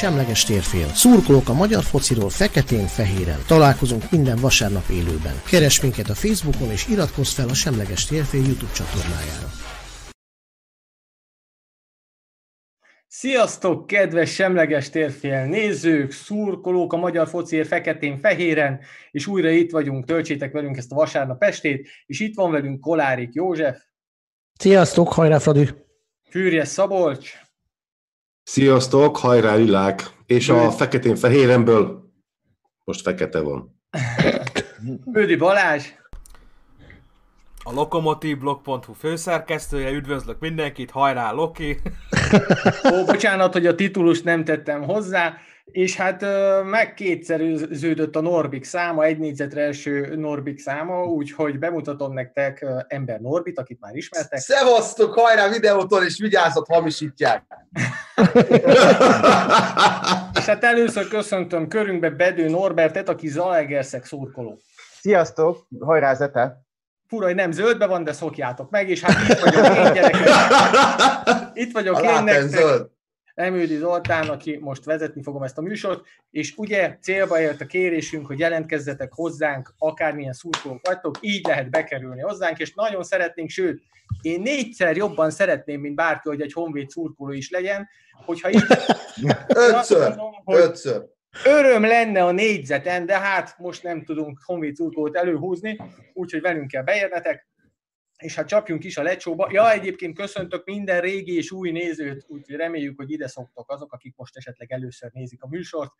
semleges térfél. Szurkolók a magyar fociról feketén-fehéren. Találkozunk minden vasárnap élőben. Keres minket a Facebookon és iratkozz fel a Semleges térfél YouTube csatornájára. Sziasztok, kedves semleges térfél nézők, szurkolók a magyar fociért feketén-fehéren, és újra itt vagyunk, töltsétek velünk ezt a vasárnap estét, és itt van velünk Kolárik József. Sziasztok, hajrá Fradi! Fűrjes Szabolcs. Sziasztok, hajrá Lilák! És a feketén-fehéremből most fekete van. Bődi Balázs! A lokomotívblog.hu főszerkesztője, üdvözlök mindenkit, hajrá Loki! Ó, bocsánat, hogy a titulust nem tettem hozzá, és hát megkétszerűződött a Norbik száma, egy négyzetre első Norbik száma, úgyhogy bemutatom nektek ember Norbit, akit már ismertek. Szevasztok, hajrá videótól, és vigyázzat, hamisítják! és hát először köszöntöm körünkbe Bedő Norbertet, aki Zalaegerszeg szurkoló. Sziasztok, hajrá Zete! Fura, hogy nem zöldbe van, de szokjátok meg, és hát itt vagyok én, gyerekek. Itt vagyok A én nektek. zöld. Emődi Zoltán, aki most vezetni fogom ezt a műsort, és ugye célba ért a kérésünk, hogy jelentkezzetek hozzánk, akármilyen szurkolók vagytok, így lehet bekerülni hozzánk, és nagyon szeretnénk, sőt, én négyszer jobban szeretném, mint bárki, hogy egy honvéd szurkoló is legyen, hogyha így Ötször, mondom, hogy ötször. öröm lenne a négyzeten, de hát most nem tudunk honvéd szurkolót előhúzni, úgyhogy velünk kell beérnetek, és hát csapjunk is a lecsóba. Ja, egyébként köszöntök minden régi és új nézőt, úgyhogy reméljük, hogy ide szoktok azok, akik most esetleg először nézik a műsort.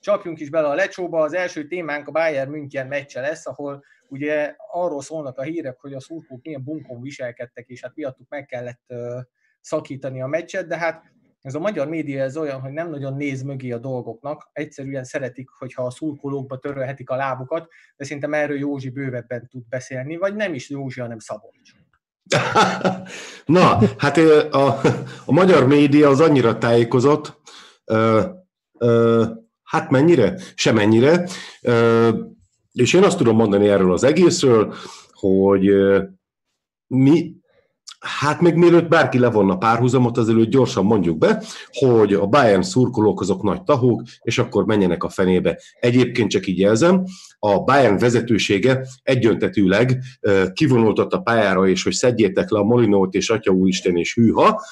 Csapjunk is bele a lecsóba. Az első témánk a Bayern München meccse lesz, ahol ugye arról szólnak a hírek, hogy a szurkolók milyen bunkon viselkedtek, és hát miattuk meg kellett szakítani a meccset, de hát ez a magyar média ez olyan, hogy nem nagyon néz mögé a dolgoknak, egyszerűen szeretik, hogyha a szurkolókba törölhetik a lábukat, de szerintem erről Józsi bővebben tud beszélni, vagy nem is Józsi, hanem Szabolcs. Na, hát a, a magyar média az annyira tájékozott, ö, ö, hát mennyire? Semennyire. Ö, és én azt tudom mondani erről az egészről, hogy mi, hát még mielőtt bárki levonna párhuzamot, azelőtt gyorsan mondjuk be, hogy a Bayern szurkolók azok nagy tahók, és akkor menjenek a fenébe. Egyébként csak így jelzem, a Bayern vezetősége egyöntetűleg ö, kivonultott a pályára, és hogy szedjétek le a Molinót és Atya Úristen és hűha,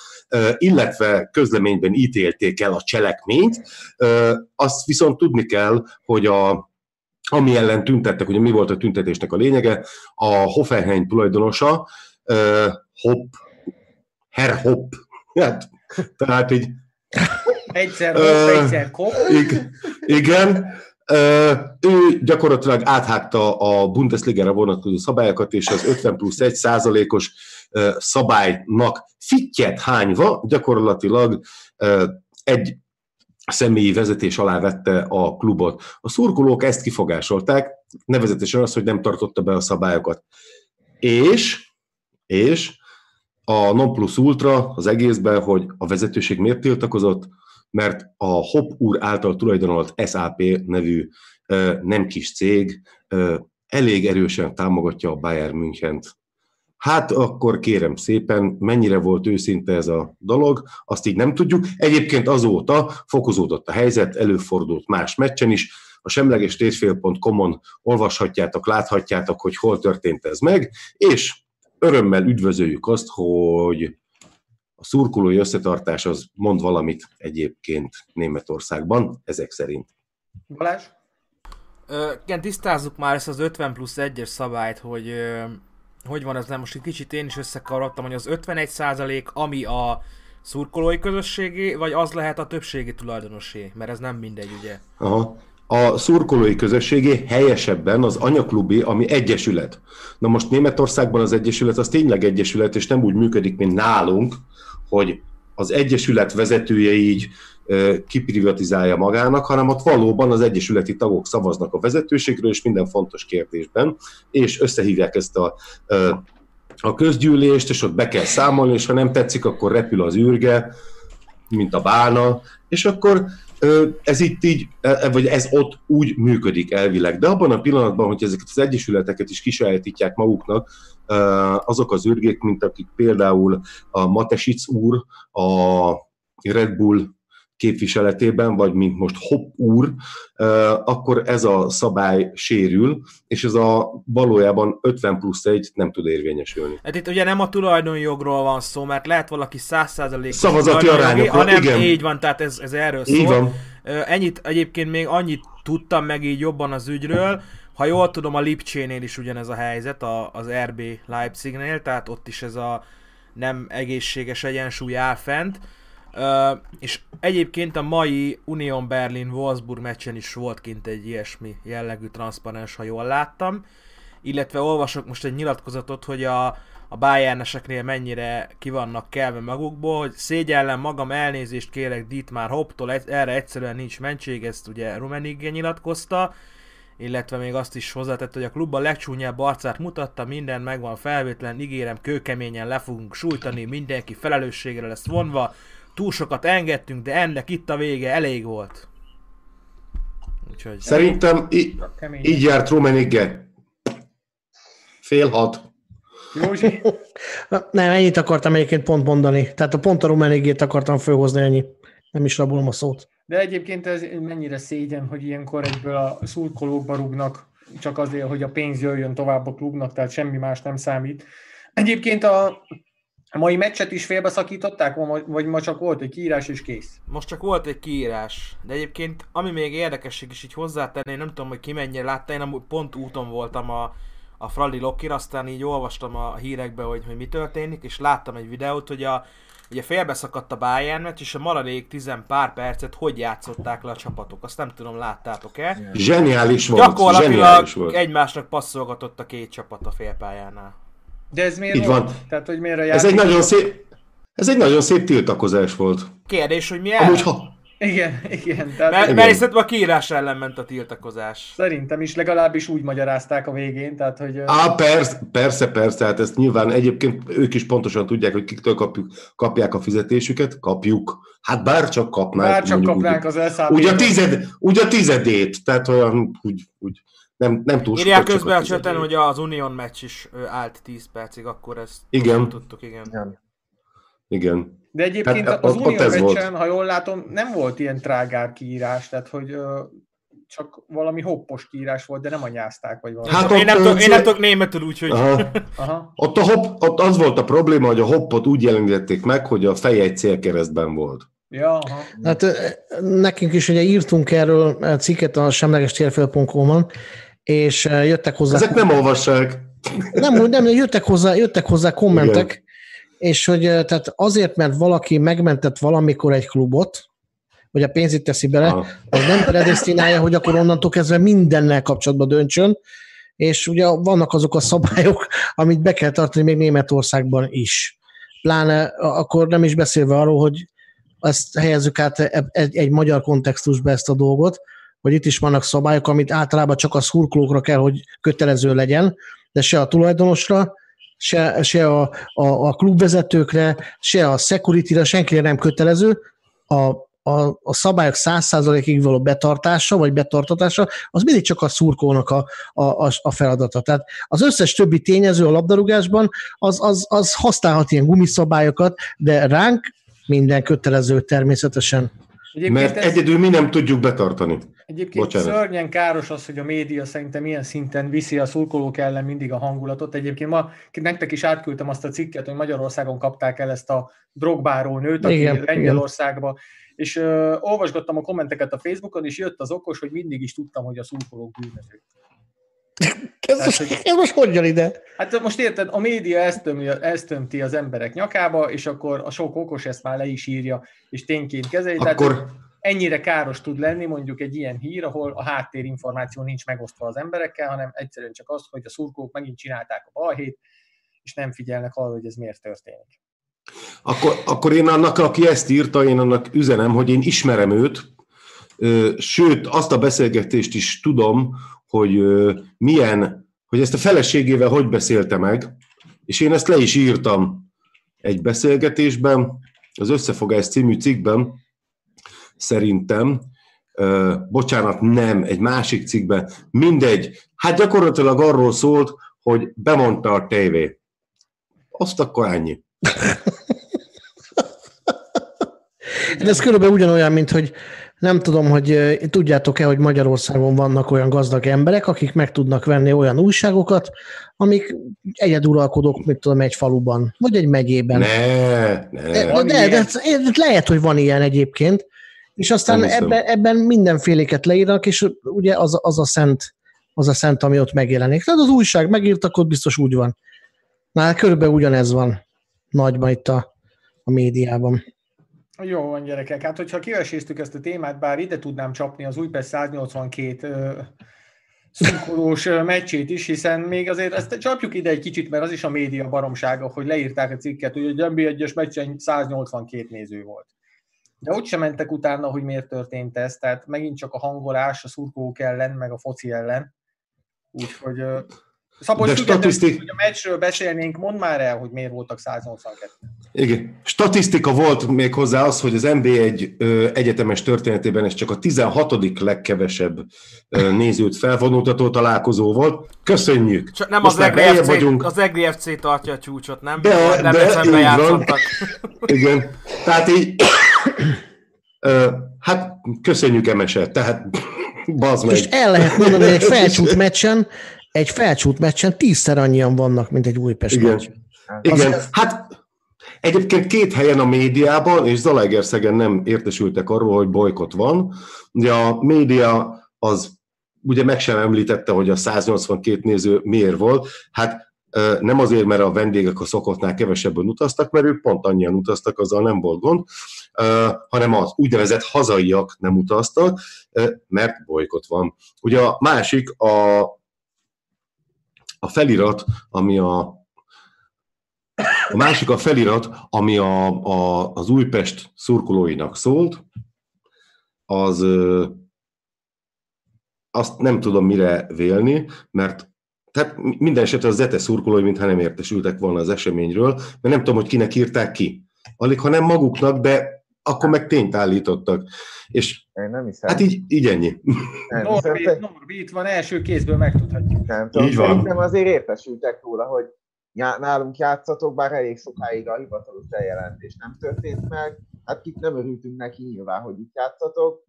illetve közleményben ítélték el a cselekményt. Azt viszont tudni kell, hogy a ami ellen tüntettek, ugye mi volt a tüntetésnek a lényege, a Hoffenheim tulajdonosa, ö, Hopp, Herr Hopp, hát, tehát így Egyszer hopp, egyszer kop. Ig- igen. Ö, Ő gyakorlatilag áthágta a Bundesliga-ra vonatkozó szabályokat, és az 50 plusz 1 százalékos ö, szabálynak fittyet hányva gyakorlatilag ö, egy személyi vezetés alá vette a klubot. A szurkolók ezt kifogásolták, nevezetesen az, hogy nem tartotta be a szabályokat. És, és a non plus ultra az egészben, hogy a vezetőség miért tiltakozott, mert a Hop úr által tulajdonolt SAP nevű nem kis cég elég erősen támogatja a Bayern Münchent. Hát akkor kérem szépen, mennyire volt őszinte ez a dolog, azt így nem tudjuk. Egyébként azóta fokozódott a helyzet, előfordult más meccsen is. A semleges tétfél.com-on olvashatjátok, láthatjátok, hogy hol történt ez meg, és örömmel üdvözöljük azt, hogy a szurkolói összetartás az mond valamit egyébként Németországban, ezek szerint. Balázs? Ö, igen, tisztázzuk már ezt az 50 plusz 1-es szabályt, hogy ö, hogy van ez, nem most egy kicsit én is összekavarodtam, hogy az 51 százalék, ami a szurkolói közösségé, vagy az lehet a többségi tulajdonosé, mert ez nem mindegy, ugye? Aha. A szurkolói közösségé helyesebben az anyaklubi, ami egyesület. Na most Németországban az egyesület az tényleg egyesület, és nem úgy működik, mint nálunk, hogy az egyesület vezetője így kiprivatizálja magának, hanem ott valóban az egyesületi tagok szavaznak a vezetőségről, és minden fontos kérdésben, és összehívják ezt a, a közgyűlést, és ott be kell számolni, és ha nem tetszik, akkor repül az űrge, mint a bálna, és akkor ez itt így, e, vagy ez ott úgy működik elvileg. De abban a pillanatban, hogy ezeket az egyesületeket is kisajátítják maguknak, ö, azok az űrgék, mint akik például a Matesic úr, a Red Bull képviseletében, vagy mint most Hopp úr, akkor ez a szabály sérül, és ez a valójában 50 plusz 1 nem tud érvényesülni. Hát itt ugye nem a tulajdonjogról van szó, mert lehet valaki 100% Szavazati arányokról, hanem igen. így van, tehát ez, ez erről szól. Így van. Ennyit egyébként még annyit tudtam meg így jobban az ügyről, ha jól tudom, a Lipcsénél is ugyanez a helyzet, a, az RB Leipzignél, tehát ott is ez a nem egészséges egyensúly áll fent. És egyébként a mai Union Berlin-Wolfsburg meccsen is volt kint egy ilyesmi jellegű transzparens, ha jól láttam. Illetve olvasok most egy nyilatkozatot, hogy a, a Bayerneseknél mennyire ki vannak kelve magukból, hogy szégyellem magam, elnézést kérek Dietmar Hopptól, erre egyszerűen nincs mentség, ezt ugye Rummenigge nyilatkozta, illetve még azt is hozzátett, hogy a klub a legcsúnyább arcát mutatta, minden megvan felvétlen, ígérem, kőkeményen le fogunk sújtani, mindenki felelősségre lesz vonva, túl sokat engedtünk, de ennek itt a vége, elég volt. Úgyhogy... Szerintem í- így járt Rummenigge. Fél hat. Józsi? Nem, ennyit akartam egyébként pont mondani. Tehát a pont a rumenigét akartam fölhozni ennyi. Nem is rabolom a szót. De egyébként ez mennyire szégyen, hogy ilyenkor egyből a szurkolókba rúgnak, csak azért, hogy a pénz jöjjön tovább a klubnak, tehát semmi más nem számít. Egyébként a, a mai meccset is félbeszakították, vagy- ma csak volt egy kiírás és kész? Most csak volt egy kiírás, de egyébként ami még érdekesség is így hozzátenni, nem tudom, hogy ki mennyire látta, én amúgy pont úton voltam a, a Fradi Lokir, aztán így olvastam a hírekbe, hogy, hogy mi történik, és láttam egy videót, hogy a, ugye félbeszakadt a Bayern meccs, és a maradék tizen pár percet hogy játszották le a csapatok. Azt nem tudom, láttátok-e? Zseniális volt. Gyakorlatilag Zseniális volt. egymásnak passzolgatott a két csapat a félpályánál. De ez miért Így volt? van. Tehát, hogy miért a Ez egy nagyon szép, ez egy nagyon szép tiltakozás volt. Kérdés, hogy mi el? Amúgy, ha, Igen, igen. Tehát Mert, mert szerintem a kiírás ellen ment a tiltakozás. Szerintem is legalábbis úgy magyarázták a végén, tehát hogy... Á, persze, persze, persze, hát ezt nyilván egyébként ők is pontosan tudják, hogy kiktől kapjuk, kapják a fizetésüket, kapjuk. Hát bár csak kapnák. Bár csak kapnánk úgy, az elszállítást. úgy, a tized, úgy a tizedét, tehát olyan, úgy, úgy nem, nem túl Írják sokat, csak közben a cseten, hogy az Union meccs is állt 10 percig, akkor ezt Igen. tudtuk, igen. Igen. De egyébként Hát, az Unió ez volt. meccsen, ha jól látom, nem volt ilyen trágár kiírás, tehát hogy ö, csak valami hoppos kiírás volt, de nem anyázták, vagy valami. Hát Én ott, nem, tudok, én nem tudok németül, úgyhogy... Aha. Aha. Ott, a hopp, ott az volt a probléma, hogy a hoppot úgy jelenítették meg, hogy a feje egy célkeresztben volt. Ja, aha. Hát nekünk is ugye írtunk erről cikket a semleges térfél.com-on, és jöttek hozzá... Ezek nem olvassák. Nem, nem, jöttek hozzá, jöttek hozzá kommentek, és hogy tehát azért, mert valaki megmentett valamikor egy klubot, vagy a pénzét teszi bele, Aha. az nem predestinálja, hogy akkor onnantól kezdve mindennel kapcsolatban döntsön, és ugye vannak azok a szabályok, amit be kell tartani még Németországban is. Pláne akkor nem is beszélve arról, hogy ezt helyezzük át e- egy, egy magyar kontextusba ezt a dolgot, hogy itt is vannak szabályok, amit általában csak a szurkolókra kell, hogy kötelező legyen, de se a tulajdonosra, se, se a, a, a klubvezetőkre, se a security-ra, senkire nem kötelező. A, a, a szabályok száz százalékig való betartása, vagy betartatása, az mindig csak a szurkónak a, a, a feladata. Tehát az összes többi tényező a labdarúgásban, az, az, az használhat ilyen gumiszabályokat, de ránk minden kötelező természetesen. Egyébként Mert ez... egyedül mi nem tudjuk betartani. Egyébként Bocsánat. szörnyen káros az, hogy a média szerintem ilyen szinten viszi a szurkolók ellen mindig a hangulatot. Egyébként ma nektek is átküldtem azt a cikket, hogy Magyarországon kapták el ezt a drogbáró nőt, aki igen, Lengyelországba. És uh, olvasgattam a kommenteket a Facebookon, és jött az okos, hogy mindig is tudtam, hogy a szurkolók bűnözők. Ez, Tehát, hogy, ez most hogy jön ide? Hát most érted, a média ezt, tömti az emberek nyakába, és akkor a sok okos ezt már le is írja, és tényként kezeli. Akkor... Tehát, ennyire káros tud lenni mondjuk egy ilyen hír, ahol a háttérinformáció nincs megosztva az emberekkel, hanem egyszerűen csak az, hogy a szurkók megint csinálták a balhét, és nem figyelnek arra, hogy ez miért történik. Akkor, akkor én annak, aki ezt írta, én annak üzenem, hogy én ismerem őt, sőt, azt a beszélgetést is tudom, hogy milyen, hogy ezt a feleségével hogy beszélte meg, és én ezt le is írtam egy beszélgetésben, az Összefogás című cikkben, szerintem, bocsánat, nem, egy másik cikkben, mindegy, hát gyakorlatilag arról szólt, hogy bemondta a tévé. Azt akkor ennyi. De ez körülbelül ugyanolyan, mint hogy nem tudom, hogy tudjátok-e, hogy Magyarországon vannak olyan gazdag emberek, akik meg tudnak venni olyan újságokat, amik egyeduralkodók, mit tudom, egy faluban, vagy egy megyében. Ne, ne. De, de, de, de lehet, hogy van ilyen egyébként, és aztán ebben, ebben mindenféléket leírnak, és ugye az, az, a szent, az a szent, ami ott megjelenik. Tehát az újság megírtak, ott biztos úgy van. Na, körülbelül ugyanez van nagyban itt a, a médiában. Jó van, gyerekek. Hát, hogyha kiveséztük ezt a témát, bár ide tudnám csapni az Újpest 182 szurkolós meccsét is, hiszen még azért ezt csapjuk ide egy kicsit, mert az is a média baromsága, hogy leírták a cikket, hogy a NB1-es meccsen 182 néző volt. De ott sem mentek utána, hogy miért történt ez, tehát megint csak a hangolás a szurkolók ellen, meg a foci ellen. Úgyhogy Szabolcs, statisztik... hogy a meccsről beszélnénk, mondd már el, hogy miért voltak 182. Igen. Statisztika volt még hozzá az, hogy az NB1 ö, egyetemes történetében ez csak a 16. legkevesebb ö, nézőt felvonultató találkozó volt. Köszönjük! Csak nem Most az EGFC, vagyunk. az EGFC tartja a csúcsot, nem? De, nem de játszottak. Igen. Tehát így ö, hát köszönjük Emeset, tehát bazd meg. És el lehet mondani, hogy egy felcsút meccsen egy felcsút meccsen tízszer annyian vannak, mint egy Újpest Igen. meccs. Igen, az... hát Egyébként két helyen a médiában, és Zalaegerszegen nem értesültek arról, hogy bolykot van. Ugye a média az ugye meg sem említette, hogy a 182 néző miért volt. Hát nem azért, mert a vendégek a szokottnál kevesebben utaztak, mert ők pont annyian utaztak, azzal nem volt gond, hanem az úgynevezett hazaiak nem utaztak, mert bolykot van. Ugye a másik, a a felirat, ami a a másik a felirat, ami a, a, az Újpest szurkolóinak szólt, az azt nem tudom mire vélni, mert tehát minden esetre az Zete szurkolói mintha nem értesültek volna az eseményről, mert nem tudom, hogy kinek írták ki. Alig, ha nem maguknak, de akkor meg tényt állítottak. És Én nem hiszem. hát így, így ennyi. Norbi, Norbi itt van, első kézből megtudhatjuk. Nem tudom, így van. szerintem azért értesültek róla, hogy nálunk játszatok, bár elég sokáig a hivatalos bejelentés nem történt meg. Hát kit nem örültünk neki nyilván, hogy itt játszatok.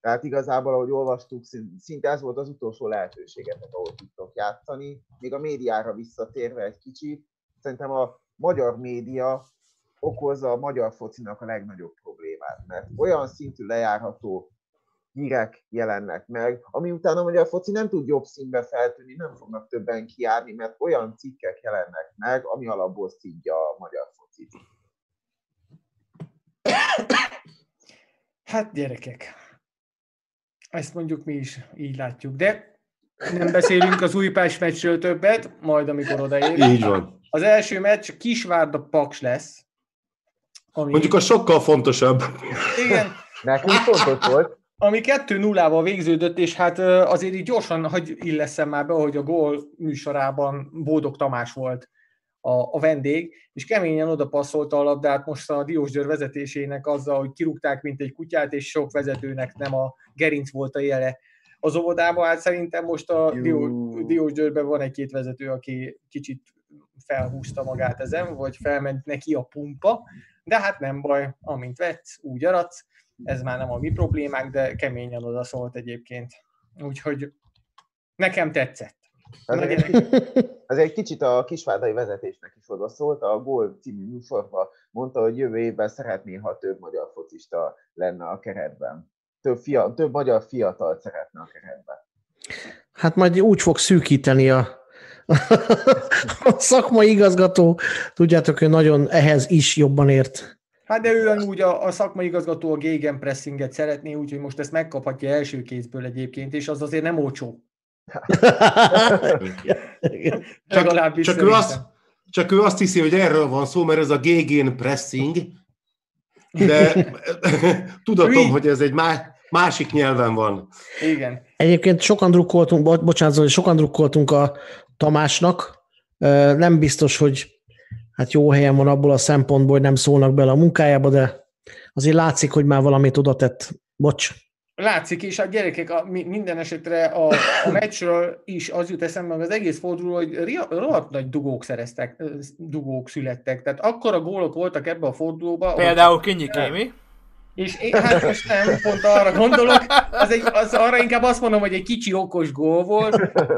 Tehát igazából, ahogy olvastuk, szinte ez volt az utolsó lehetőségetek, ahol tudtok játszani. Még a médiára visszatérve egy kicsit, szerintem a magyar média okozza a magyar focinak a legnagyobb problémát, mert olyan szintű lejárható hírek jelennek meg, ami után a magyar foci nem tud jobb színbe feltűnni, nem fognak többen kiárni, mert olyan cikkek jelennek meg, ami alapból szidja a magyar focit. Hát gyerekek, ezt mondjuk mi is így látjuk, de nem beszélünk az Újpest meccsről többet, majd amikor odaérünk. Így van. Az első meccs Kisvárda Paks lesz, ami... Mondjuk a sokkal fontosabb. Igen. Nekünk fontos volt. Ami 2-0-val végződött, és hát azért így gyorsan, hogy illeszem már be, hogy a gól műsorában Bódog Tamás volt a, a vendég, és keményen oda passzolta a labdát most a Diósgyőr vezetésének azzal, hogy kirúgták, mint egy kutyát, és sok vezetőnek nem a gerinc volt a jele az óvodába, hát szerintem most a Jú. Diósgyőrben van egy-két vezető, aki kicsit felhúzta magát ezen, vagy felment neki a pumpa, de hát nem baj, amint vetsz, úgy aradsz, ez már nem a mi problémánk, de keményen odaszólt egyébként. Úgyhogy nekem tetszett. Ez egy, ez egy kicsit a kisvárdai vezetésnek is odaszólt. A Gól című műsorban mondta, hogy jövő évben szeretné, ha több magyar focista lenne a keretben. Több, fia, több magyar fiatal szeretne a keretben. Hát majd úgy fog szűkíteni a, a szakmai igazgató. Tudjátok, ő nagyon ehhez is jobban ért. Hát de ő úgy a, a szakmai igazgató a gegenpressinget szeretné, úgyhogy most ezt megkaphatja első kézből egyébként, és az azért nem olcsó. Csak, csak, ő azt, csak ő azt hiszi, hogy erről van szó, mert ez a gégén pressing, de tudatom, Így. hogy ez egy má, másik nyelven van. Igen. Egyébként sokan drukkoltunk, bo- bocsánat, sokan drukkoltunk a Tamásnak. Nem biztos, hogy hát jó helyen van abból a szempontból, hogy nem szólnak bele a munkájába, de azért látszik, hogy már valamit oda tett. Bocs. Látszik is, a gyerekek a, mi- minden esetre a, a meccsről is az jut eszembe, meg az egész forduló, hogy rohadt nagy dugók szereztek, dugók születtek. Tehát akkora gólok voltak ebbe a fordulóba. Például Kinyi Kémi. És én, hát most nem, pont arra gondolok, az, egy, az arra inkább azt mondom, hogy egy kicsi okos gól volt,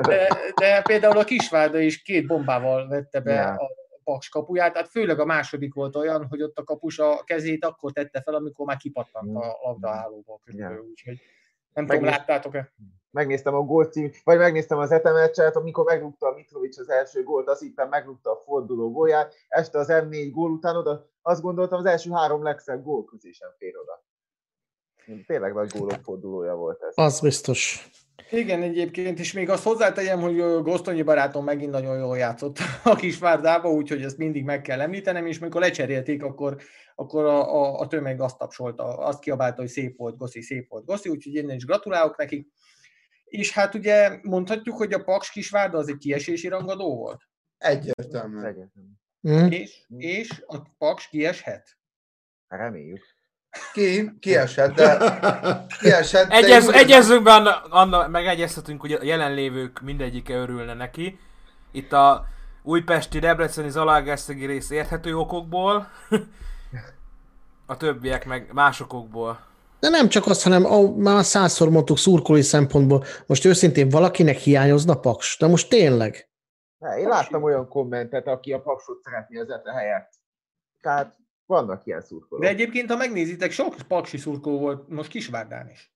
de, de például a Kisvárda is két bombával vette be Ja. a Paks kapuját, tehát főleg a második volt olyan, hogy ott a kapus a kezét akkor tette fel, amikor már kipattant a labdaállóból körülbelül, úgyhogy nem tudom, Megnéz- láttátok-e? Megnéztem a gólt cím, vagy megnéztem az etemeccset, amikor megrúgta a Mitrovic az első gólt, azt hittem megrúgta a forduló gólját, este az M4 gól után oda, azt gondoltam az első három legszebb gól közé sem fér oda. Tényleg nagy gólok fordulója volt ez. Az biztos. Igen, egyébként, és még azt hozzátegyem, hogy Gosztonyi barátom megint nagyon jól játszott a Kisvárdába, úgyhogy ezt mindig meg kell említenem, és amikor lecserélték, akkor, akkor a, a, a tömeg azt tapsolta, azt kiabálta, hogy szép volt Goszi, szép volt Goszi, úgyhogy én is gratulálok neki. És hát ugye mondhatjuk, hogy a Paks Kisvárda az egy kiesési rangadó volt, Egyértelműen. Egyértelmű. Mm. és, és a Paks kieshet. Hát Reméljük. Ki, kiesett, de kiesett. de Egyez, én úgy egyezünk be, Anna, Anna, megegyezhetünk, hogy a jelenlévők mindegyike örülne neki. Itt a újpesti, debreceni, zalaegerszegi rész érthető okokból, a többiek meg más okokból. De nem csak azt, hanem a, már százszor mondtuk szurkolói szempontból. Most őszintén valakinek hiányozna Paks, de most tényleg. Ne, én láttam olyan kommentet, aki a paksot szeretné az ete helyett. Tehát vannak ilyen szurkolók. De egyébként, ha megnézitek, sok paksi szurkó volt most Kisvárdán is.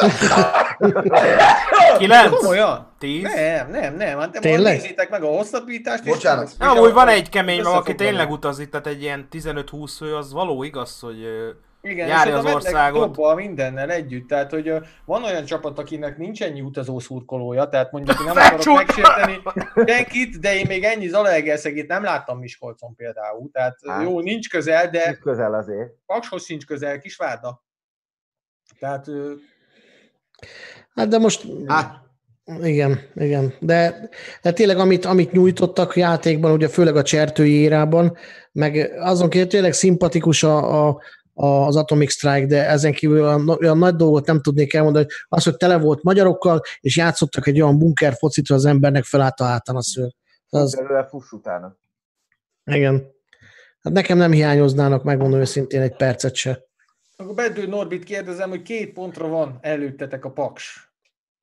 Kilenc? Komolyan? Tíz? Nem, nem, nem. Hát Tényleg? Tényleg? nézzétek meg a hosszabbítást. Bocsánat. és Nem, úgy van egy kemény, aki tényleg utazik, tehát egy ilyen 15-20 fő, az való igaz, hogy Igen, járja és az országot. országot. mindennel együtt. Tehát, hogy van olyan csapat, akinek nincs ennyi utazó szurkolója, tehát mondjuk én nem akarok megsérteni senkit, de én még ennyi Zalaegerszegit nem láttam Miskolcon például. Tehát Hát. jó, nincs közel, de Nincs közel azért. Pakshoz sincs közel, Kisvárda. Tehát Hát de most Hát, Igen, igen. De, de tényleg, amit, amit nyújtottak játékban, ugye főleg a csertői érában, meg azon kívül tényleg szimpatikus a, a, az Atomic Strike, de ezen kívül olyan, olyan nagy dolgot nem tudnék elmondani, az, hogy tele volt magyarokkal, és játszottak egy olyan bunker focit, hogy az embernek felállt a hátán a szőr. Az, Belőle fuss utána. igen. Hát nekem nem hiányoznának, megmondom őszintén, egy percet se. akkor Bedő Norbit kérdezem, hogy két pontra van előttetek a Paks.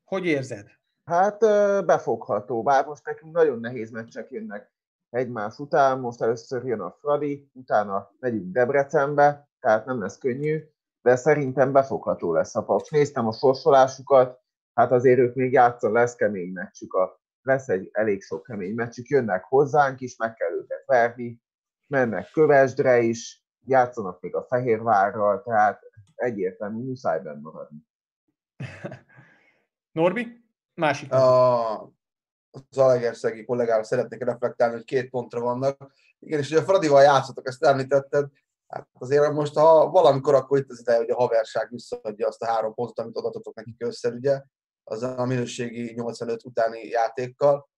Hogy érzed? Hát befogható, bár most nekünk nagyon nehéz meccsek jönnek egymás után, most először jön a Fradi, utána megyünk Debrecenbe, tehát nem lesz könnyű, de szerintem befogható lesz a Paks. Néztem a sorsolásukat, hát azért ők még játszanak, lesz kemény meccsük, a, lesz egy elég sok kemény meccsük, jönnek hozzánk is, meg kell őket verni, mennek Kövesdre is, játszanak még a Fehérvárral, tehát egyértelmű muszáj benne maradni. Norbi? Másik. a az Zalaegerszegi kollégára szeretnék reflektálni, hogy két pontra vannak. Igen, és ugye a Fradival játszottak, ezt említetted, hát azért most, ha valamikor, akkor itt az ideje, hogy a haverság visszaadja azt a három pontot, amit adatotok nekik össze, ugye, az a minőségi 85 utáni játékkal.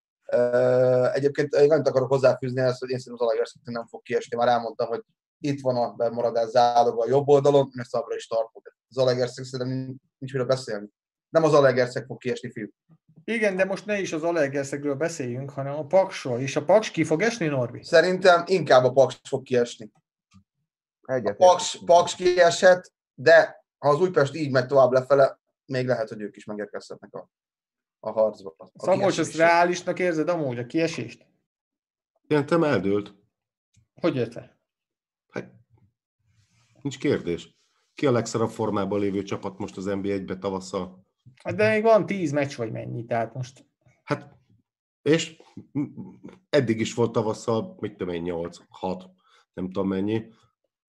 Egyébként én annyit akarok hozzáfűzni ezt, hogy én szerintem az Zalaegerszeg nem fog kiesni. Már elmondtam, hogy itt van a bemaradás zálog a jobb oldalon, mert szabra is tartok. Az Zalaegerszeg szerintem nincs mire beszélni. Nem az Zalaegerszeg fog kiesni, fiú. Igen, de most ne is az Alegerszegről beszéljünk, hanem a Paksról. És a Paks ki fog esni, Norbi? Szerintem inkább a Paks fog kiesni. A Paks, Paks kiesett, de ha az Újpest így megy tovább lefele, még lehet, hogy ők is megérkezhetnek a, a harcba. A Szabolcs, ezt reálisnak érzed amúgy a kiesést? Szerintem eldőlt. Hogy érte? Hát, nincs kérdés. Ki a legszarabb formában lévő csapat most az NBA-be tavasszal? Hát de még van tíz meccs, vagy mennyi, tehát most... Hát, és eddig is volt tavasszal, mit tudom én, 8, 6, nem tudom mennyi.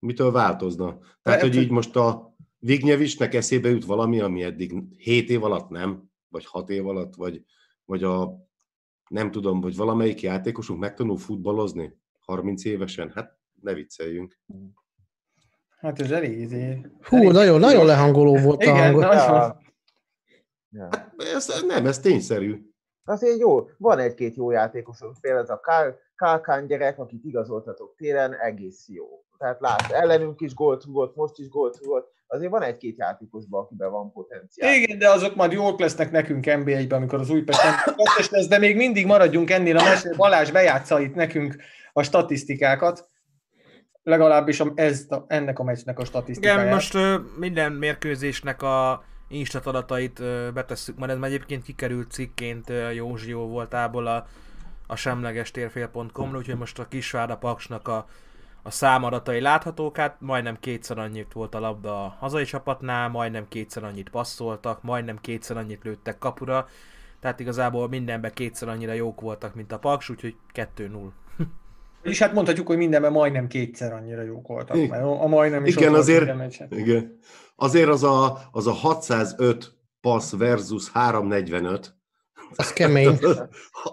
Mitől változna? Tehát, hogy így most a Vignyevisnek eszébe jut valami, ami eddig 7 év alatt nem, vagy 6 év alatt, vagy, vagy a nem tudom, hogy valamelyik játékosunk megtanul futballozni 30 évesen? Hát ne vicceljünk. Hát ez elég izé. Hú, elég nagyon, nagyon lehangoló volt Igen, a hangod. nagyon. Ja. Hát ez, nem, ez tényszerű. Azért jó, van egy-két jó játékosunk, például ez a Kál, Kálkán gyerek, akit igazoltatok télen, egész jó. Tehát lát, ellenünk is gólt rúgott, most is gólt rúgott, azért van egy-két játékosban, akiben van potenciál. Igen, de azok majd jók lesznek nekünk NB1-ben, amikor az Újpest nem kettes lesz, de még mindig maradjunk ennél a mesélő. Balázs bejátsza itt nekünk a statisztikákat. Legalábbis ez, ennek a meccsnek a statisztikáját. Igen, most minden mérkőzésnek a instat adatait betesszük, mert ez már egyébként kikerült cikként Józsió voltából a, a semleges térfél.com, úgyhogy most a Kisvárda Paksnak a, a számadatai láthatók, hát majdnem kétszer annyit volt a labda a hazai csapatnál, majdnem kétszer annyit passzoltak, majdnem kétszer annyit lőttek kapura, tehát igazából mindenben kétszer annyira jók voltak, mint a Paks, úgyhogy 2-0. És hát mondhatjuk, hogy mindenben majdnem kétszer annyira jók voltak. Igen. Mert a majdnem is Igen, azért-. Igen. Azért az a, az a 605 passz versus 345, Az kemény.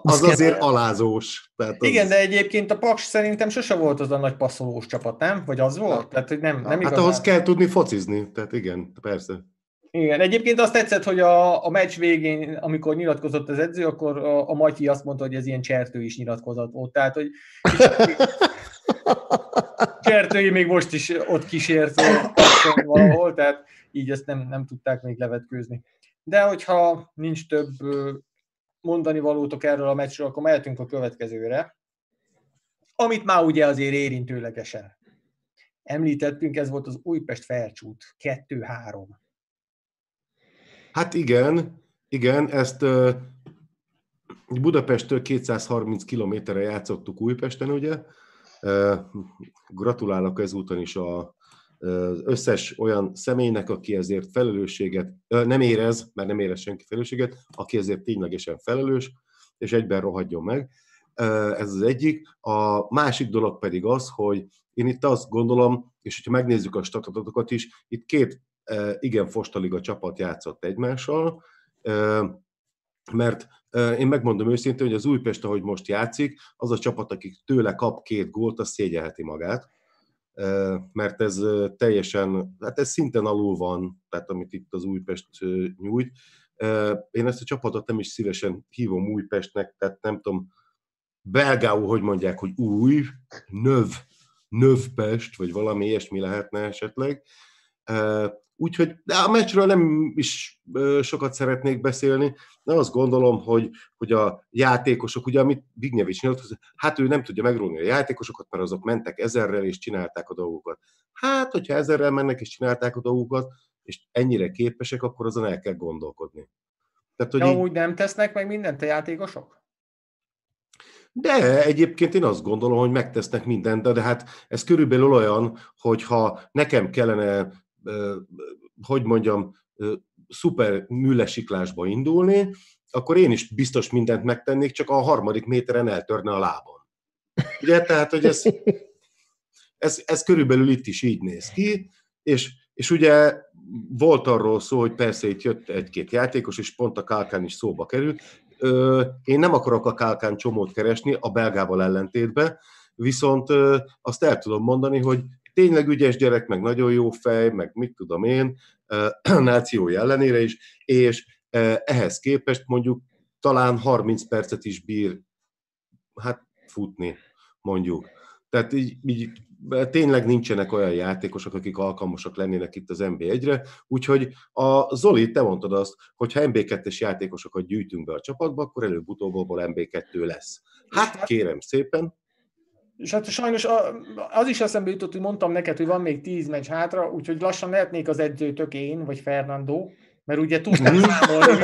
az azért alázós. Tehát az, Igen, de egyébként a Paks szerintem sose volt az a nagy passzolós csapat, nem? Vagy az volt? Tehát, hogy nem, nem Hát igazán. ahhoz kell tudni focizni, tehát igen, persze. Igen, egyébként azt tetszett, hogy a, a meccs végén, amikor nyilatkozott az edző, akkor a, a Matyi azt mondta, hogy ez ilyen csertő is nyilatkozat volt. Tehát, hogy csertői még most is ott kísért valahol, tehát így ezt nem, nem tudták még levetkőzni. De hogyha nincs több mondani valótok erről a meccsről, akkor mehetünk a következőre, amit már ugye azért érintőlegesen említettünk, ez volt az Újpest Felcsút 2-3. Hát igen, igen, ezt Budapesttől 230 kilométerre játszottuk Újpesten, ugye. Uh, gratulálok ezúton is a, az összes olyan személynek, aki ezért felelősséget nem érez, mert nem érez senki felelősséget, aki ezért ténylegesen felelős, és egyben rohadjon meg. Ez az egyik. A másik dolog pedig az, hogy én itt azt gondolom, és hogyha megnézzük a statatokat is, itt két igen fostaliga csapat játszott egymással, mert én megmondom őszintén, hogy az Újpest, ahogy most játszik, az a csapat, akik tőle kap két gólt, az szégyelheti magát, mert ez teljesen, hát ez szinten alul van, tehát amit itt az Újpest nyújt. Én ezt a csapatot nem is szívesen hívom Újpestnek, tehát nem tudom, belgául hogy mondják, hogy új, növ, növpest, vagy valami ilyesmi lehetne esetleg. Úgyhogy de a meccsről nem is sokat szeretnék beszélni, de azt gondolom, hogy, hogy a játékosok, ugye amit Vignyevics nyilatkozott, hát ő nem tudja megrólni a játékosokat, mert azok mentek ezerrel és csinálták a dolgokat. Hát, hogyha ezerrel mennek és csinálták a dolgokat, és ennyire képesek, akkor azon el kell gondolkodni. Tehát, hogy De így, amúgy nem tesznek meg mindent a játékosok? De egyébként én azt gondolom, hogy megtesznek mindent, de, de hát ez körülbelül olyan, hogyha nekem kellene, hogy mondjam, szuper műlesiklásba indulni, akkor én is biztos mindent megtennék, csak a harmadik méteren eltörne a lábam. Ugye, tehát, hogy ez, ez, ez körülbelül itt is így néz ki, és, és ugye volt arról szó, hogy persze itt jött egy-két játékos, és pont a Kálkán is szóba került. Én nem akarok a Kálkán csomót keresni, a belgával ellentétben, viszont azt el tudom mondani, hogy tényleg ügyes gyerek, meg nagyon jó fej, meg mit tudom én, ö, nációi ellenére is, és ehhez képest mondjuk talán 30 percet is bír hát futni, mondjuk. Tehát így, így tényleg nincsenek olyan játékosok, akik alkalmasak lennének itt az NB1-re, úgyhogy a Zoli, te mondtad azt, hogy ha NB2-es játékosokat gyűjtünk be a csapatba, akkor előbb-utóbb NB2 lesz. Hát kérem szépen, és hát sajnos az is eszembe jutott, hogy mondtam neked, hogy van még tíz meccs hátra, úgyhogy lassan lehetnék az edzőtök én, vagy Fernando, mert ugye tudtam mhm. számolni,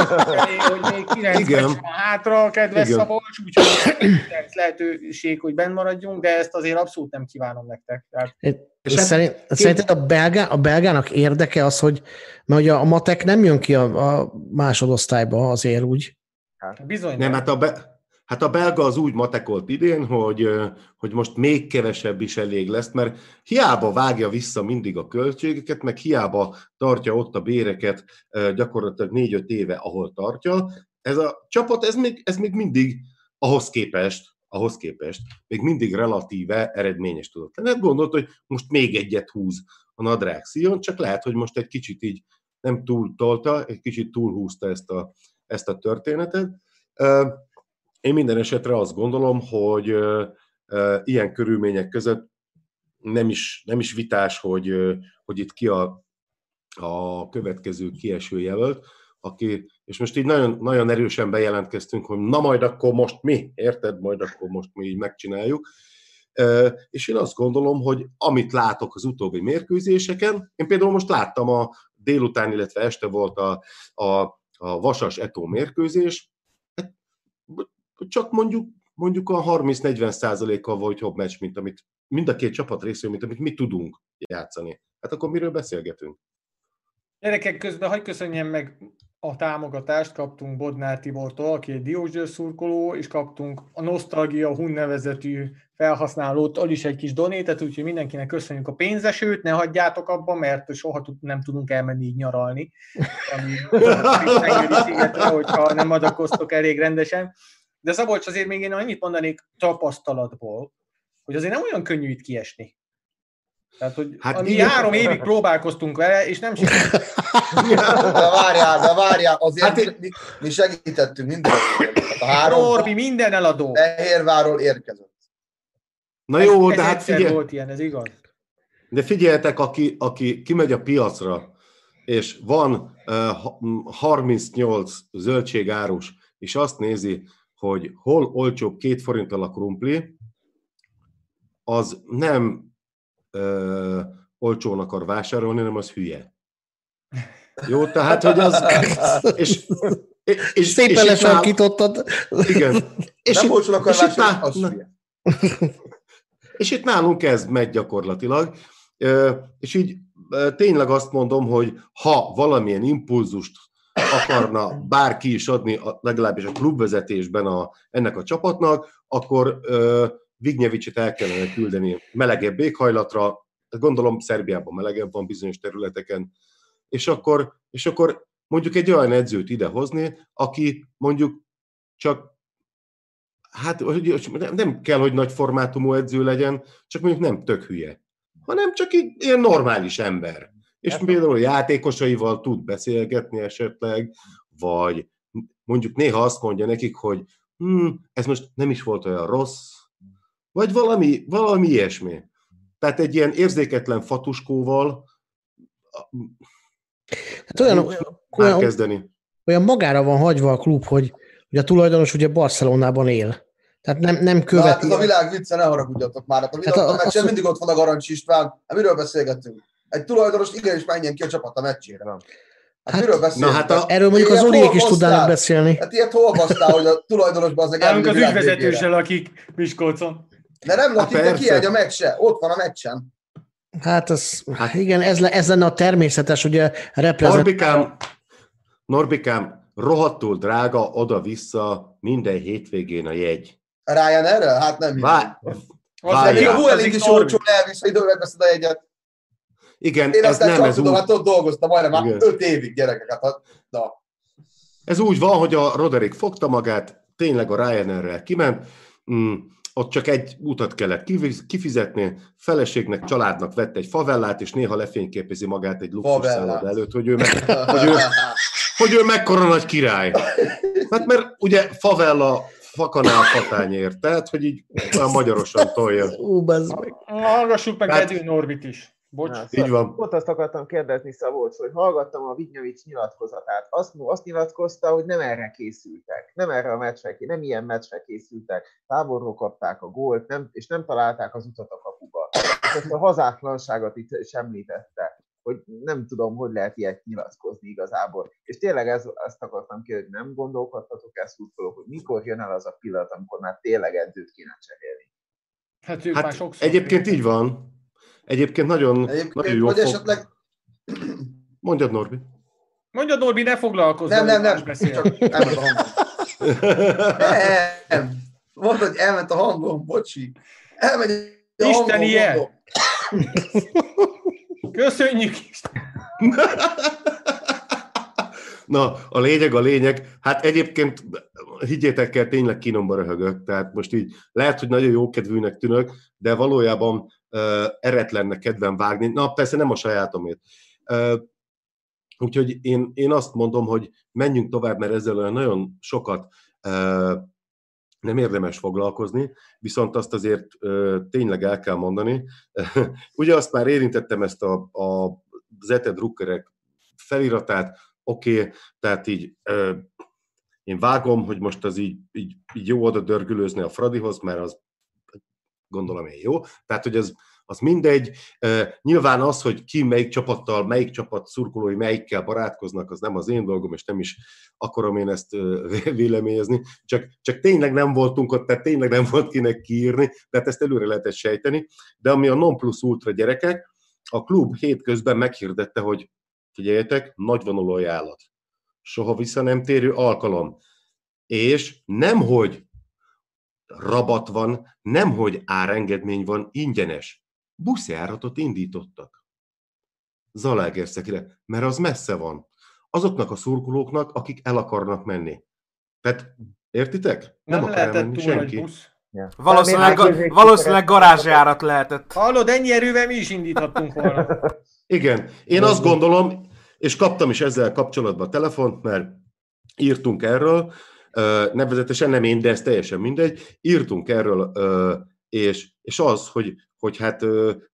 hogy még 9 Igen. meccs van hátra, kedves Igen. Szabolcs, úgyhogy lehetőség, hogy benn maradjunk, de ezt azért abszolút nem kívánom nektek. Tehát... És hát szerint, két... szerinted a, belgá, a belgának érdeke az, hogy mert ugye a matek nem jön ki a, a másodosztályba azért úgy. Hát, bizony. Nem, nem. hát a, be, Hát a belga az úgy matekolt idén, hogy, hogy most még kevesebb is elég lesz, mert hiába vágja vissza mindig a költségeket, meg hiába tartja ott a béreket gyakorlatilag négy-öt éve, ahol tartja. Ez a csapat, ez még, ez még mindig ahhoz képest, ahhoz képest még mindig relatíve eredményes tudott lenni. Hát gondolt, hogy most még egyet húz a nadrág szíjon, csak lehet, hogy most egy kicsit így nem túl tolta, egy kicsit túlhúzta ezt a, ezt a történetet. Én minden esetre azt gondolom, hogy ilyen körülmények között nem is, nem is vitás, hogy, hogy itt ki a, a következő kieső jelölt, aki, és most így nagyon, nagyon erősen bejelentkeztünk, hogy na majd akkor most mi, érted, majd akkor most mi így megcsináljuk. És én azt gondolom, hogy amit látok az utóbbi mérkőzéseken, én például most láttam a délután, illetve este volt a, a, a Vasas Etó mérkőzés, hát csak mondjuk mondjuk a 30-40 százalékkal volt jobb meccs, mint amit mind a két csapat részéről, mint amit mi tudunk játszani. Hát akkor miről beszélgetünk? Gyerekek, közben hagyj köszönjem meg a támogatást, kaptunk Bodnár Tibortól, aki egy Diósgyőr szurkoló, és kaptunk a Nostalgia Hun nevezetű felhasználót, is egy kis donétet, úgyhogy mindenkinek köszönjük a pénzesőt, ne hagyjátok abba, mert soha nem tudunk elmenni így nyaralni, ami szigetre, hogyha nem adakoztok elég rendesen. De Szabolcs, azért még én annyit mondanék tapasztalatból, hogy azért nem olyan könnyű itt kiesni. Tehát, hogy hát mi három évig próbálkoztunk vele, és nem sikerült. De várjál, de várjál, azért hát mi, mi segítettünk minden. A három Norbi, minden eladó. Fehérváról érkezett. Na jó, ez, de hát figyelj. volt ilyen, ez igaz. De figyeljetek, aki, aki kimegy a piacra, és van uh, 38 zöldségárus, és azt nézi, hogy hol olcsóbb két forinttal a krumpli, az nem ö, olcsón akar vásárolni, hanem az hülye. Jó, tehát, hogy az... És, és, és Szépen lesarkítottad. Igen. És nem olcsón akar vásárolni, az hülye. És itt nálunk ez megy gyakorlatilag. És így tényleg azt mondom, hogy ha valamilyen impulzust akarna bárki is adni, legalábbis a klubvezetésben a, ennek a csapatnak, akkor uh, Vignyevicsit el kellene küldeni melegebb éghajlatra, gondolom Szerbiában melegebb van bizonyos területeken, és akkor, és akkor mondjuk egy olyan edzőt idehozni, aki mondjuk csak hát nem kell, hogy nagy formátumú edző legyen, csak mondjuk nem tök hülye, hanem csak egy ilyen normális ember és Ezt például a játékosaival tud beszélgetni esetleg, vagy mondjuk néha azt mondja nekik, hogy hm, ez most nem is volt olyan rossz, vagy valami, valami ilyesmi. Tehát egy ilyen érzéketlen fatuskóval hát olyan, olyan, kezdeni. olyan magára van hagyva a klub, hogy, hogy a tulajdonos ugye Barcelonában él. Tehát nem, nem követi. Hát ez a világ vicce, ne haragudjatok már. Hát a világ, hát a, a, a, mindig ott van a Garancs István. Hát miről beszélgetünk? Egy tulajdonos igenis menjen ki a csapat a meccsére. Hát, hát miről beszélünk? Na hát a, erről mondjuk az Oliék is tudnának beszélni. Hát ilyet hol basztál, hogy a tulajdonosban az egy Nálunk az ügyvezetősel lakik Miskolcon. De nem lakik, de kiadj a meccse. Ott van a meccsen. Hát, az, hát igen, ez, le, ez lenne a természetes, ugye reprezent... Norbikám, Norbikám, rohadtul drága oda-vissza minden hétvégén a jegy. A Ryan erre? Hát nem. Vá- Várjál. A Vueling is olcsó elvisz, hogy megveszed a jegyet. Igen, Én ez nem ez tudom, úgy... hát ott dolgoztam majdnem már öt évig gyerekeket. Hát, na. Ez úgy van, hogy a Roderick fogta magát, tényleg a Ryanair-rel kiment, mm, ott csak egy utat kellett kifizetni, feleségnek, családnak vett egy favellát, és néha lefényképezi magát egy luxusszállat előtt, hogy ő, meg, hogy, ő, hogy ő mekkora nagy király. Hát mert ugye favella fakanál patányért. Tehát, hogy így olyan magyarosan tolja. Ú, meg. Hallgassuk meg Hát- Gedő Norbit is. Bocs. Na, Így van. Pont azt akartam kérdezni Szabolcs, hogy hallgattam a Vignyevics nyilatkozatát. Azt, azt nyilatkozta, hogy nem erre készültek. Nem erre a meccsre, nem ilyen meccsre készültek. Távolról kapták a gólt, nem, és nem találták az utat a kapuba. És ezt a hazátlanságot itt is említette, hogy nem tudom, hogy lehet ilyet nyilatkozni igazából. És tényleg ez, ezt akartam kérdezni, nem gondolkodtatok ezt úgy, hogy mikor jön el az a pillanat, amikor már tényleg edzőt kéne cserélni. Hát ők már Hát sokszor egyébként így van. Egyébként nagyon, nagyon Egyébként, jó vagy fog. esetleg... Mondjad, Norbi. Mondja Norbi, ne foglalkozz. Nem, nem, nem, beszél. csak elment a hangom. Nem, mondta, hogy elment a hangom, bocsi. Elmegy a hangom, Isten ilyen. mondom. Köszönjük is. Na, a lényeg, a lényeg. Hát egyébként higgyétek el, tényleg kínomba röhögök. Tehát most így lehet, hogy nagyon jókedvűnek tűnök, de valójában uh, eretlenne kedvem vágni. Na, persze nem a sajátomét. Uh, úgyhogy én, én azt mondom, hogy menjünk tovább, mert ezzel olyan nagyon sokat nem érdemes foglalkozni, viszont azt azért uh, tényleg el kell mondani. Ugye azt már érintettem ezt a, a Zete Druckerek feliratát, oké, okay, tehát így ö, én vágom, hogy most az így, így, így jó oda dörgülőzni a Fradihoz, mert az gondolom én jó. Tehát, hogy az, az mindegy. Nyilván az, hogy ki melyik csapattal, melyik csapat szurkolói melyikkel barátkoznak, az nem az én dolgom, és nem is akarom én ezt véleményezni. Csak, csak tényleg nem voltunk ott, tehát tényleg nem volt kinek kiírni, tehát ezt előre lehetett sejteni. De ami a non plus ultra gyerekek, a klub hétközben meghirdette, hogy figyeljetek, nagyvonuló ajánlat. Soha vissza nem térő alkalom. És nemhogy rabat van, nemhogy árengedmény van, ingyenes. Buszjáratot indítottak. Zalaegerszegre, mert az messze van. Azoknak a szurkolóknak, akik el akarnak menni. Tehát, értitek? Nem, akar lehetett elmenni túl nagy busz. Ja. Valószínűleg, ga- valószínűleg garázsjárat lehetett. Hallod, ennyi erővel mi is indíthattunk volna. Igen, én azt gondolom, és kaptam is ezzel kapcsolatban telefont, mert írtunk erről, nevezetesen nem én, de ez teljesen mindegy, írtunk erről, és, és az, hogy, hogy, hát,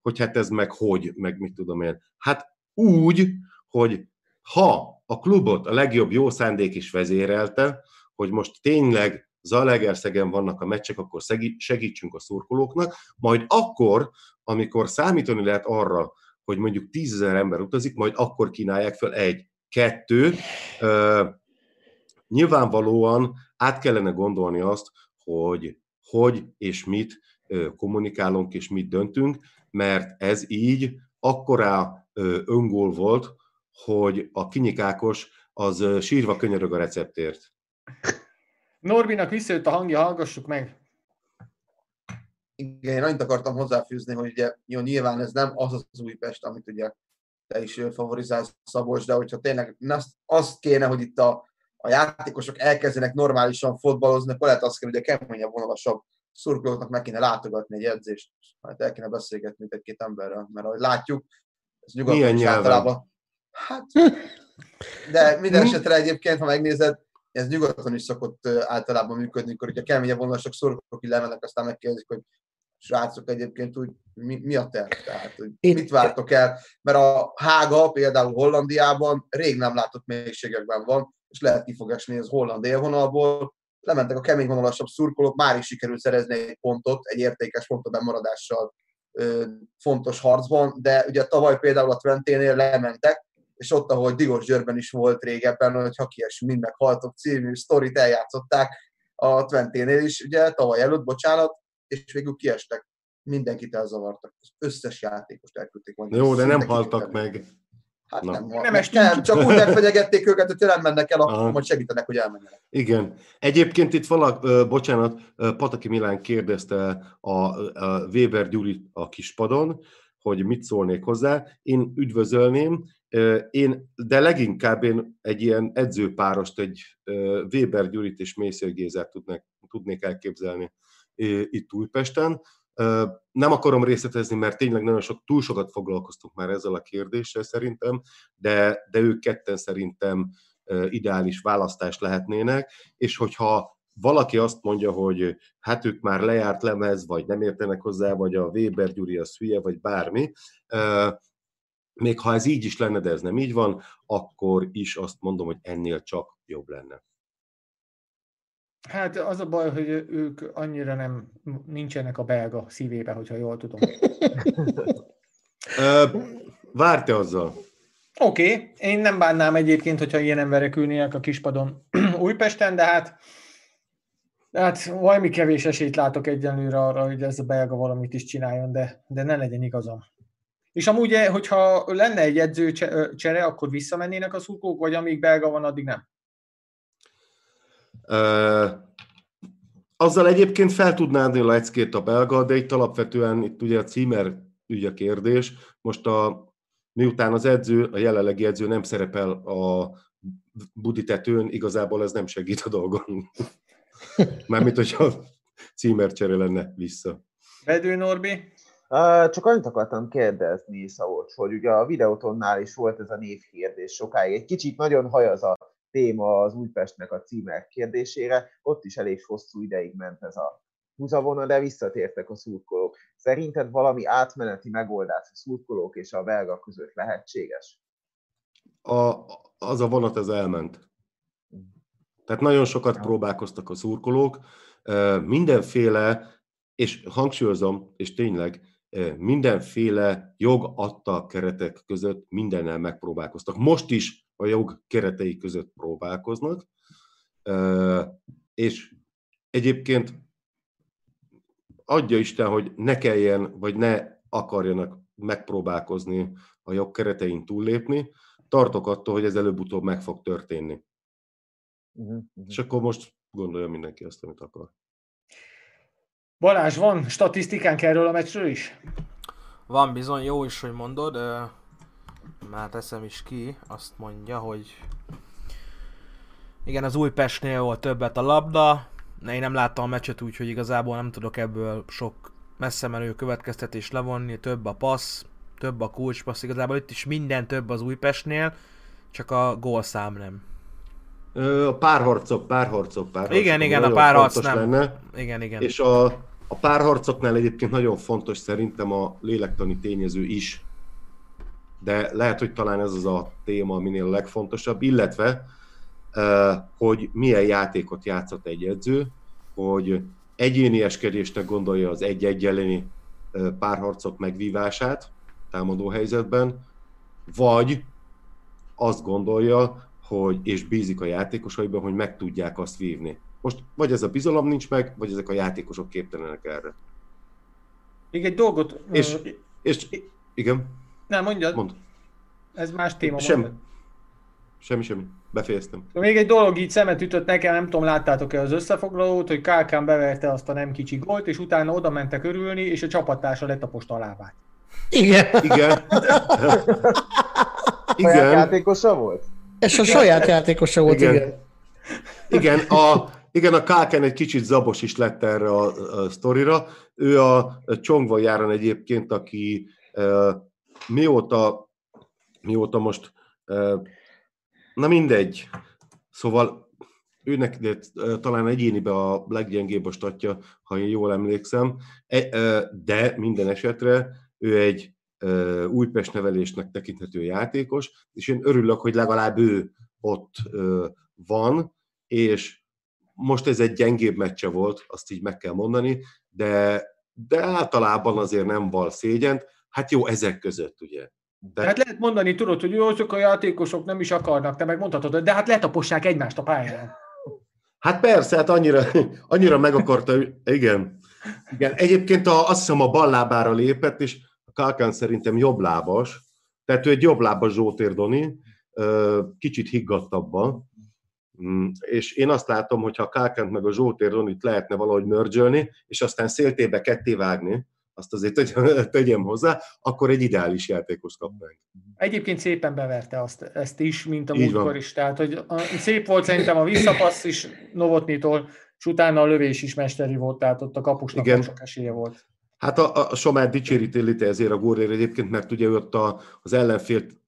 hogy hát ez meg hogy, meg mit tudom én. Hát úgy, hogy ha a klubot a legjobb jó szándék is vezérelte, hogy most tényleg Zalaegerszegen vannak a meccsek, akkor segítsünk a szurkolóknak, majd akkor, amikor számítani lehet arra, hogy mondjuk tízezer ember utazik, majd akkor kínálják fel egy, kettő. Nyilvánvalóan át kellene gondolni azt, hogy hogy és mit kommunikálunk és mit döntünk, mert ez így akkorá ö, öngól volt, hogy a kinyikákos az sírva könyörög a receptért. Norbinak visszajött a hangja, hallgassuk meg. Igen, én annyit akartam hozzáfűzni, hogy ugye jó, nyilván ez nem az az Újpest, amit ugye te is favorizálsz Szabolcs, de hogyha tényleg azt kéne, hogy itt a, a játékosok elkezdenek normálisan fotballozni, akkor lehet azt kell, hogy a keményebb, vonalasabb szurkolóknak meg kéne látogatni egy edzést, hát el kéne beszélgetni egy-két emberrel, mert ahogy látjuk, ez nyugodtan Milyen is általában. Hát, de minden esetre egyébként, ha megnézed, ez nyugaton is szokott általában működni, amikor ugye keményebb vonalasok szurkolók így lemennek, aztán megkérdezik, hogy srácok egyébként úgy mi, mi a terv? Tehát, hogy Itt- mit vártok el? Mert a Hága például Hollandiában rég nem látott mélységekben van, és lehet ki fog esni az holland élvonalból. Lementek a kemény vonalasabb szurkolók, már is sikerült szerezni egy pontot, egy értékes pont a bemaradással ö, fontos harcban, de ugye tavaly például a Twenténél lementek, és ott, ahogy Digos Győrben is volt régebben, hogy ha kiesünk, mind meghaltok című sztorit eljátszották a Twenténél is, ugye tavaly előtt, bocsánat, és végül kiestek. Mindenkit elzavartak. Az összes játékost elküldték. volna. Jó, de nem haltak kitettek. meg. Hát Na. nem, Nem nem, estünk nem, csak úgy megfenyegették őket, hogy nem mennek el, Aha. akkor majd segítenek, hogy elmenjenek. Igen. Egyébként itt valak, bocsánat, ö, Pataki Milán kérdezte a, a Weber Gyurit a kispadon, hogy mit szólnék hozzá. Én üdvözölném, én, de leginkább én egy ilyen edzőpárost, egy Weber Gyurit és Mészér Gézát tudnék, tudnék elképzelni itt Újpesten. Nem akarom részletezni, mert tényleg nagyon sok, túl sokat foglalkoztunk már ezzel a kérdéssel szerintem, de, de ők ketten szerintem ideális választás lehetnének, és hogyha valaki azt mondja, hogy hát ők már lejárt lemez, vagy nem értenek hozzá, vagy a Weber Gyuri az hülye, vagy bármi, még ha ez így is lenne, de ez nem így van, akkor is azt mondom, hogy ennél csak jobb lenne. Hát az a baj, hogy ők annyira nem nincsenek a belga szívébe, hogyha jól tudom. Várte azzal. Oké, okay. én nem bánnám egyébként, hogyha ilyen emberek ülnének a kispadon Újpesten, de hát, de hát valami kevés esélyt látok egyenlőre arra, hogy ez a belga valamit is csináljon, de, de ne legyen igazam. És amúgy, eh, hogyha lenne egy edzőcsere, akkor visszamennének a szurkók, vagy amíg belga van, addig nem? Azzal egyébként fel tudná adni a leckét a belga, de itt alapvetően itt ugye a címer ügy a kérdés. Most a, miután az edző, a jelenlegi edző nem szerepel a budi tetőn, igazából ez nem segít a dolgon. Mármint, hogyha címercsere lenne vissza. Bedő Norbi? csak annyit akartam kérdezni, Szabolcs, hogy ugye a videótonnál is volt ez a névkérdés sokáig. Egy kicsit nagyon hajaz a téma az Újpestnek a címek kérdésére, ott is elég hosszú ideig ment ez a húzavona, de visszatértek a szurkolók. Szerinted valami átmeneti megoldás a szurkolók és a belga között lehetséges? A, az a vonat ez elment. Tehát nagyon sokat próbálkoztak a szurkolók, mindenféle, és hangsúlyozom, és tényleg, mindenféle jog adta keretek között mindennel megpróbálkoztak. Most is a jog keretei között próbálkoznak, és egyébként adja Isten, hogy ne kelljen, vagy ne akarjanak megpróbálkozni a jog keretein túllépni, tartok attól, hogy ez előbb-utóbb meg fog történni. Uh-huh, uh-huh. És akkor most gondolja mindenki azt, amit akar. Balázs, van statisztikánk erről a meccsről is? Van bizony, jó is, hogy mondod. Már teszem is ki, azt mondja, hogy igen, az Újpestnél volt többet a labda, én nem láttam a meccset, úgyhogy igazából nem tudok ebből sok messze menő következtetés levonni, több a passz, több a kulcspassz, igazából itt is minden több az Újpestnél, csak a gólszám nem. A párharcok, párharcok, párharcok. Igen, igen, a párharc nem. Lenne. Igen, igen. És a, a párharcoknál egyébként nagyon fontos szerintem a lélektani tényező is. De lehet, hogy talán ez az a téma, aminél a legfontosabb, illetve hogy milyen játékot játszott egy edző, hogy egyénieskedésnek gondolja az egy-egy elleni párharcok megvívását támadó helyzetben, vagy azt gondolja, hogy, és bízik a játékosaiban, hogy meg tudják azt vívni. Most vagy ez a bizalom nincs meg, vagy ezek a játékosok képtelenek erre. Még egy dolgot... És, és igen. Nem, mondjad. Mond. Ez más téma. Semmi. Semmi, semmi. Befejeztem. Még egy dolog így szemet ütött nekem, nem tudom, láttátok-e az összefoglalót, hogy Kálkán beverte azt a nem kicsi gólt, és utána oda mentek örülni, és a csapattársa lett a posta lábát. Igen. Igen. igen. Saját játékosa volt? És a saját játékosa volt, igen. Igen, igen a, igen, a Káken egy kicsit zabos is lett erre a, a sztorira. Ő a Csongva járon egyébként, aki mióta, mióta most Na mindegy. Szóval őnek de, talán egyénibe a leggyengébb a statja, ha én jól emlékszem, e, de minden esetre ő egy Újpest nevelésnek tekinthető játékos, és én örülök, hogy legalább ő ott van, és most ez egy gyengébb meccse volt, azt így meg kell mondani, de, de általában azért nem val szégyent. Hát jó, ezek között ugye de... Hát lehet mondani, tudod, hogy jó, azok a játékosok nem is akarnak, te meg mondhatod, de hát letapossák egymást a pályán. Hát persze, hát annyira, annyira meg akarta, igen. igen. Egyébként a, azt hiszem a bal lábára lépett, és a Kalkán szerintem jobblábas, tehát ő egy jobblábas Zsótér Doni, kicsit higgadtabban, mm, és én azt látom, hogy ha a Kálkánt meg a Zsótér Donit lehetne valahogy mörgyölni, és aztán széltébe ketté vágni, azt azért tegyem hozzá, akkor egy ideális játékos kapnánk. Egyébként szépen beverte azt, ezt is, mint a múltkor is. Tehát, hogy a, szép volt szerintem a visszapassz is Novotnitól, és utána a lövés is mesteri volt, tehát ott a kapusnak Igen. sok esélye volt. Hát a, a Somár dicséri ezért a górért egyébként, mert ugye ott a, az ellenfélt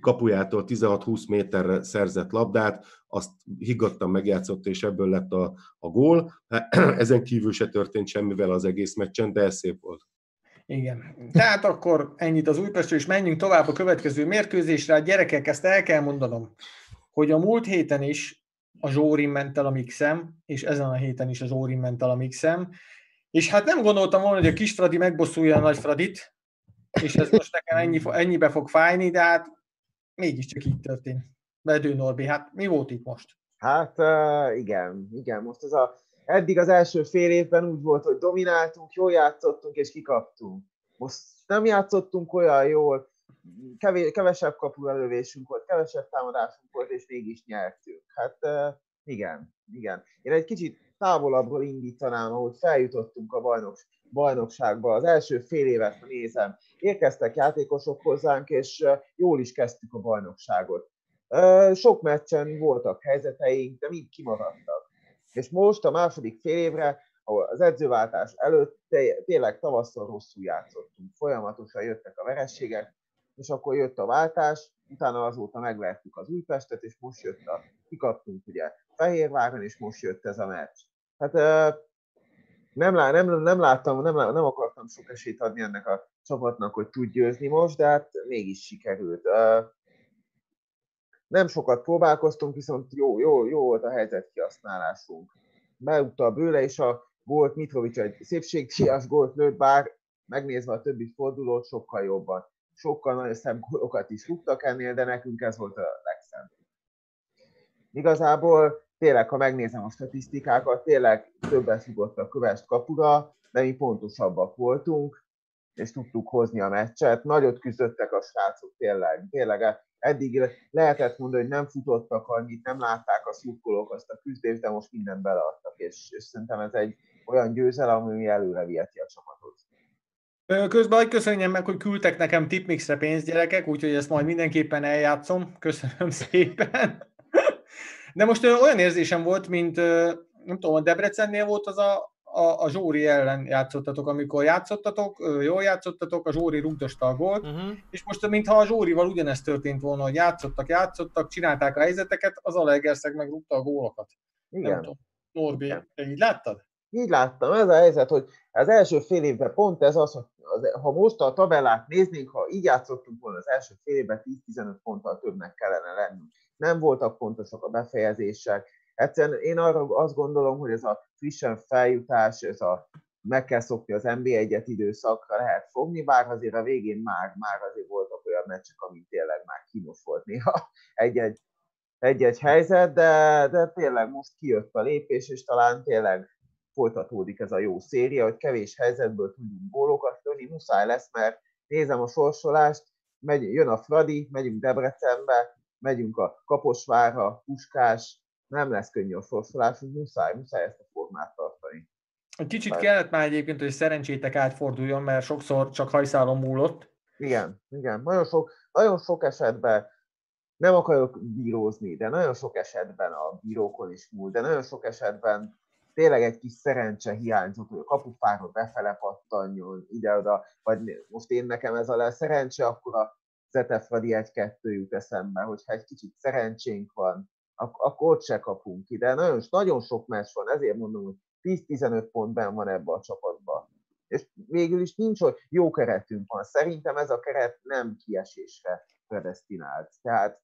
kapujától 16-20 méterre szerzett labdát, azt higgadtan megjátszott, és ebből lett a, a gól. Ezen kívül se történt semmivel az egész meccsen, de ez szép volt. Igen. Tehát akkor ennyit az Újpestről, és menjünk tovább a következő mérkőzésre. A gyerekek, ezt el kell mondanom, hogy a múlt héten is a Zsórin ment el a mixem, és ezen a héten is a Zsórin ment el a mixem, és hát nem gondoltam volna, hogy a kis Fradi megbosszulja a nagy Fradit, és ez most nekem ennyi, ennyibe fog fájni, de hát mégiscsak így történt. Bedő Norbi, hát mi volt itt most? Hát uh, igen, igen, most ez a, eddig az első fél évben úgy volt, hogy domináltunk, jól játszottunk és kikaptunk. Most nem játszottunk olyan jól, kevés, kevesebb kapulelövésünk volt, kevesebb támadásunk volt, és mégis nyertünk. Hát igen, igen. Én egy kicsit távolabbról indítanám, ahogy feljutottunk a bajnok, bajnokságba. Az első fél évet, nézem, érkeztek játékosok hozzánk, és jól is kezdtük a bajnokságot. Sok meccsen voltak helyzeteink, de mind kimaradtak. És most a második fél évre, az edzőváltás előtt tényleg tavasszal rosszul játszottunk. Folyamatosan jöttek a verességek, és akkor jött a váltás, utána azóta megvertük az Újpestet, és most jött a, kikaptunk ugye Fehérváron, és most jött ez a meccs. Hát nem, lá, nem, nem láttam, nem, nem akartam sok esélyt adni ennek a csapatnak, hogy tud győzni most, de hát mégis sikerült. Nem sokat próbálkoztunk, viszont jó, jó, jó volt a helyzet kihasználásunk. Beútta a bőle, és a gólt Mitrovic egy szépségdias gólt lőtt, bár megnézve a többi fordulót sokkal jobban. Sokkal nagyon szebb gólokat is rúgtak ennél, de nekünk ez volt a legszebb. Igazából tényleg, ha megnézem a statisztikákat, tényleg többet rúgott a kövest kapura, de mi pontosabbak voltunk, és tudtuk hozni a meccset. Nagyot küzdöttek a srácok tényleg. Tényleg eddig lehetett mondani, hogy nem futottak annyit, nem látták a szurkolók azt a küzdést, de most mindent beleadtak, és, és szerintem ez egy olyan győzelem, ami előre viheti a csapatot. Közben hogy köszönjem meg, hogy küldtek nekem tipmixre pénzt, gyerekek, úgyhogy ezt majd mindenképpen eljátszom. Köszönöm szépen. De most olyan érzésem volt, mint nem tudom, a Debrecennél volt az a, a, a Zsóri ellen játszottatok, amikor játszottatok, jól játszottatok, a Zsóri rúgdosta a gólt, uh-huh. és most mintha a Zsórival ugyanezt történt volna, hogy játszottak, játszottak, csinálták a helyzeteket, az Alegerszeg meg rúgta a gólokat. Igen. Nem tudom. Norbi, te így láttad? Így láttam, ez a helyzet, hogy az első fél évben pont ez az, hogy az, ha most a tabellát néznénk, ha így játszottunk volna az első fél évben, 10-15 ponttal többnek kellene lenni. Nem voltak pontosak a befejezések, Egyszerűen én arra azt gondolom, hogy ez a frissen feljutás, ez a meg kell szokni az NB1-et időszakra lehet fogni, bár azért a végén már, már azért voltak olyan meccsek, amit tényleg már kínos volt néha egy-egy, egy-egy helyzet, de, de tényleg most kijött a lépés, és talán tényleg folytatódik ez a jó széria, hogy kevés helyzetből tudunk gólokat lőni, muszáj lesz, mert nézem a sorsolást, megy, jön a Fradi, megyünk Debrecenbe, megyünk a Kaposvárra, Puskás, nem lesz könnyű a sorsolásunk, muszáj, muszáj ezt a formát tartani. Egy kicsit mert... kellett már egyébként, hogy szerencsétek átforduljon, mert sokszor csak hajszálon múlott. Igen, igen. Nagyon sok, nagyon sok esetben nem akarok bírózni, de nagyon sok esetben a bírókon is múlt, de nagyon sok esetben tényleg egy kis szerencse hiányzott, hogy a kapufáról befele pattanjon ide-oda, vagy most én nekem ez a le szerencse, akkor a Zetefradi egy-kettő jut eszembe, hogyha egy kicsit szerencsénk van, akkor ott se kapunk ki. De nagyon, nagyon sok meccs van, ezért mondom, hogy 10-15 pont ben van ebbe a csapatba. És végül is nincs, hogy jó keretünk van. Szerintem ez a keret nem kiesésre predestinált. Tehát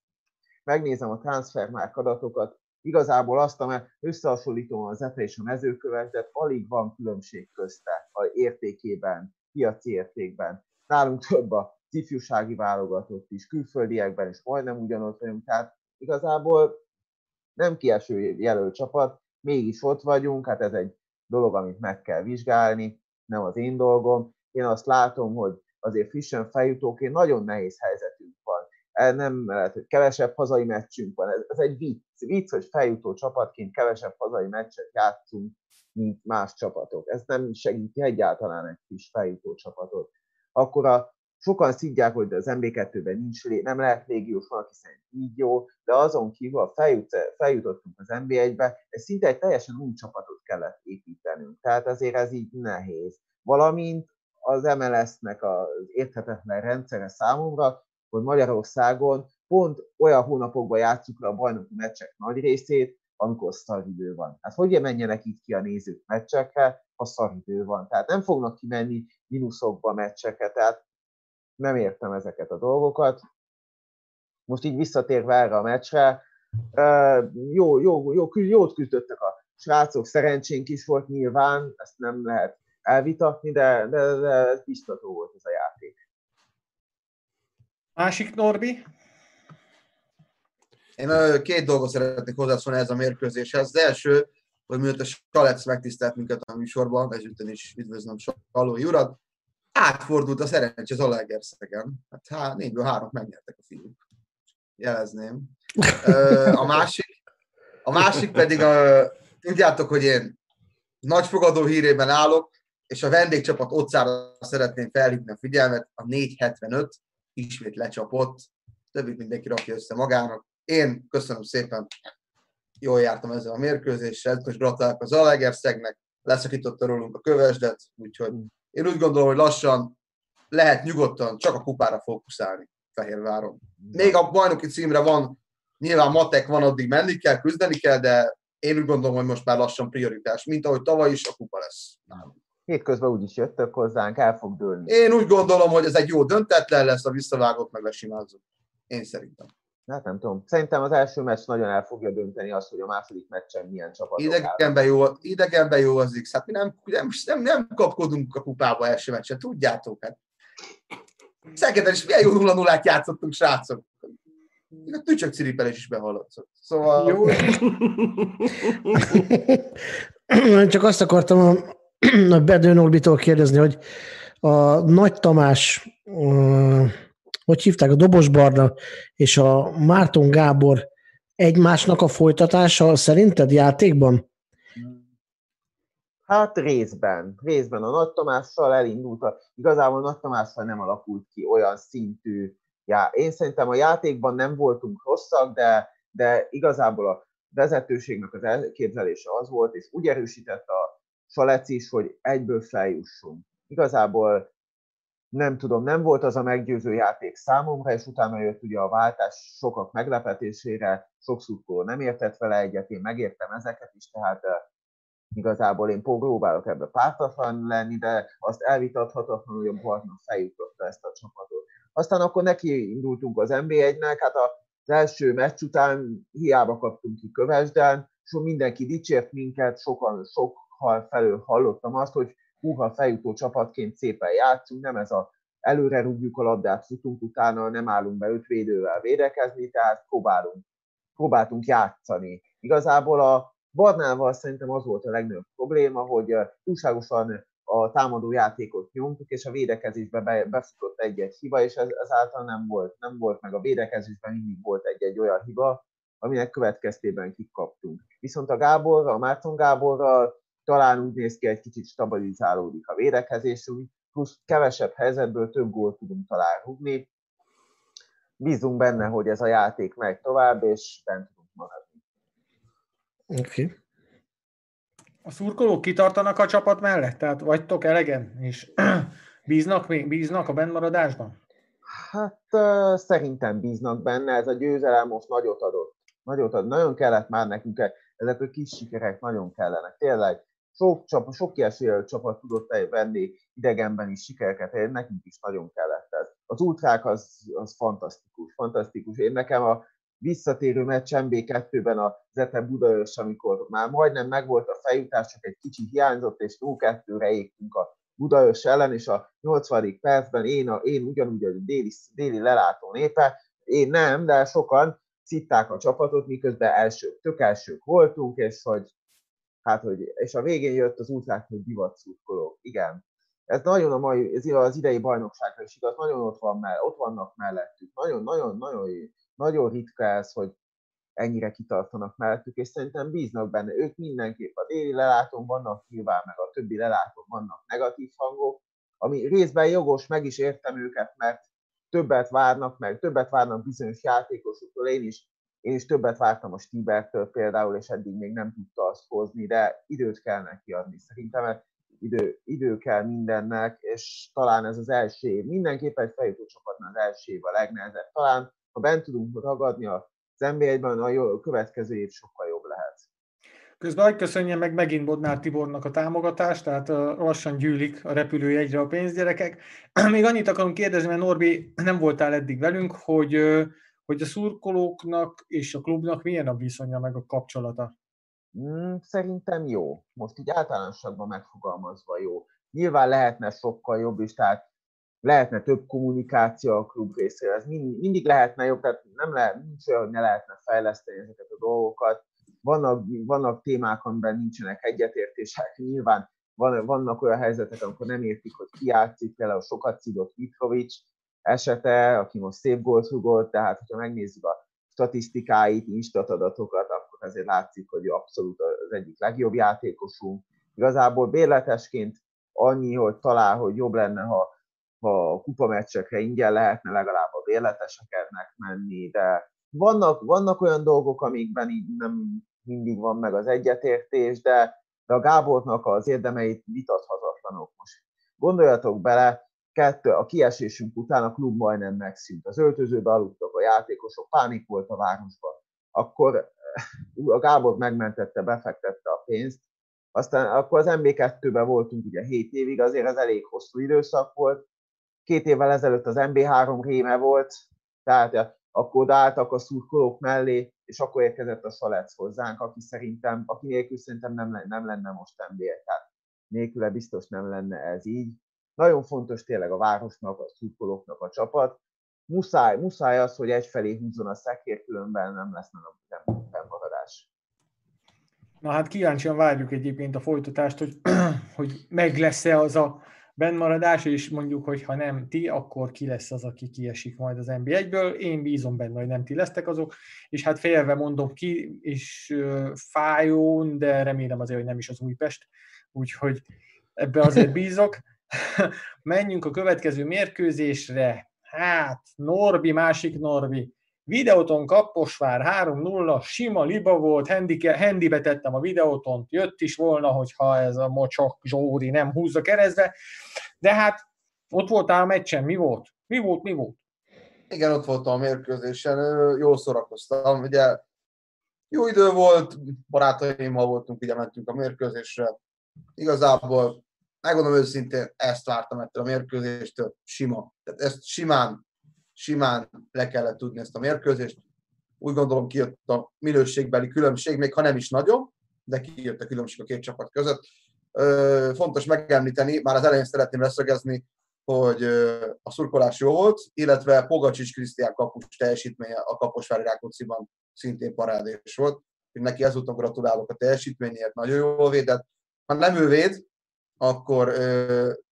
megnézem a transfermárk adatokat, igazából azt, amely összehasonlítom az ETE és a mezőkövetet, alig van különbség közte a értékében, piaci értékben. Nálunk több a ifjúsági válogatott is, külföldiekben is majdnem ugyanott vagyunk, tehát igazából nem kieső jelölt csapat, mégis ott vagyunk, hát ez egy dolog, amit meg kell vizsgálni, nem az én dolgom. Én azt látom, hogy azért frissen feljutóként nagyon nehéz helyzetünk van. Nem lehet, hogy kevesebb hazai meccsünk van. Ez, ez egy vicc. Vicc, hogy feljutó csapatként kevesebb hazai meccset játszunk, mint más csapatok. Ez nem segíti egyáltalán egy kis feljutó csapatot. Akkor a sokan szidják, hogy az MB2-ben nincs, nem lehet légiós, valaki szerint így jó, de azon kívül, ha feljut, feljutottunk az MB1-be, ez szinte egy teljesen új csapatot kellett építenünk. Tehát azért ez így nehéz. Valamint az MLS-nek az érthetetlen rendszere számomra, hogy Magyarországon pont olyan hónapokban játszuk le a bajnoki meccsek nagy részét, amikor idő van. Hát hogy menjenek itt ki a nézők meccsekre, ha idő van. Tehát nem fognak kimenni mínuszokba meccseket, tehát nem értem ezeket a dolgokat. Most így visszatérve erre a meccsre, jó, jó, jó, jót küzdöttek a srácok, szerencsénk is volt nyilván, ezt nem lehet elvitatni, de, de, de ez biztató volt ez a játék. Másik Norbi? Én két dolgot szeretnék hozzászólni ez a mérkőzéshez. Az első, hogy mióta Salec megtisztelt minket a műsorban, ezúttal is üdvözlöm Salói urat, átfordult a szerencsé az Alegerszegen. Hát há, négyből három megnyertek a fiúk. Jelezném. A másik, a másik pedig, a, tudjátok, hogy én nagy fogadó hírében állok, és a vendégcsapat otcára szeretném felhívni a figyelmet, a 475 ismét lecsapott, többit mindenki rakja össze magának. Én köszönöm szépen, jól jártam ezzel a mérkőzéssel, most gratulálok az Alegerszegnek, leszakította rólunk a kövesdet, úgyhogy én úgy gondolom, hogy lassan lehet nyugodtan csak a kupára fókuszálni Fehérváron. Még a bajnoki címre van, nyilván matek van, addig menni kell, küzdeni kell, de én úgy gondolom, hogy most már lassan prioritás, mint ahogy tavaly is a kupa lesz Hétközben úgyis jöttök hozzánk, el fog dőlni. Én úgy gondolom, hogy ez egy jó döntetlen lesz, a visszavágott meg lesimázunk. Én szerintem. Hát nem tudom. Szerintem az első meccs nagyon el fogja dönteni azt, hogy a második meccsen milyen csapat. Idegenben jó, idegenben jó az X. Hát mi nem, nem, nem, nem kapkodunk a kupába első meccsen, tudjátok. Hát. Szegeden is milyen jó 0 0 játszottunk, srácok. A tücsök ciripelés is behallatszott. Szóval... Jó. Csak azt akartam a, a Bedő Norbitól kérdezni, hogy a Nagy Tamás hogy hívták, a Dobos Barna és a Márton Gábor egymásnak a folytatása szerinted játékban? Hát részben. Részben a Nagy Tamással elindult. A, igazából Nagy Tamással nem alakult ki olyan szintű. Já, én szerintem a játékban nem voltunk rosszak, de, de igazából a vezetőségnek az elképzelése az volt, és úgy erősített a Salec is, hogy egyből feljussunk. Igazából nem tudom, nem volt az a meggyőző játék számomra, és utána jött ugye a váltás sokak meglepetésére, sok szurkoló nem értett vele egyet, én megértem ezeket is, tehát igazából én próbálok ebbe pártatlan lenni, de azt elvitathatatlan, hogy a Barna feljutotta ezt a csapatot. Aztán akkor neki indultunk az NB1-nek, hát az első meccs után hiába kaptunk ki Kövesden, so mindenki dicsért minket, sokan, sok hal felől hallottam azt, hogy húha feljutó csapatként szépen játszunk, nem ez a előre rúgjuk a labdát, futunk utána, nem állunk be öt védővel védekezni, tehát próbálunk, próbáltunk játszani. Igazából a Barnával szerintem az volt a legnagyobb probléma, hogy túlságosan a támadó játékot nyomtuk, és a védekezésbe befutott egy-egy hiba, és ez, ezáltal nem volt, nem volt meg a védekezésben mindig volt egy-egy olyan hiba, aminek következtében kikaptunk. Viszont a Gáborra, a Márton Gáborral talán úgy néz ki, egy kicsit stabilizálódik a védekezésünk, plusz kevesebb helyzetből több gólt tudunk talán rúgni. Bízunk benne, hogy ez a játék megy tovább, és bent tudunk maradni. Oké. Okay. A szurkolók kitartanak a csapat mellett? Tehát vagytok elegen? És bíznak, még, bíznak a bennmaradásban? Hát uh, szerintem bíznak benne, ez a győzelem most nagyot adott. Nagyot adott. Nagyon kellett már nekünk, ezek a kis sikerek nagyon kellenek. Tényleg sok, csapat, sok kieső csapat tudott venni idegenben is sikereket érni, nekünk is nagyon kellett ez. Az ultrák az, az fantasztikus, fantasztikus. Én nekem a visszatérő meccs MB2-ben a Zete Budaörs, amikor már majdnem megvolt a feljutás, csak egy kicsi hiányzott, és 0-2-re égtünk a Budaörs ellen, és a 80. percben én, a, én ugyanúgy a déli, déli lelátó népe, én nem, de sokan citták a csapatot, miközben első, tök elsők voltunk, és hogy hát, hogy, és a végén jött az útlát, hogy divat szurkolók. Igen. Ez nagyon a mai, ez az idei bajnokságra is igaz, nagyon ott, van, ott vannak mellettük. Nagyon, nagyon, nagyon, nagyon ritka ez, hogy ennyire kitartanak mellettük, és szerintem bíznak benne. Ők mindenképp a déli lelátón vannak, nyilván meg a többi lelátón vannak negatív hangok, ami részben jogos, meg is értem őket, mert többet várnak, meg többet várnak bizonyos játékosoktól. Én is én is többet vártam a Stibertől például, és eddig még nem tudta azt hozni, de időt kell neki adni. Szerintem idő, idő kell mindennek, és talán ez az első év. Mindenképpen egy feljutó csapatnál az első év a legnehezebb. Talán, ha bent tudunk ragadni az NB1-ben, a, jó, a következő év sokkal jobb lehet. Közben hogy köszönjem meg megint Bodnár Tibornak a támogatást, tehát lassan gyűlik a repülő egyre a pénzgyerekek. Még annyit akarom kérdezni, mert Norbi nem voltál eddig velünk, hogy, hogy a szurkolóknak és a klubnak milyen a viszonya meg a kapcsolata? Mm, szerintem jó. Most így általánosságban megfogalmazva jó. Nyilván lehetne sokkal jobb is, tehát lehetne több kommunikáció a klub részéről. Ez mind, mindig lehetne jobb, tehát nem lehet, nincs olyan, hogy ne lehetne fejleszteni ezeket a dolgokat. Vannak, vannak témák, amiben nincsenek egyetértések. Nyilván van, vannak olyan helyzetek, amikor nem értik, hogy ki játszik, például sokat szidott Mitrovic esete, aki most szép gólt rugott, tehát hogyha megnézzük a statisztikáit, instat adatokat, akkor azért látszik, hogy abszolút az egyik legjobb játékosunk. Igazából bérletesként annyi, hogy talál, hogy jobb lenne, ha, ha a kupameccsekre ingyen lehetne legalább a bérleteseknek menni, de vannak, vannak olyan dolgok, amikben így nem mindig van meg az egyetértés, de, de a Gábornak az érdemeit vitathatatlanok most. Gondoljatok bele, kettő, a kiesésünk után a klub majdnem megszűnt. Az öltözőbe aludtak a játékosok, pánik volt a városban. Akkor a Gábor megmentette, befektette a pénzt, aztán akkor az MB2-ben voltunk ugye 7 évig, azért ez elég hosszú időszak volt. Két évvel ezelőtt az MB3 réme volt, tehát akkor odaálltak a szurkolók mellé, és akkor érkezett a Szalec hozzánk, aki szerintem, aki nélkül szerintem nem, nem lenne most mb tehát nélküle biztos nem lenne ez így. Nagyon fontos tényleg a városnak, a szurkolóknak a csapat. Muszáj, muszáj az, hogy egyfelé húzzon a szekér, különben nem lesz nem fennmaradás. Na hát kíváncsian várjuk egyébként a folytatást, hogy, hogy meg lesz-e az a bennmaradás, és mondjuk, hogy ha nem ti, akkor ki lesz az, aki kiesik majd az NB1-ből. Én bízom benne, hogy nem ti lesztek azok, és hát félve mondom ki, és fájón, de remélem azért, hogy nem is az Újpest, úgyhogy ebbe azért bízok. Menjünk a következő mérkőzésre. Hát, Norbi, másik Norbi. Videóton Kaposvár 3-0, sima liba volt, handike, handybe tettem a videóton, jött is volna, hogyha ez a mocsok Zsóri nem húzza keresztbe, de hát ott voltál a meccsen, mi volt? Mi volt, mi volt? Igen, ott voltam a mérkőzésen, jól szórakoztam, ugye jó idő volt, barátaimmal voltunk, ugye mentünk a mérkőzésre. Igazából megmondom őszintén, ezt vártam ettől a mérkőzéstől, sima. Tehát ezt simán, simán le kellett tudni ezt a mérkőzést. Úgy gondolom kijött a minőségbeli különbség, még ha nem is nagyon, de kijött a különbség a két csapat között. Fontos megemlíteni, már az elején szeretném leszögezni, hogy a szurkolás jó volt, illetve Pogacsics Krisztián kapus teljesítménye a Kaposvári Rákócziban szintén parádés volt. Neki ezúton gratulálok a teljesítményért, nagyon jól védett. Ha nem ő véd, akkor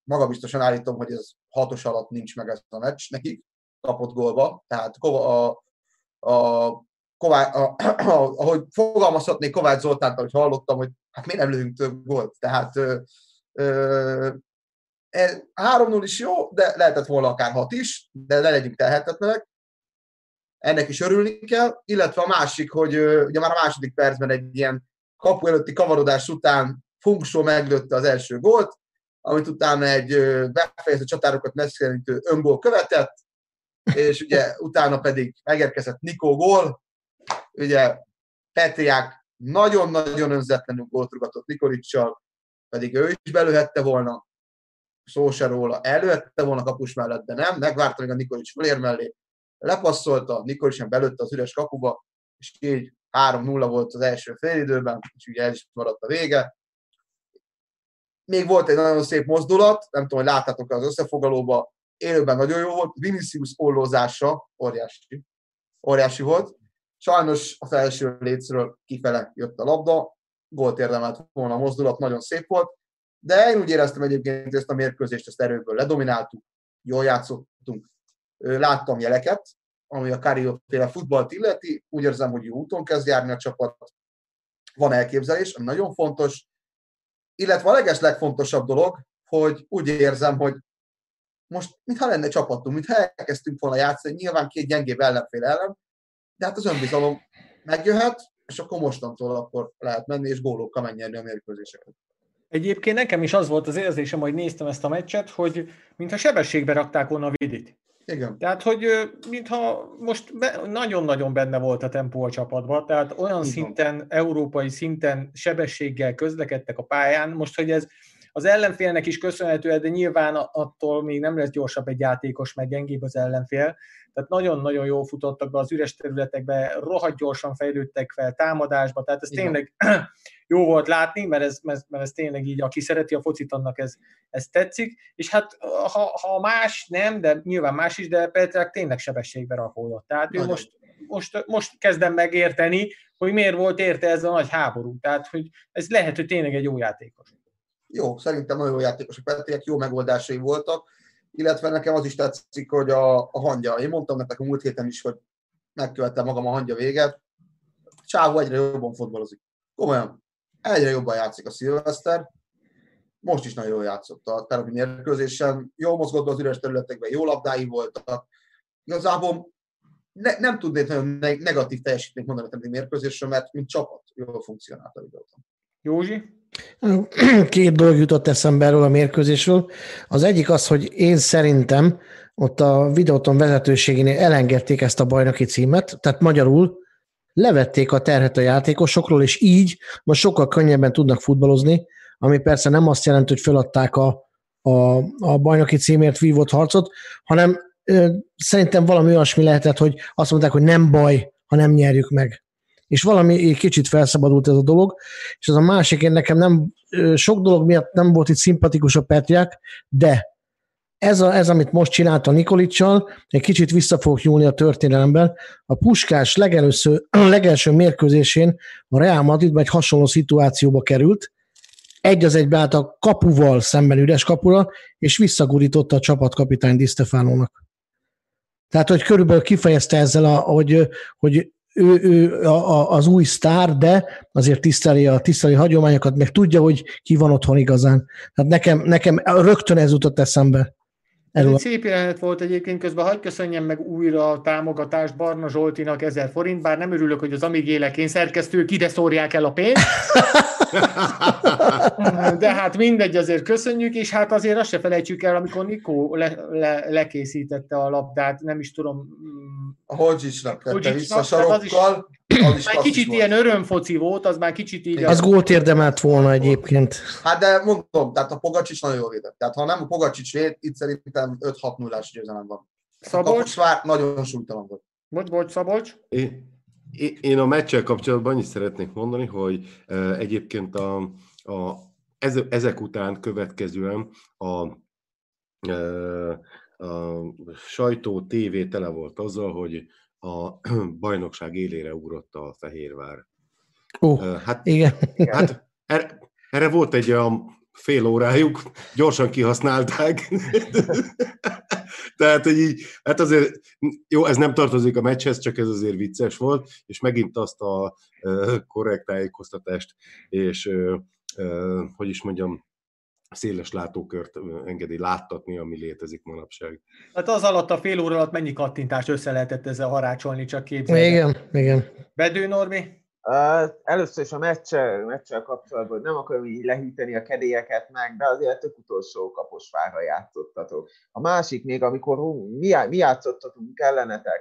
magabiztosan állítom, hogy ez hatos alatt nincs meg ez a meccs nekik, kapott gólba. Tehát a, a, Kovács, a, a, ahogy fogalmazhatnék Kovács Zoltánt, hogy hallottam, hogy hát miért nem lövünk több gólt. Tehát ö, ö, 3-0 is jó, de lehetett volna akár 6 is, de ne legyünk tehetetlenek. Ennek is örülni kell, illetve a másik, hogy ugye már a második percben egy ilyen kapu előtti kavarodás után Funksó meglőtte az első gólt, amit utána egy befejező csatárokat megszerintő öngól követett, és ugye utána pedig megérkezett Nikó gól, ugye Petriák nagyon-nagyon önzetlenül gólt rugatott Nikolicsal, pedig ő is belőhette volna, szó se róla, előhette volna kapus mellett, de nem, megvárta még a Nikolics fölér mellé, lepasszolta, Nikolics sem belőtte az üres kapuba, és így 3-0 volt az első félidőben, és ugye el is maradt a vége. Még volt egy nagyon szép mozdulat, nem tudom, hogy láttátok az összefoglalóba, élőben nagyon jó volt, Vinicius ollózása, óriási, óriási volt. Sajnos a felső lécről kifele jött a labda, gólt érdemelt volna a mozdulat, nagyon szép volt, de én úgy éreztem egyébként, hogy ezt a mérkőzést ezt erőből ledomináltuk, jól játszottunk, láttam jeleket, ami a Kárió féle futballt illeti, úgy érzem, hogy jó úton kezd járni a csapat, van elképzelés, ami nagyon fontos, illetve a leges legfontosabb dolog, hogy úgy érzem, hogy most mintha lenne csapatunk, mintha elkezdtünk volna játszani, nyilván két gyengébb ellenfél ellen, de hát az önbizalom megjöhet, és akkor mostantól akkor lehet menni, és gólokkal megnyerni a mérkőzéseket. Egyébként nekem is az volt az érzésem, hogy néztem ezt a meccset, hogy mintha sebességbe rakták volna a vidit. Igen. Tehát, hogy mintha most be, nagyon-nagyon benne volt a tempó a csapatban, tehát olyan van. szinten, európai szinten sebességgel közlekedtek a pályán, most, hogy ez az ellenfélnek is köszönhető, de nyilván attól még nem lesz gyorsabb egy játékos, meg gyengébb az ellenfél. Tehát nagyon-nagyon jól futottak be az üres területekbe, rohadt gyorsan fejlődtek fel támadásba, tehát ez van. tényleg jó volt látni, mert ez, mert mert ez tényleg így, aki szereti a focit, annak ez, ez tetszik. És hát ha, ha más nem, de nyilván más is, de Petrák tényleg sebességbe rakódott. Tehát ő most, most, most kezdem megérteni, hogy miért volt érte ez a nagy háború. Tehát, hogy ez lehet, hogy tényleg egy jó játékos. Jó, szerintem nagyon jó játékosok Petriek, jó megoldásai voltak, illetve nekem az is tetszik, hogy a, a hangya, én mondtam nektek a múlt héten is, hogy megkövettem magam a hangya véget, Csávó egyre jobban fotbalozik. Komolyan, egyre jobban játszik a Szilveszter, most is nagyon jól játszott a terapi mérkőzésen, jól mozgott az üres területekben, jó labdái voltak. Igazából ne, nem tudnék nagyon ne- negatív teljesítményt mondani a terapi mérkőzésről, mert mint csapat jól funkcionált a videóton. Józsi? Két dolog jutott eszembe erről a mérkőzésről. Az egyik az, hogy én szerintem ott a videóton vezetőségénél elengedték ezt a bajnoki címet, tehát magyarul levették a terhet a játékosokról, és így most sokkal könnyebben tudnak futballozni, ami persze nem azt jelenti, hogy feladták a, a, a bajnoki címért vívott harcot, hanem ö, szerintem valami olyasmi lehetett, hogy azt mondták, hogy nem baj, ha nem nyerjük meg. És valami egy kicsit felszabadult ez a dolog, és az a másik, én nekem nem, sok dolog miatt nem volt itt szimpatikus a Petriák, de ez, a, ez, amit most csinált a Nikolicsal, egy kicsit vissza fogok nyúlni a történelemben. A Puskás legelőször, legelső mérkőzésén a Real Madridban egy hasonló szituációba került, egy az egybe állt a kapuval szemben üres kapura, és visszagurította a csapatkapitány Di Stefánónak. Tehát, hogy körülbelül kifejezte ezzel, a, hogy, hogy ő, ő a, a, az új sztár, de azért tiszteli a tiszteli hagyományokat, meg tudja, hogy ki van otthon igazán. Tehát nekem, nekem rögtön ez jutott eszembe. Ez egy szép jelenet volt egyébként, közben hagyd köszönjem meg újra a támogatást Barna Zsoltinak 1000 forint, bár nem örülök, hogy az Amíg élek én szerkesztők ide szórják el a pénzt. De hát mindegy, azért köszönjük, és hát azért azt se felejtsük el, amikor Nikó le, le, lekészítette a labdát, nem is tudom, mm, A Hodzsicsnak tette vissza a tehát az is- sarokkal, az már kicsit volt. ilyen örömfoci volt, az már kicsit így... Az gólt érdemelt volna egyébként. Hát de mondom, tehát a Pogacsics nagyon jól védett. Tehát ha nem a Pogacsics véd, itt szerintem 5-6 0 győzelem van. A Szabolcs, Kaposvár nagyon súlytalan volt. bocs, bocs, Szabolcs. Én, én- én a meccsel kapcsolatban annyit szeretnék mondani, hogy egyébként a, a, ez, ezek után következően a, uh, a sajtó, tévé tele volt azzal, hogy a bajnokság élére ugrott a Fehérvár. Ó, Uh, hát, igen. hát erre, erre volt egy olyan fél órájuk, gyorsan kihasználták. Tehát, hogy így, hát azért, jó, ez nem tartozik a meccshez, csak ez azért vicces volt, és megint azt a ö, korrekt tájékoztatást, és ö, ö, hogy is mondjam, széles látókört engedi láttatni, ami létezik manapság. Hát az alatt a fél óra alatt mennyi kattintást össze lehetett ezzel harácsolni, csak képzelni. Igen, igen. Bedő Normi? Uh, először is a meccsel, meccsel kapcsolatban nem akarom így lehűteni a kedélyeket meg, de azért tök utolsó kaposvárra játszottatok. A másik még, amikor hú, mi, mi játszottatunk ellenetek,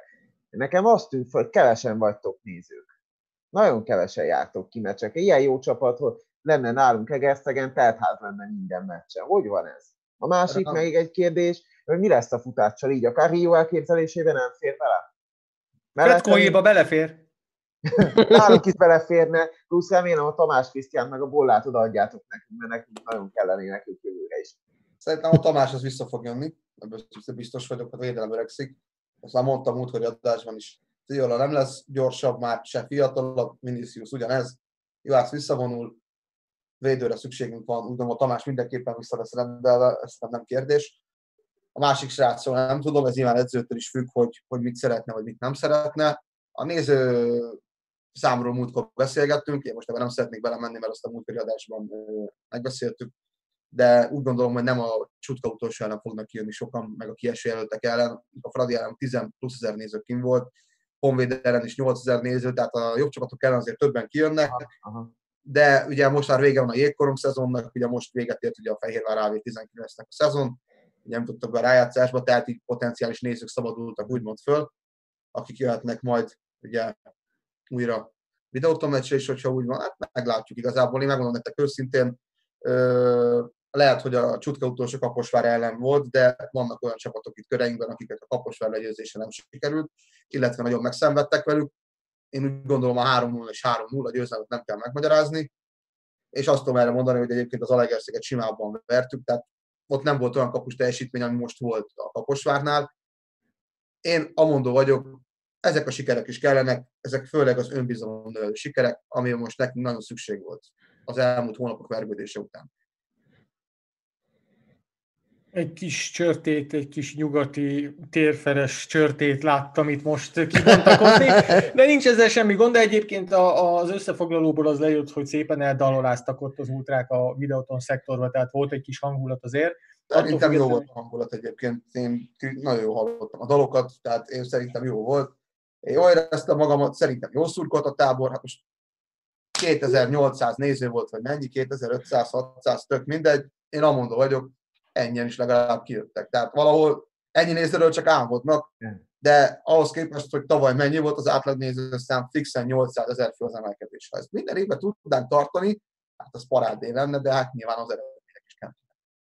nekem azt tűnt, hogy kevesen vagytok nézők. Nagyon kevesen jártok ki meccsek. Ilyen jó csapat, hogy lenne nálunk Egerszegen, teltház lenne minden meccsen. Hogy van ez? A másik Nem. még egy kérdés, hogy mi lesz a futással így? A Rio elképzelésében nem fér bele? Fetkóéba belefér. nálunk is beleférne, plusz remélem a Tamás Krisztián meg a bollát odaadjátok nekünk, mert nekünk nagyon kellenének ők jövőre is. Szerintem a Tamás az vissza fog jönni, ebből biztos vagyok, hogy a védelem öregszik. Azt már mondtam múltkori adásban is, Ciola nem lesz gyorsabb, már se fiatalabb, Vinicius ugyanez, Juhász visszavonul, védőre szükségünk van, úgy gondolom a Tamás mindenképpen vissza lesz rendelve, ez nem, kérdés. A másik srácról nem tudom, ez nyilván edzőtől is függ, hogy, hogy mit szeretne, vagy mit nem szeretne. A néző számról múltkor beszélgettünk, én most ebben nem szeretnék belemenni, mert azt a múltkori adásban megbeszéltük, de úgy gondolom, hogy nem a csutka utolsó ellen fognak kijönni sokan, meg a kieső jelöltek ellen. A Fradi ellen 10 plusz ezer néző kim volt, Honvéd ellen is 8000 néző, tehát a jobb csapatok ellen azért többen kijönnek. Aha. De ugye most már vége van a jégkorong szezonnak, ugye most véget ért ugye a Fehérvár AV19-nek a szezon, ugye nem tudtak be rájátszásba, tehát így potenciális nézők szabadultak úgymond föl, akik jöhetnek majd ugye újra videótomeccsre, és hogyha úgy van, hát meglátjuk igazából. Én megmondom nektek őszintén, ö, lehet, hogy a Csutka utolsó Kaposvár ellen volt, de vannak olyan csapatok itt köreinkben, akiket a Kaposvár legyőzése nem sikerült, illetve nagyon megszenvedtek velük. Én úgy gondolom a 3-0 és 3-0 a győzelmet nem kell megmagyarázni, és azt tudom erre mondani, hogy egyébként az Alegerszeget simábban vertük, tehát ott nem volt olyan kapus teljesítmény, ami most volt a Kaposvárnál. Én amondó vagyok, ezek a sikerek is kellenek, ezek főleg az önbizalom sikerek, ami most nekünk nagyon szükség volt az elmúlt hónapok vergődése után. Egy kis csörtét, egy kis nyugati térferes csörtét láttam itt most kibontakozni, de nincs ezzel semmi gond, de egyébként a, az összefoglalóból az lejött, hogy szépen eldaloráztak ott az ultrák a videóton szektorba, tehát volt egy kis hangulat azért. Szerintem jó volt a hangulat egyébként, én nagyon jó hallottam a dalokat, tehát én szerintem jó volt. Én jól éreztem magamat, szerintem jó szurkolt a tábor, hát most 2800 néző volt, vagy mennyi, 2500, 600, tök mindegy. Én amondó vagyok, ennyien is legalább kijöttek. Tehát valahol ennyi nézőről csak álmodnak, de ahhoz képest, hogy tavaly mennyi volt az átlag nézőszám, fixen 800 ezer fő az emelkedés. Ha ezt minden évben tudnánk tartani, hát az parádé lenne, de hát nyilván az eredmények is kell.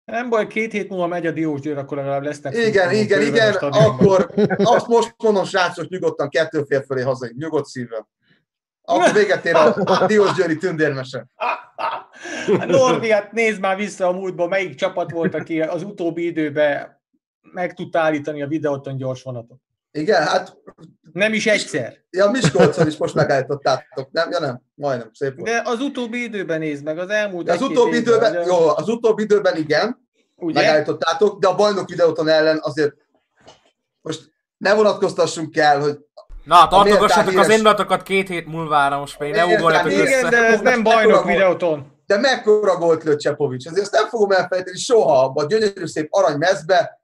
Nem baj, két hét múlva megy a Diós Győr, akkor legalább lesznek. Igen, igen, igen, akkor azt most mondom, srácok, nyugodtan kettő fél fölé hazai, nyugodt szívvel. Akkor véget ér a Diós Győri tündérmese. Norbi, hát nézd már vissza a múltba, melyik csapat volt, aki az utóbbi időben meg tudta állítani a videóton gyors vonatot. Igen, hát... Nem is egyszer. Ja, Miskolcon is most megállítottátok, nem? Ja nem, majdnem, szép volt. De az utóbbi időben nézd meg, az elmúlt de az utóbbi időben, időben, jó, az utóbbi időben igen, Ugye? megállítottátok, de a bajnok videóton ellen azért most ne vonatkoztassunk el, hogy Na, tartogassatok az indulatokat két hét múlvára, most még ne ugorjatok össze. Igen, de ez nem bajnok videóton. De mekkora gólt lőtt Csepovics, ezért ezt nem fogom elfelejteni soha abba a gyönyörű szép arany mezbe,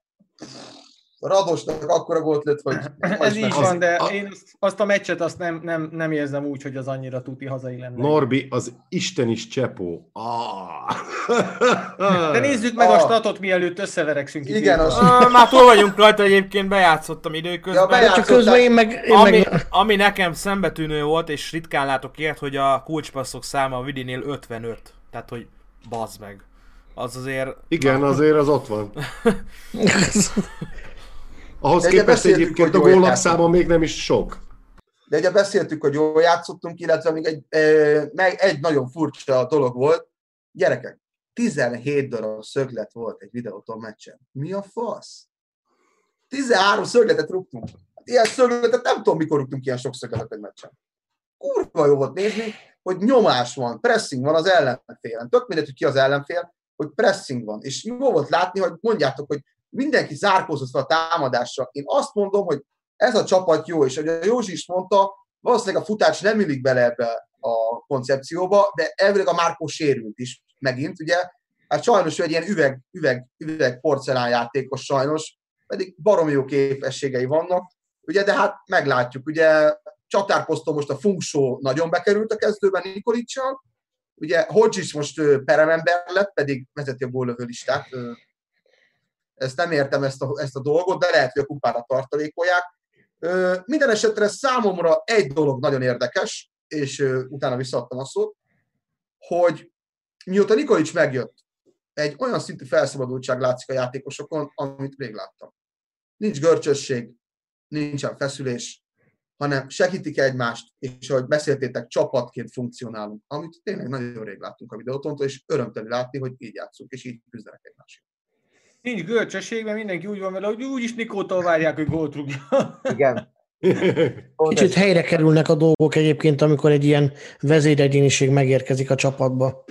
Radosnak akkora gólt lőtt, hogy... Ez így van, de én azt a meccset azt nem, nem, nem érzem úgy, hogy az annyira tuti hazai lenne. Norbi, az Isten is csepó. Ah. De nézzük meg ah. a statot, mielőtt összeverekszünk. Igen, az... Ah, már túl vagyunk rajta, egyébként bejátszottam időközben. Ja, Csak közben én meg... Én ami, meg... ami nekem szembetűnő volt, és ritkán látok ilyet, hogy a kulcspasszok száma a Vidinél 55. Tehát, hogy bazd meg. Az azért... Igen, azért az ott van. Ahhoz De képest egyébként a gólak száma még nem is sok. De ugye beszéltük, hogy jól játszottunk, illetve még egy, meg egy nagyon furcsa dolog volt. Gyerekek, 17 darab szöglet volt egy videótól meccsen. Mi a fasz? 13 szögletet rúgtunk. Ilyen szögletet nem tudom, mikor rúgtunk ilyen sok szögletet egy meccsen. Kurva jó volt nézni, hogy nyomás van, pressing van az ellenfélen. Tök mindegy, hogy ki az ellenfél, hogy pressing van. És jó volt látni, hogy mondjátok, hogy mindenki zárkózott fel a támadásra. Én azt mondom, hogy ez a csapat jó, és ahogy a Józsi is mondta, valószínűleg a futás nem illik bele ebbe a koncepcióba, de elvileg a Márkó sérült is megint, ugye, hát sajnos egy ilyen üveg, üveg, üveg porcelán játékos sajnos, pedig baromi jó képességei vannak, ugye, de hát meglátjuk, ugye csatárposzton most a Funksó nagyon bekerült a kezdőben Nikolicsal, ugye Hodges most peremember lett, pedig vezeti a góllövő listát, ezt nem értem ezt a, ezt a dolgot, de lehet, hogy a kupára tartalékolják. Minden esetre számomra egy dolog nagyon érdekes, és utána visszaadtam a szót, hogy mióta Nikolics megjött, egy olyan szintű felszabadultság látszik a játékosokon, amit még láttam. Nincs görcsösség, nincsen feszülés, hanem segítik egymást, és ahogy beszéltétek, csapatként funkcionálunk, amit tényleg nagyon rég láttunk a videótontól, és örömteli látni, hogy így játszunk, és így küzdenek egymásért. Nincs görcsösség, mert mindenki úgy van vele, hogy úgyis Nikótól várják, hogy gólt rúgja. Igen. Kicsit helyre kerülnek a dolgok egyébként, amikor egy ilyen vezéregyéniség megérkezik a csapatba.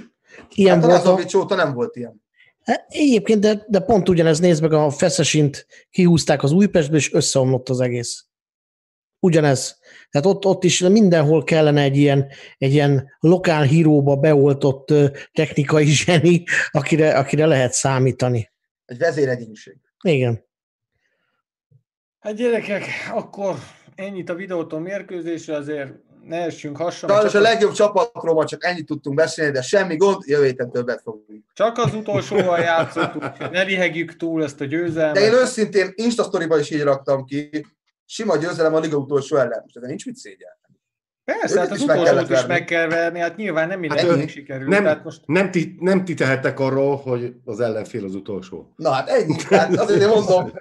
Ilyen hát volt a... óta nem volt ilyen. Hát, egyébként, de, de pont ugyanez, nézd meg, a Feszesint kihúzták az Újpestből, és összeomlott az egész. Ugyanez. Tehát ott, ott is mindenhol kellene egy ilyen, egy ilyen lokál híróba beoltott technikai zseni, akire, akire lehet számítani. Egy vezéregyéniség. Igen. Hát gyerekek, akkor ennyit a videótól mérkőzésre, azért ne essünk hasra. Sajnos a legjobb csapatról ma csak ennyit tudtunk beszélni, de semmi gond, jövő héten többet fogunk. csak az utolsóval játszottunk, ne lihegjük túl ezt a győzelmet. De én őszintén Insta is így raktam ki, sima győzelem a liga utolsó ellen. Most ezen nincs mit szégyel. Persze, hát az utolsót is meg kell verni, hát nyilván nem Hát mindenkinek ő- sikerült. Nem, tehát most nem, ti, nem ti tehettek arról, hogy az ellenfél az utolsó. Na hát ennyi, hát azért én mondom,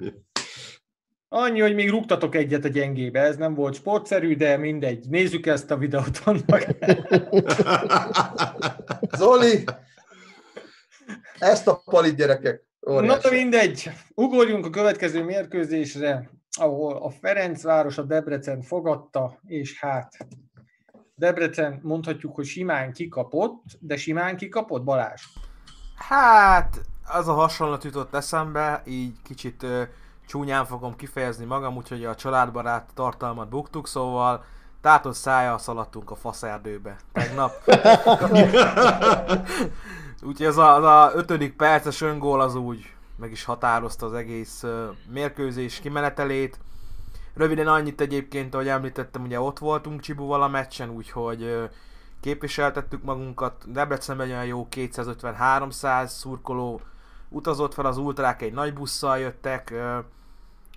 annyi, hogy még rúgtatok egyet a gyengébe, ez nem volt sportszerű, de mindegy. Nézzük ezt a videót annak. Zoli, ezt a palit gyerekek. Na Óriási. mindegy, ugorjunk a következő mérkőzésre, ahol a Ferencváros a Debrecen fogadta, és hát Debrecen mondhatjuk, hogy simán kikapott, de simán kikapott Balázs. Hát, az a hasonlat jutott eszembe, így kicsit ö, csúnyán fogom kifejezni magam, úgyhogy a családbarát tartalmat buktuk, szóval tátott szája szaladtunk a faszerdőbe tegnap. úgyhogy az a, az a ötödik perces öngól az úgy meg is határozta az egész ö, mérkőzés kimenetelét. Röviden annyit egyébként, ahogy említettem, ugye ott voltunk Csibuval a meccsen, úgyhogy képviseltettük magunkat. Debrecenben olyan jó 250-300 szurkoló utazott fel, az ultrák egy nagy busszal jöttek,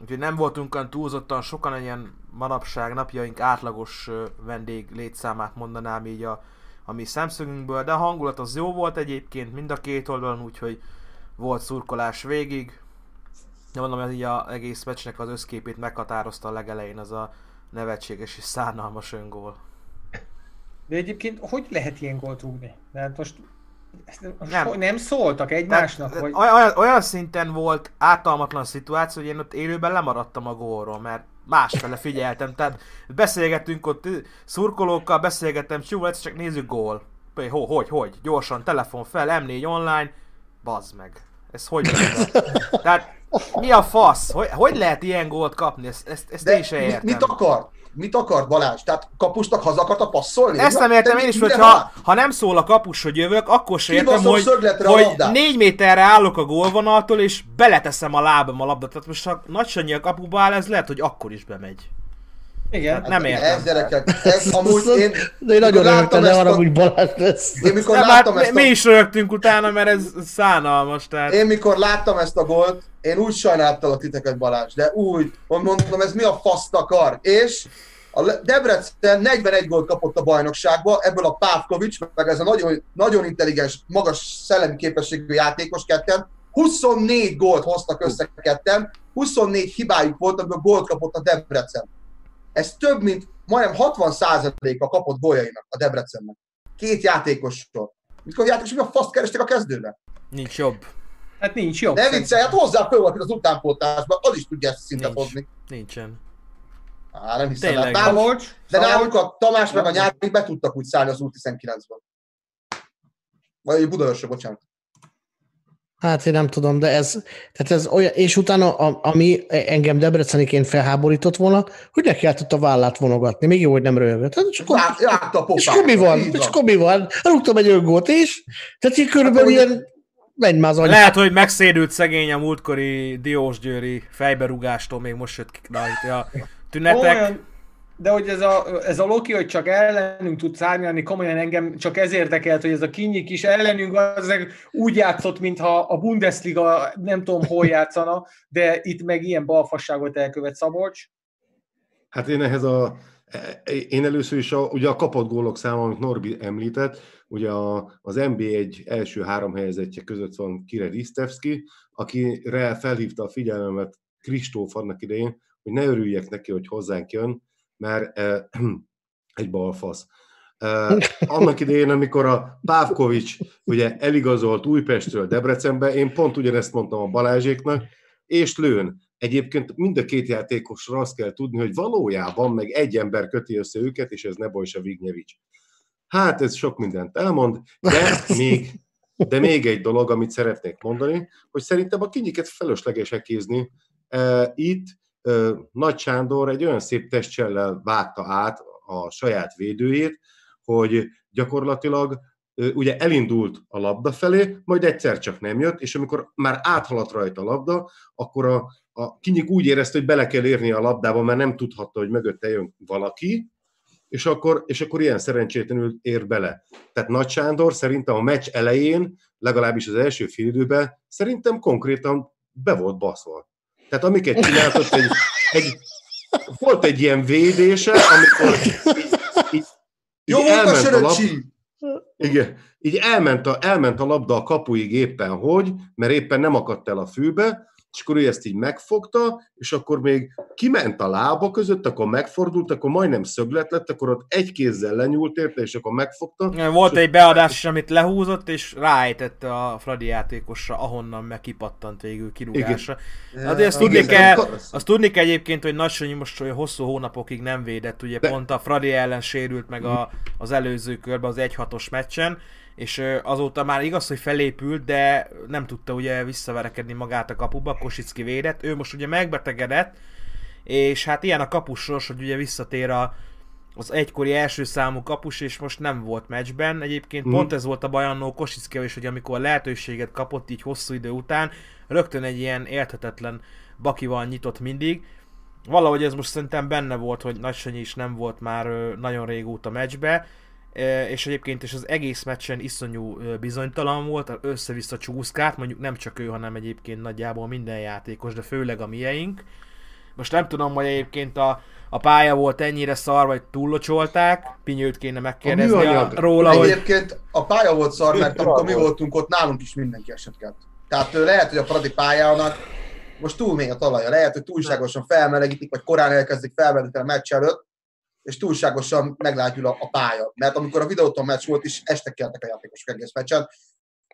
úgyhogy nem voltunk olyan túlzottan sokan, ilyen manapság napjaink átlagos vendég létszámát mondanám így a, a mi szemszögünkből, de a hangulat az jó volt egyébként mind a két oldalon, úgyhogy volt szurkolás végig. De mondom, hogy így a egész meccsnek az összképét meghatározta a legelején az a nevetséges és szánalmas öngól. De egyébként hogy lehet ilyen gólt rúgni? De hát most nem, Nem. nem. nem szóltak egymásnak, Tehát, vagy... olyan, olyan, szinten volt ártalmatlan szituáció, hogy én ott élőben lemaradtam a gólról, mert másfele figyeltem, tehát beszélgettünk ott szurkolókkal, beszélgettem, csú, egyszer csak nézzük gól. Hogy, hogy, hogy, gyorsan, telefon fel, M4 online, bazd meg. Ez hogy? Tehát mi a fasz? Hogy, hogy lehet ilyen gólt kapni? Ezt, ezt, ezt De én sem értem. mit akart? Mit akart Balázs? Tehát kapusnak haza akarta passzolni? Ezt nem értem én is, hogy ha, ha nem szól a kapus, hogy jövök, akkor se értem, hogy, hogy négy méterre állok a gólvonaltól, és beleteszem a lábam a labdát. Tehát most ha Nagy Sanyi a kapuba áll, ez lehet, hogy akkor is bemegy. Igen. Nem értem. Ez gyerekek, ez amúgy én, De én nagyon örültem, ezt arra, hogy Balázs lesz. én mikor Nem, hát láttam mi, ezt mi a, is rögtünk utána, mert ez szánalmas. Tehát... én mikor láttam ezt a gólt, én úgy sajnáltalak titeket Balázs, de úgy, hogy mondom, ez mi a faszt akar, és a Debrecen 41 gólt kapott a bajnokságba, ebből a Pávkovics, meg ez a nagyon, nagyon intelligens, magas szellemi képességű játékos ketten, 24 gólt hoztak össze ketten, 24 hibájuk volt, amiből gólt kapott a Debrecen. Ez több, mint majdnem 60%-a kapott góljainak a Debrecennek. Két játékosról. Mikor a játékos, mi a faszt kerestek a kezdőben? Nincs jobb. Hát nincs jobb. Ne viccelj, hát hozzá föl valakit az utánpótlásba, az is tudja ezt szintet Nincs. hozni. Nincsen. Á, nem hiszem. Tényleg. Hát, Szabolcs, de náluk a Tamás meg a Nyári be tudtak úgy szállni az U19-ből. Vagy Budaörsre, bocsánat. Hát én nem tudom, de ez, tehát ez olyan, és utána, a, ami engem Debreceniként felháborított volna, hogy neki kellett a vállát vonogatni. Még jó, hogy nem röhögött. Hát, és akkor, Rá- Rágta a és pofát. akkor mi van? És akkor mi van? Rúgtam egy öngót is, tehát így körülbelül Hát, ilyen, menj már az anyám. Lehet, hogy megszédült szegény a múltkori Diósgyőri fejberúgástól, még most jött ki rajta a tünetek. Komolyan, de hogy ez a, ez a Loki, hogy csak ellenünk tud szárnyalni, komolyan engem csak ez érdekelt, hogy ez a kinyik is ellenünk az úgy játszott, mintha a Bundesliga nem tudom hol játszana, de itt meg ilyen balfasságot elkövet Szabolcs. Hát én ehhez a, én először is a, ugye a kapott gólok száma, amit Norbi említett, ugye a, az NBA egy első három helyezettje között van Kire Ristevski, akire felhívta a figyelmemet Kristóf annak idején, hogy ne örüljek neki, hogy hozzánk jön, mert eh, egy balfasz. Eh, annak idején, amikor a Pávkovics ugye eligazolt Újpestről Debrecenbe, én pont ugyanezt mondtam a Balázséknak, és lőn. Egyébként mind a két játékosra azt kell tudni, hogy valójában meg egy ember köti össze őket, és ez Nebojsa Vignyevics. Hát ez sok mindent elmond, de még, de még egy dolog, amit szeretnék mondani, hogy szerintem a kinyiket felesleges ekézni. E, Itt Nagy Sándor egy olyan szép testcsellel vágta át a saját védőjét, hogy gyakorlatilag ugye elindult a labda felé, majd egyszer csak nem jött, és amikor már áthaladt rajta a labda, akkor a, a kinyik úgy érezte, hogy bele kell érni a labdába, mert nem tudhatta, hogy mögötte jön valaki, és akkor, és akkor ilyen szerencsétlenül ér bele. Tehát Nagy Sándor szerintem a meccs elején, legalábbis az első félidőben, szerintem konkrétan be volt baszva. Tehát amiket csináltott, egy, egy, volt egy ilyen védése, amikor így, így, Jó így volt a elment a lap, igen, így elment a, elment a labda a kapuig éppen hogy, mert éppen nem akadt el a fűbe, és akkor ő ezt így megfogta, és akkor még kiment a lába között, akkor megfordult, akkor majdnem szöglet lett, akkor ott egy kézzel lenyúlt érte, és akkor megfogta. Volt egy beadás is, amit lehúzott, és ráejtette a Fradi játékosra, ahonnan meg kipattant végül kirúgásra. De azt tudni, Igen, kell, azt tudni kell egyébként, hogy Nagysanyi most olyan hosszú hónapokig nem védett, ugye De- pont a Fradi ellen sérült meg a, az előző körben, az 1-6-os meccsen, és azóta már igaz, hogy felépült, de nem tudta ugye visszaverekedni magát a kapuba, Kosicki védett, ő most ugye megbetegedett, és hát ilyen a kapus sors, hogy ugye visszatér a, az egykori első számú kapus, és most nem volt meccsben. Egyébként mm. pont ez volt a baj annó Kosickivel is, hogy amikor lehetőséget kapott így hosszú idő után, rögtön egy ilyen érthetetlen bakival nyitott mindig. Valahogy ez most szerintem benne volt, hogy Nagysanyi is nem volt már nagyon régóta meccsbe, és egyébként is az egész meccsen iszonyú bizonytalan volt, össze-vissza csúszkált, mondjuk nem csak ő, hanem egyébként nagyjából minden játékos, de főleg a mieink. Most nem tudom, hogy egyébként a, a pálya volt ennyire szar, vagy túllocsolták, Pinyőt kéne megkérdezni a műanyag. róla, hogy Egyébként a pálya volt szar, mert amikor mi voltunk ott, nálunk is mindenki esetket. Tehát ö, lehet, hogy a Fradi pályának most túl mély a talaja. Lehet, hogy túlságosan felmelegítik, vagy korán elkezdik felmelegíteni a meccs előtt, és túlságosan meglágyul a, a pálya. Mert amikor a videóton meccs volt is, este keltek a játékosok egész meccsen.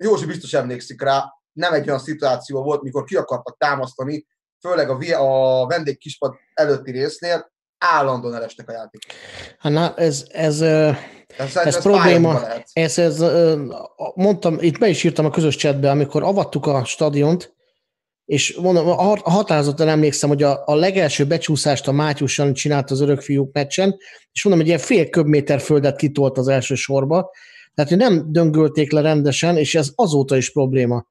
Józsi biztos emlékszik rá, nem egy olyan szituáció volt, mikor ki akartak támasztani, főleg a, a vendég kispad előtti résznél, állandóan elestek a játékosok. Hát na, ez, ez, Ez, Ez pályába probléma. ez, ez, mondtam, itt be is írtam a közös chatbe, amikor avattuk a stadiont, és mondom, a hat- a határozottan emlékszem, hogy a, a legelső becsúszást a Mátyus Jani csinált az örök fiúk meccsen, és mondom, hogy ilyen fél köbméter földet kitolt az első sorba, tehát hogy nem döngölték le rendesen, és ez azóta is probléma.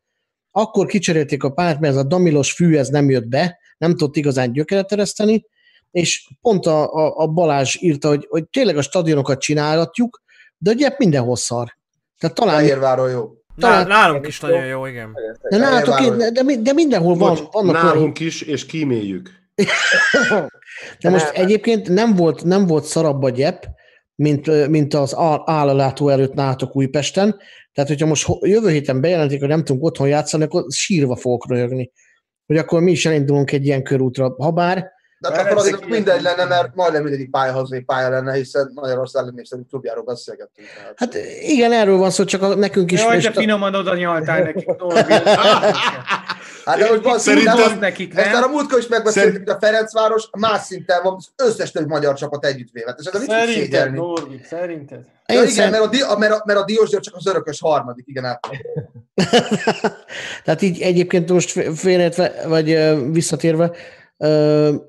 Akkor kicserélték a párt, mert ez a damilos fű ez nem jött be, nem tudott igazán gyökeret ereszteni, és pont a, a, a Balázs írta, hogy, hogy tényleg a stadionokat csinálhatjuk, de ugye mindenhol szar. Tehát talán Fehérváron jó. Talán- nálunk is nagyon jó, igen. de, nálatok, Fehérváron- de, de, mi- de mindenhol van, Bocs, vannak olyan, nálunk is, és kíméljük. de most Nem. egyébként nem volt, nem volt szarabb a gyep, mint, mint az állalátó előtt nálatok Újpesten. Tehát, hogyha most jövő héten bejelentik, hogy nem tudunk otthon játszani, akkor sírva fogok röhögni. Hogy akkor mi is elindulunk egy ilyen körútra. Habár, De hát akkor azért mindegy lenne, mert majdnem mindegyik pálya hazai pálya lenne, hiszen Magyarország népszerű klubjáról beszélgettünk. Tehát. hát igen, erről van szó, csak a, nekünk is. Jaj, a- finoman oda nyaltál nekik. Hát de most Szerintem- szerintem, Nem nekik, ezt már a nem? múltkor is megbeszéltük, hogy a Ferencváros más szinten van az összes többi magyar csapat együtt véve. És ez Szerinted? Norbi, szerinted? Ja, igen, szerint- mert a, di, a, mert, a, mert a Diós György csak az örökös harmadik, igen, át. Tehát így egyébként most fé- félreértve, vagy visszatérve,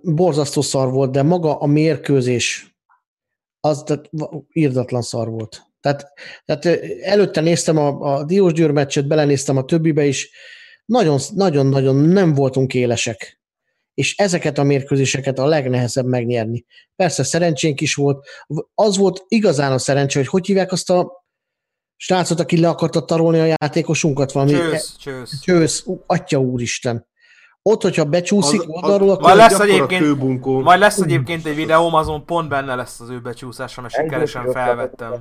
borzasztó szar volt, de maga a mérkőzés az tehát írdatlan szar volt. Tehát, tehát előtte néztem a, a Diós Győr meccset, belenéztem a többibe is, nagyon- nagyon-nagyon nem voltunk élesek. És ezeket a mérkőzéseket a legnehezebb megnyerni. Persze szerencsénk is volt. Az volt igazán a szerencsé, hogy hogy hívják azt a srácot, aki le akarta tarolni a játékosunkat valami. Csősz, csősz. Csősz, atya úristen. Ott, hogyha becsúszik Az- oldalról, az- akkor... Majd lesz egyébként- kőbunkó. Majd lesz egyébként egy videóm, azon pont benne lesz az ő becsúszása, mert sikeresen felvettem.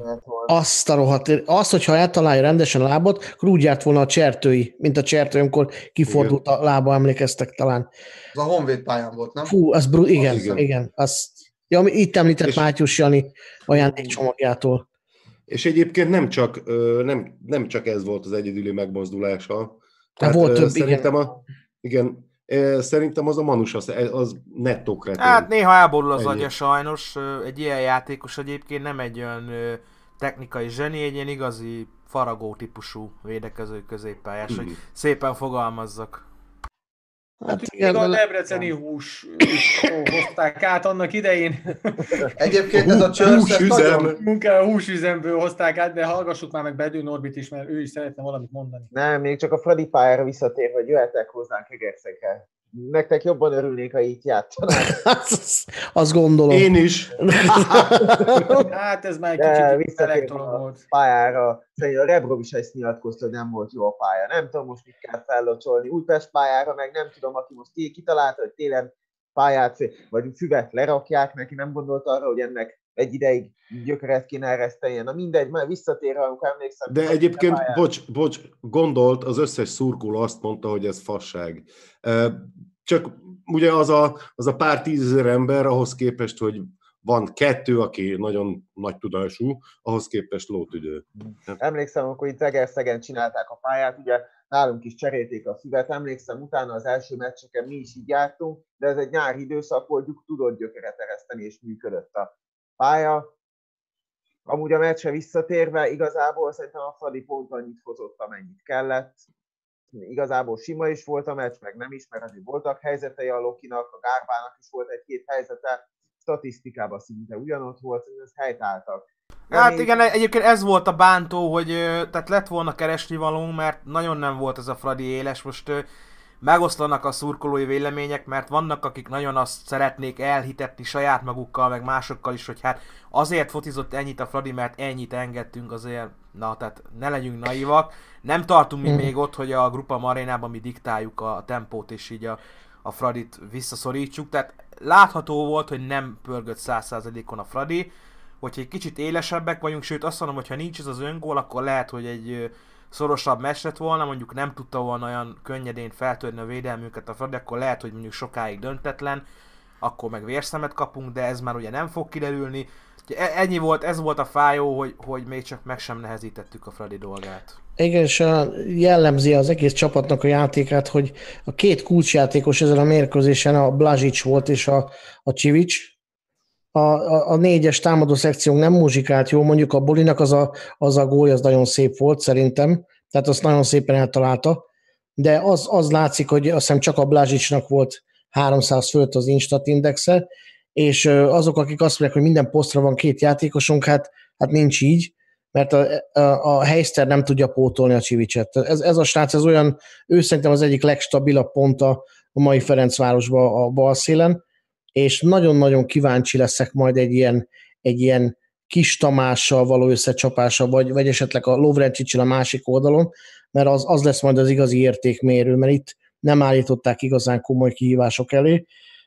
Azt a rohadt, azt, hogyha eltalálja rendesen a lábot, akkor úgy járt volna a csertői, mint a csertő, amikor kifordult a lába, emlékeztek talán. Az a Honvéd pályán volt, nem? Fú, az bru- igen, Az igen. igen. igen azt, ja, itt említett És- Mátyus Jani ajándékcsomagjától. És egyébként nem csak, nem, nem csak ez volt az egyedüli megmozdulása. De volt ö, több, szerintem A, igen, szerintem az a Manus az, az nettó kretén. Hát néha elborul az Ennyi. agya sajnos. Egy ilyen játékos egyébként nem egy olyan technikai zseni, egy ilyen igazi faragó típusú védekező középpályás, hogy Mhm. szépen fogalmazzak. Hát Még igen, a de- debreceni hús hozták át annak idején. Egyébként ez a Húsüzem. nagyon, Munká a húsüzemből hozták át, de hallgassuk már meg Bedő Norbit is, mert ő is szeretne valamit mondani. Nem, még csak a Fradi pályára visszatér, hogy jöhetek hozzánk Egerszegre nektek jobban örülnék, ha így játszanak. azt, azt gondolom. Én is. Hát ez már egy De kicsit elektron a volt. pályára, szerintem a Rebrov is ezt nyilatkozta, hogy nem volt jó a pálya. Nem tudom most mit kell fellocsolni. Újpest pályára, meg nem tudom, aki most ki- kitalálta, hogy télen pályát, vagy füvet lerakják neki, nem gondolta arra, hogy ennek egy ideig gyökeret kéne ereszteni. Na mindegy, már visszatérve, amikor emlékszem. De egyébként, bocs, bocs, gondolt, az összes szurkoló azt mondta, hogy ez fasság. Csak ugye az a, az a pár tízezer ember ahhoz képest, hogy van kettő, aki nagyon nagy tudású, ahhoz képest lótüdő. Emlékszem, amikor itt Egerszegen csinálták a pályát, ugye nálunk is cserélték a füvet, emlékszem, utána az első meccseken mi is így jártunk, de ez egy nyári időszak volt, tudott gyökeret ereszteni, és működött a pálya. Amúgy a meccsre visszatérve, igazából szerintem a Fradi pont annyit hozott, amennyit kellett. Igazából sima is volt a meccs, meg nem is, mert azért voltak helyzetei a Lokinak, a Gárbának is volt egy-két helyzete, statisztikában szinte ugyanott volt, ez helytáltak. Hát Ami- igen, egyébként ez volt a bántó, hogy tehát lett volna keresni valónk, mert nagyon nem volt ez a Fradi éles. Most megoszlanak a szurkolói vélemények, mert vannak, akik nagyon azt szeretnék elhitetni saját magukkal, meg másokkal is, hogy hát azért fotizott ennyit a Fradi, mert ennyit engedtünk azért, na tehát ne legyünk naivak. Nem tartunk mi még ott, hogy a Grupa Marénában mi diktáljuk a tempót, és így a, a Fradit visszaszorítsuk, tehát látható volt, hogy nem pörgött 100%-on a Fradi, hogyha egy kicsit élesebbek vagyunk, sőt azt mondom, hogy ha nincs ez az öngól, akkor lehet, hogy egy szorosabb meccs lett volna, mondjuk nem tudta volna olyan könnyedén feltörni a védelmünket a Fradi, akkor lehet, hogy mondjuk sokáig döntetlen, akkor meg vérszemet kapunk, de ez már ugye nem fog kiderülni. E- Ennyi volt, ez volt a fájó, hogy, hogy még csak meg sem nehezítettük a Fradi dolgát. Igen, és jellemzi az egész csapatnak a játékát, hogy a két kulcsjátékos ezen a mérkőzésen a Blazic volt és a, a Csivics. A, a, a négyes támadó szekciónk nem muzsikált jó, mondjuk a Bolinak az a, az a gólya az nagyon szép volt szerintem, tehát azt nagyon szépen eltalálta, de az, az látszik, hogy azt hiszem csak a Blazicnak volt 300 fölött az Instat indexe, és azok, akik azt mondják, hogy minden posztra van két játékosunk, hát, hát nincs így, mert a, a, a Heister nem tudja pótolni a Csivicset. Ez, ez a srác, ez olyan, ő szerintem az egyik legstabilabb pont a mai Ferencvárosban a bal szélen, és nagyon-nagyon kíváncsi leszek majd egy ilyen, egy ilyen kis Tamással való összecsapása, vagy, vagy esetleg a Lovrencsicsel a másik oldalon, mert az, az lesz majd az igazi értékmérő, mert itt nem állították igazán komoly kihívások elé,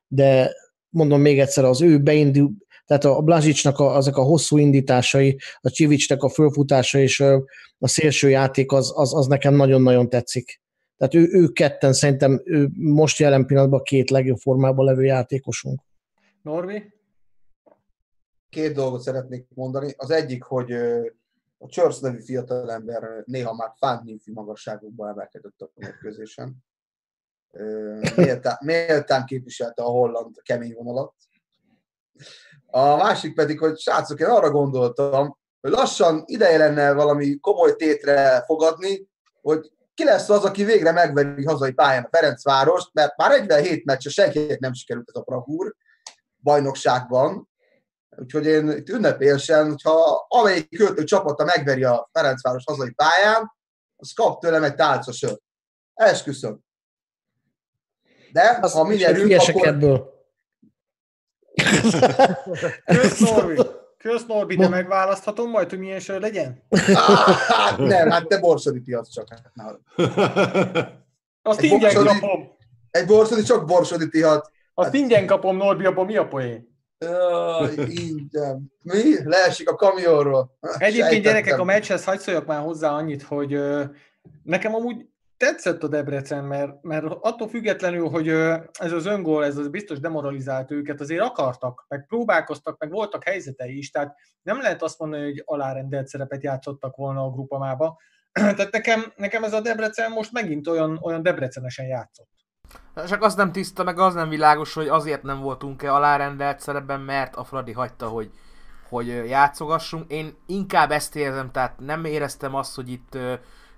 de mondom még egyszer, az ő beindul, tehát a Blazicsnak a, azok a hosszú indításai, a Csivicsnek a fölfutása és a szélső játék az, az, az nekem nagyon-nagyon tetszik. Tehát ő, ő ketten szerintem ő most jelen pillanatban a két legjobb formában levő játékosunk. Norbi? Két dolgot szeretnék mondani. Az egyik, hogy a Church nevű fiatalember néha már fántnyífi magasságokba emelkedett a mérkőzésen. Méltán, méltán képviselte a holland kemény vonalat. A másik pedig, hogy srácok, én arra gondoltam, hogy lassan ideje lenne valami komoly tétre fogadni, hogy ki lesz az, aki végre megveri hazai pályán a Ferencvárost, mert már 47 meccse senkinek nem sikerült ez a bravúr bajnokságban, Úgyhogy én itt ünnepélyesen, hogyha amelyik költő csapata megveri a Ferencváros hazai pályán, az kap tőlem egy tálca sört. Esküszöm. De Az, ha mi nyerünk, akkor... ebből. Kösz Norbi! Kösz Norbi, de Mo- megválaszthatom majd, hogy milyen sör legyen? Hát nem, hát te borsodi piac csak. Hát. Azt Egy ingyen boxoli- kapom. Egy borsodi csak borsodi pihat. Azt ingyen kapom, Norbi, abban mi a poén? Jaj, ingyen. Mi? Leesik a kamionról. Egyébként Sejtettem. gyerekek, a meccshez hagyd szóljak már hozzá annyit, hogy ö, nekem amúgy tetszett a Debrecen, mert, mert attól függetlenül, hogy ez az öngól, ez az biztos demoralizált őket, azért akartak, meg próbálkoztak, meg voltak helyzetei is, tehát nem lehet azt mondani, hogy alárendelt szerepet játszottak volna a grupamába. Tehát nekem, nekem ez a Debrecen most megint olyan, olyan debrecenesen játszott. Csak az nem tiszta, meg az nem világos, hogy azért nem voltunk-e alárendelt szerepben, mert a Fradi hagyta, hogy, hogy játszogassunk. Én inkább ezt érzem, tehát nem éreztem azt, hogy itt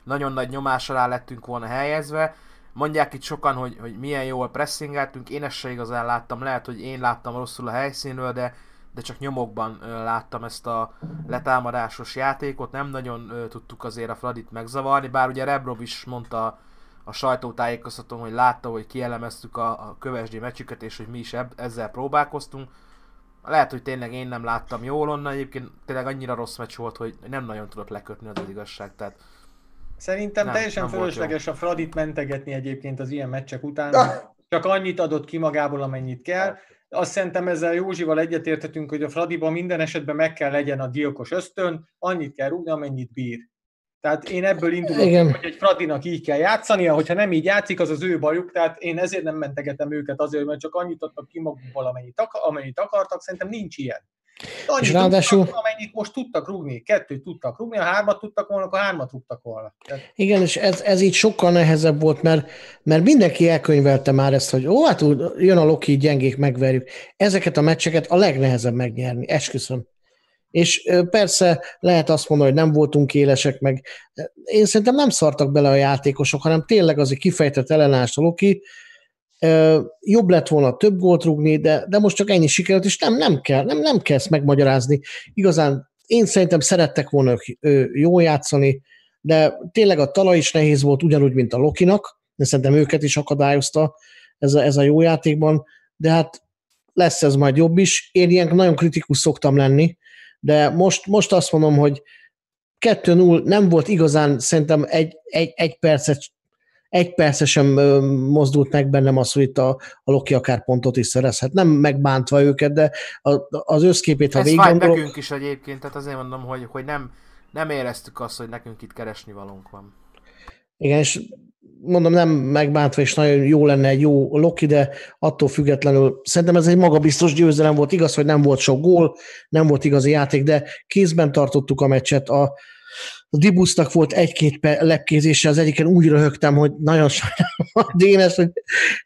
nagyon nagy nyomás alá lettünk volna helyezve. Mondják itt sokan, hogy, hogy milyen jól pressingeltünk, én ezt se igazán láttam, lehet, hogy én láttam rosszul a helyszínről, de, de csak nyomokban láttam ezt a letámadásos játékot, nem nagyon tudtuk azért a Fradit megzavarni, bár ugye Rebrov is mondta a sajtótájékoztatón, hogy látta, hogy kielemeztük a, a kövesdi meccsüket, és hogy mi is eb- ezzel próbálkoztunk. Lehet, hogy tényleg én nem láttam jól onnan, egyébként tényleg annyira rossz meccs volt, hogy nem nagyon tudott lekötni az, az igazság. Tehát Szerintem Nem, teljesen nem fölösleges a Fradit mentegetni egyébként az ilyen meccsek után. Ah! Csak annyit adott ki magából, amennyit kell. Azt szerintem ezzel Józsival egyetértetünk, hogy a Fradiban minden esetben meg kell legyen a gyilkos ösztön, annyit kell rúgni, amennyit bír. Tehát én ebből indulok, Igen. hogy egy Fradinak így kell játszania, hogyha nem így játszik, az az ő bajuk, tehát én ezért nem mentegetem őket azért, mert csak annyit adtak ki magukból, amennyit, ak- amennyit akartak, szerintem nincs ilyen. Annyit És ráadásul- rúgtak, amennyit most tudtak rúgni, kettőt tudtak rúgni, a hármat tudtak volna, akkor hármat rúgtak volna. Tehát Igen, és ez, ez így sokkal nehezebb volt, mert, mert mindenki elkönyvelte már ezt, hogy ó, hát jön a Loki, gyengék, megverjük. Ezeket a meccseket a legnehezebb megnyerni, esküszöm. És persze lehet azt mondani, hogy nem voltunk élesek, meg én szerintem nem szartak bele a játékosok, hanem tényleg azért kifejtett ellenállást a Loki. Jobb lett volna több gólt rúgni, de, de most csak ennyi sikerült, és nem, nem kell, nem, nem kell ezt megmagyarázni. Igazán én szerintem szerettek volna ők, ö, jól játszani, de tényleg a talaj is nehéz volt, ugyanúgy, mint a Lokinak, de szerintem őket is akadályozta ez a, ez a jó játékban, de hát lesz ez majd jobb is. Én ilyen nagyon kritikus szoktam lenni, de most, most azt mondom, hogy 2-0 nem volt igazán, szerintem egy, egy, egy percet egy perce sem mozdult meg bennem az, hogy itt a, a Loki akár pontot is szerezhet. Nem megbántva őket, de a, az összképét, ha végig gondolok, nekünk is egyébként, tehát azért mondom, hogy, hogy nem, nem éreztük azt, hogy nekünk itt keresni valónk van. Igen, és mondom, nem megbántva, és nagyon jó lenne egy jó Loki, de attól függetlenül szerintem ez egy magabiztos győzelem volt. Igaz, hogy nem volt sok gól, nem volt igazi játék, de kézben tartottuk a meccset. A, a Dibusznak volt egy-két lepkézése, az egyiken úgy röhögtem, hogy nagyon sajnálom a Dénes, hogy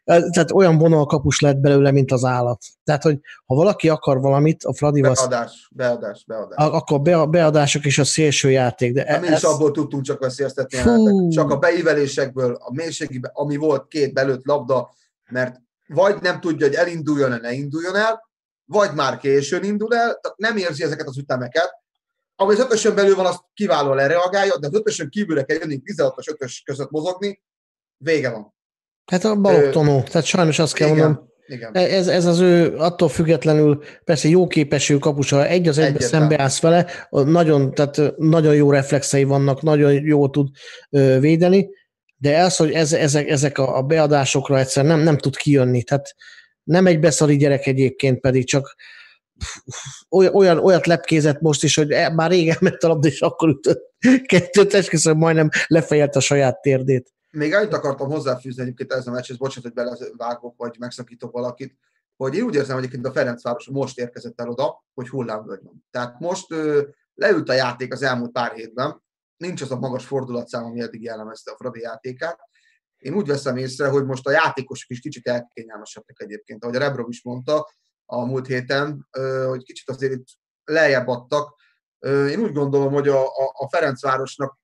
tehát olyan vonalkapus lett belőle, mint az állat. Tehát, hogy ha valaki akar valamit, a Fradival, Beadás, beadás, beadás. akkor be- beadások és a szélső játék. De Hát mi is ez- abból tudtunk csak veszélyeztetni. Csak a beívelésekből, a mélységi, ami volt két belőtt labda, mert vagy nem tudja, hogy elinduljon-e, ne induljon el, vagy már későn indul el, tehát nem érzi ezeket az ütemeket. Ami az ötösön belül van, azt kiválóan lereagálja, de az ötösön kívülre kell jönni 16-os ötös között mozogni, vége van. Hát a balottonó, tehát sajnos azt kell mondanom, igen. ez, ez az ő attól függetlenül persze jó képesű kapusa, egy az egybe szembeállsz vele, nagyon, tehát nagyon jó reflexei vannak, nagyon jó tud védeni, de az, hogy ez, ezek, ezek a, a beadásokra egyszer nem, nem tud kijönni, tehát nem egy beszari gyerek egyébként pedig, csak olyan, olyat lepkézett most is, hogy e- már régen ment a labda, és akkor ütött kettőt, esküszöm, majdnem lefejelt a saját térdét. Még annyit akartam hozzáfűzni egyébként ez a meccshez, bocsánat, hogy belevágok, vagy megszakítok valakit, hogy én úgy érzem, hogy egyébként a Ferencváros most érkezett el oda, hogy hullámvölgy van. Tehát most ö, leült a játék az elmúlt pár hétben, nincs az a magas fordulatszám, ami eddig jellemezte a Fradi játékát. Én úgy veszem észre, hogy most a játékosok is kicsit elkényelmesedtek egyébként, ahogy a Rebrov is mondta a múlt héten, hogy kicsit azért itt lejjebb adtak. Én úgy gondolom, hogy a, a, a Ferencvárosnak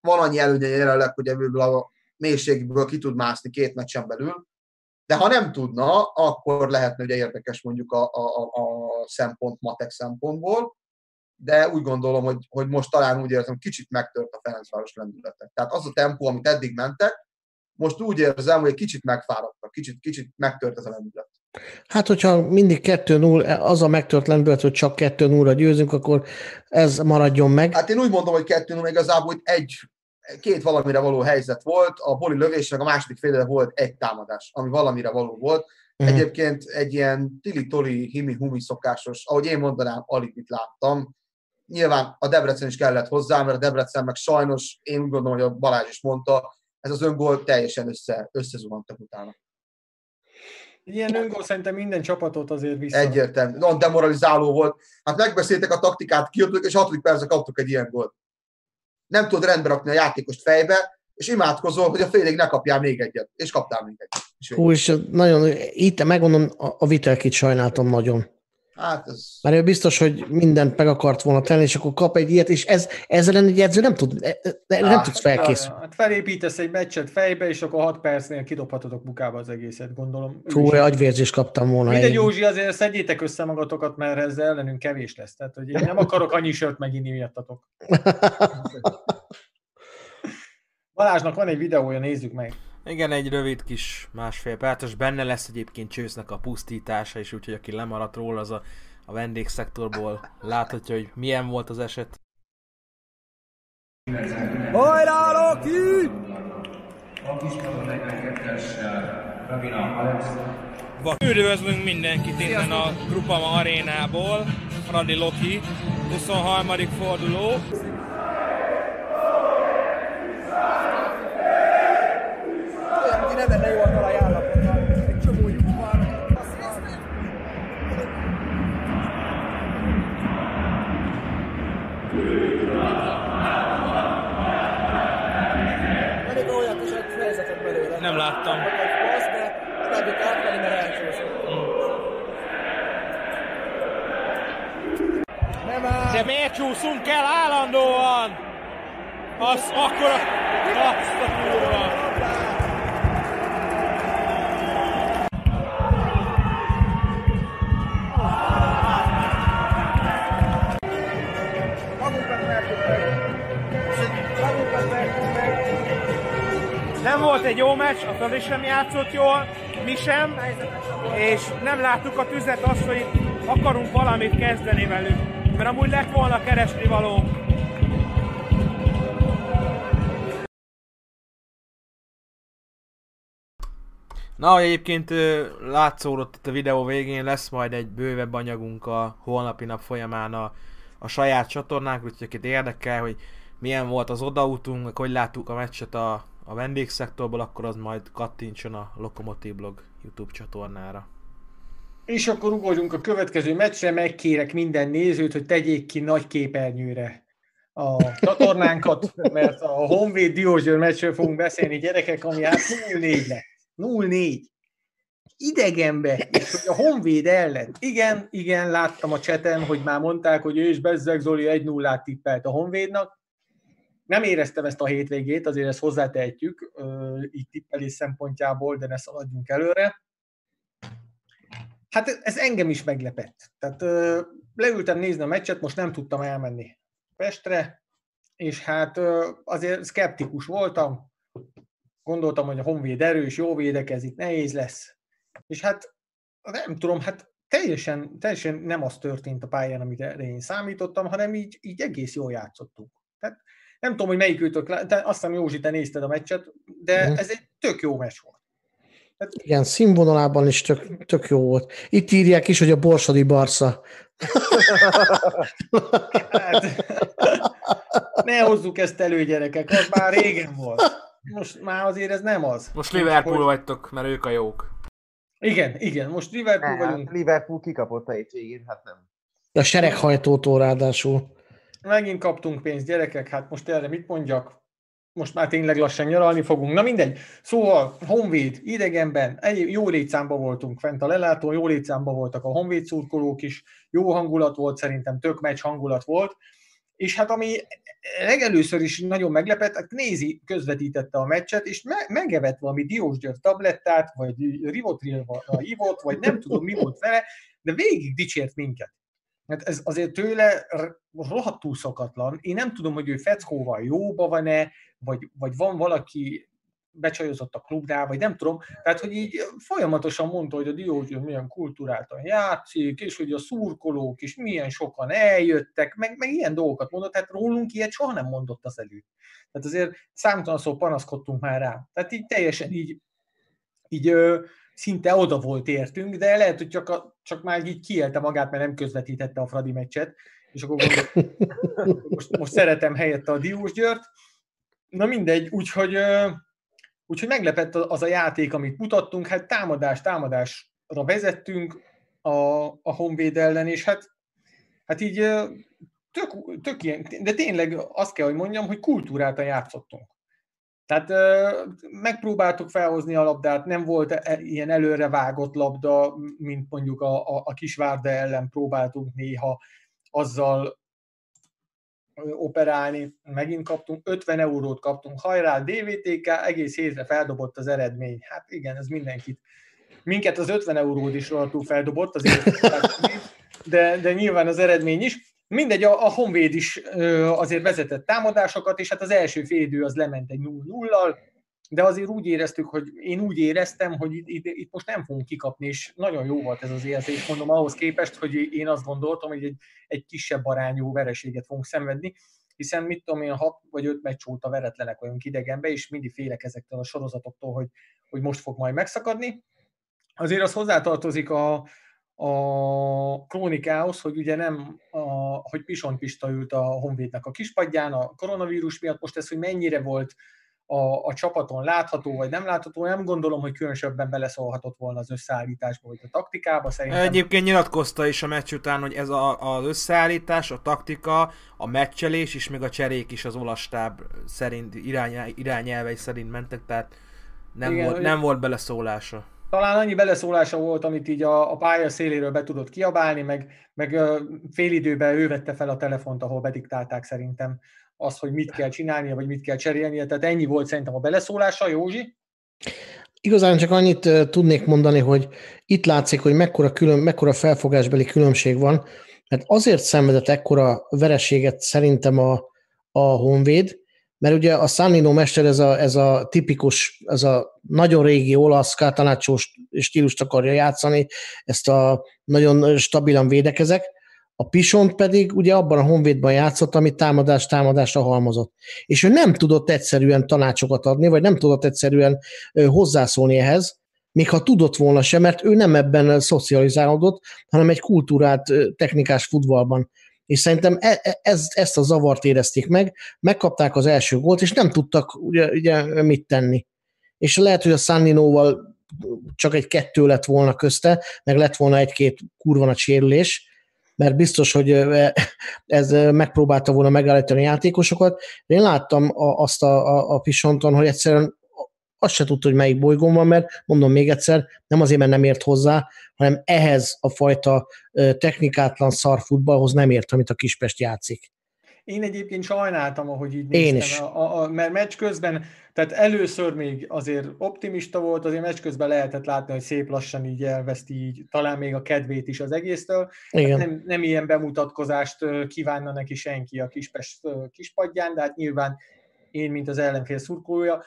van annyi előnye jelenleg, hogy ebből a mélységből ki tud mászni két meccsen belül, de ha nem tudna, akkor lehetne ugye érdekes mondjuk a, a, a szempont, matek szempontból, de úgy gondolom, hogy, hogy most talán úgy érzem, kicsit megtört a Ferencváros lendülete. Tehát az a tempó, amit eddig mentek, most úgy érzem, hogy egy kicsit megfáradtak, kicsit, kicsit megtört ez a lendület. Hát, hogyha mindig 2-0, az a megtört lendület, hogy csak 2-0-ra győzünk, akkor ez maradjon meg. Hát én úgy mondom, hogy kettő nulla igazából itt egy, két valamire való helyzet volt, a boli lövés, meg a második félre volt egy támadás, ami valamire való volt. Mhm. Egyébként egy ilyen tili-toli, himi-humi szokásos, ahogy én mondanám, alig mit láttam. Nyilván a Debrecen is kellett hozzá, mert a Debrecen meg sajnos, én úgy gondolom, hogy a Balázs is mondta, ez az öngól teljesen össze, összezuhantak utána. Ilyen öngól szerintem minden csapatot azért vissza. Egyértelmű. Nagyon demoralizáló volt. Hát megbeszéltek a taktikát, kijöttük, és hatodik percre kaptuk egy ilyen gólt. Nem tudod rendbe rakni a játékost fejbe, és imádkozol, hogy a félig ne kapjál még egyet. És kaptál még egyet. És Hú, és nagyon, itt megmondom, a, a Vitelkit sajnáltam nagyon. Hát ez... Mert ő biztos, hogy mindent meg akart volna tenni, és akkor kap egy ilyet, és ez, ezzel egy edző nem, tud, e- e- nem Á, tudsz felkészülni. Hát felépítesz egy meccset fejbe, és akkor 6 percnél kidobhatod a bukába az egészet, gondolom. Fú, is. agyvérzést kaptam volna. Mindegy. Józsi, azért szedjétek össze magatokat, mert ezzel ellenünk kevés lesz. Tehát, hogy én nem akarok annyi sört meginni miattatok. Balázs, Balázsnak van egy videója, nézzük meg. Igen, egy rövid kis másfél perces, benne lesz egyébként csősznek a pusztítása is, úgyhogy aki lemaradt róla, az a, a vendégszektorból láthatja, hogy milyen volt az eset. Hajrá, Loki! Üdvözlünk mindenkit innen a Grupama arénából, Fradi Loki, 23. forduló. Nem lenne jó a talaj állapota. Egy csomó lyuk van. Pedig olyat is egy helyzetet belőle. Nem láttam. Passz, de nem tudta átvenni, mert elcsúszott. Nem áll! De miért csúszunk el állandóan? Az akkor. Azt a kurva! Nem volt egy jó meccs, a Fradi sem játszott jól, mi sem, és nem láttuk a tüzet azt, hogy akarunk valamit kezdeni velük. Mert amúgy lett volna keresni valónk. Na, egyébként látszódott itt a videó végén, lesz majd egy bővebb anyagunk a holnapi nap folyamán a, a saját csatornánk, úgyhogy akit érdekel, hogy milyen volt az odautunk, hogy láttuk a meccset a, a vendégszektorból, akkor az majd kattintson a Lokomotív Blog YouTube csatornára. És akkor ugorjunk a következő meccsre, megkérek minden nézőt, hogy tegyék ki nagy képernyőre a csatornánkat, mert a Honvéd Diózsőr meccsről fogunk beszélni, gyerekek, ami hát 0-4 lett. 0-4. Idegenbe, és hogy a Honvéd ellen. Igen, igen, láttam a cseten, hogy már mondták, hogy ő is Bezzeg Zoli 1-0-át tippelt a Honvédnak. Nem éreztem ezt a hétvégét, azért ezt hozzátehetjük, így tippelés szempontjából, de ne szaladjunk előre. Hát ez engem is meglepett. Tehát leültem nézni a meccset, most nem tudtam elmenni Pestre, és hát azért szkeptikus voltam. Gondoltam, hogy a Honvéd erős, jó védekezik, nehéz lesz. És hát nem tudom, hát teljesen, teljesen nem az történt a pályán, amit én számítottam, hanem így, így egész jól játszottunk. Tehát nem tudom, hogy melyik őtök, lá- te, azt hiszem Józsi, te nézted a meccset, de Mhm. ez egy tök jó meccs volt. Igen, színvonalában is tök, tök jó volt. Itt írják is, hogy a Borsodi Barca. Hát, ne hozzuk ezt elő, gyerekek, az már régen volt. Most már azért ez nem az. Most Liverpool Hogy- vagytok, mert ők a jók. Igen, igen, most Liverpool Hát, vagyunk. Liverpool kikapott a hétvégén, hát nem. A sereghajtótól ráadásul. Megint kaptunk pénzt, gyerekek, hát most erre mit mondjak? Most már tényleg lassan nyaralni fogunk. Na mindegy. Szóval Honvéd idegenben, egy jó létszámba voltunk fent a lelátón, jó létszámba voltak a Honvéd szurkolók is, jó hangulat volt, szerintem tök meccs hangulat volt. És hát ami legelőször is nagyon meglepett, hát Nézi közvetítette a meccset, és me- megevett valami Diósgyőr tablettát, vagy Rivotril ivott, vagy nem tudom mi volt vele, de végig dicsért minket. Hát ez azért tőle rohadtul szokatlan. Én nem tudom, hogy ő feckóval jóba van-e, vagy, vagy van valaki becsajozott a klubnál, vagy nem tudom. Tehát, hogy így folyamatosan mondta, hogy a Diózső milyen kultúráltan játszik, és hogy a szurkolók is milyen sokan eljöttek, meg, meg ilyen dolgokat mondott, tehát rólunk ilyet soha nem mondott az előtt. Tehát azért számtalan szó panaszkodtunk már rá. Tehát így teljesen így, így ö, szinte oda volt értünk, de lehet, hogy csak, a, csak már így kiélte magát, mert nem közvetítette a Fradi meccset, és akkor gondoltam, most, most szeretem helyette a Diós Győrt. Na mindegy, úgyhogy, úgyhogy meglepett az a játék, amit mutattunk, hát támadás, támadásra vezettünk a, a Honvéd ellen, és hát, hát így tök, tök ilyen, de tényleg azt kell, hogy mondjam, hogy kultúráltan játszottunk. Tehát megpróbáltuk felhozni a labdát, nem volt e- ilyen előre vágott labda, mint mondjuk a, a, a Kisvárda ellen próbáltunk néha azzal operálni. Megint kaptunk, 50 eurót kaptunk, hajrá, DVTK, egész hétre feldobott az eredmény. Hát igen, ez mindenkit. Minket az 50 eurót is rohadtul feldobott, azért, de, de nyilván az eredmény is. Mindegy, a, a Honvéd is ö, azért vezetett támadásokat, és hát az első félidő az lement egy 0-0-al, de azért úgy éreztük, hogy én úgy éreztem, hogy itt, itt, itt most nem fogunk kikapni, és nagyon jó volt ez az érzés, mondom, ahhoz képest, hogy én azt gondoltam, hogy egy, egy kisebb arányú vereséget fogunk szenvedni, hiszen mit tudom én, hat vagy öt meccs óta veretlenek vagyunk idegenbe, és mindig félek ezektől a sorozatoktól, hogy, hogy most fog majd megszakadni. Azért az hozzátartozik a, a krónikához, hogy ugye nem, a, hogy Pison Pista ült a Honvédnek a kispadján a koronavírus miatt, most ez, hogy mennyire volt a, a csapaton látható vagy nem látható, nem gondolom, hogy különösebben beleszólhatott volna az összeállításba vagy a taktikába. Szerintem... Egyébként nyilatkozta is a meccs után, hogy ez a, az összeállítás, a taktika, a meccselés és még a cserék is az olasz stáb szerint, irány, irányelvei szerint mentek, tehát nem, Igen, volt, nem volt beleszólása. Talán annyi beleszólása volt, amit így a, a pálya széléről be tudott kiabálni, meg, meg fél időben ő vette fel a telefont, ahol bediktálták szerintem az, hogy mit kell csinálnia, vagy mit kell cserélnie. Tehát ennyi volt szerintem a beleszólása, Józsi. Igazán csak annyit tudnék mondani, hogy itt látszik, hogy mekkora, külön, mekkora felfogásbeli különbség van, mert azért szenvedett ekkora vereséget szerintem a, a Honvéd, mert ugye a Sannino mester ez a, ez a tipikus, ez a nagyon régi olasz kátanácsós stílust akarja játszani, ezt a nagyon stabilan védekezek, a Pisont pedig ugye abban a honvédban játszott, ami támadás támadásra halmozott. És ő nem tudott egyszerűen tanácsokat adni, vagy nem tudott egyszerűen hozzászólni ehhez, még ha tudott volna sem, mert ő nem ebben szocializálódott, hanem egy kultúrált technikás futballban. És szerintem e, e, ez, ezt a zavart érezték meg, megkapták az első gólt, és nem tudtak ugye, ugye mit tenni. És lehet, hogy a Sanninóval csak egy kettő lett volna közte, meg lett volna egy-két kurva nagy sérülés, mert biztos, hogy ez megpróbálta volna megállítani a játékosokat. Én láttam azt a, a, a Pisonton, hogy egyszerűen azt se tudta, hogy melyik bolygón van, mert mondom még egyszer, nem azért, mert nem ért hozzá, hanem ehhez a fajta technikátlan szarfutballhoz nem ért, amit a Kispest játszik. Én egyébként sajnáltam, ahogy így néztem, Én is. A, a, a, mert meccs közben, tehát először még azért optimista volt, azért meccs közben lehetett látni, hogy szép lassan így elveszti így, talán még a kedvét is az egésztől. Igen. Nem, nem ilyen bemutatkozást kívánna neki senki a Kispest kispadján, de hát nyilván én, mint az ellenfél szurkolója,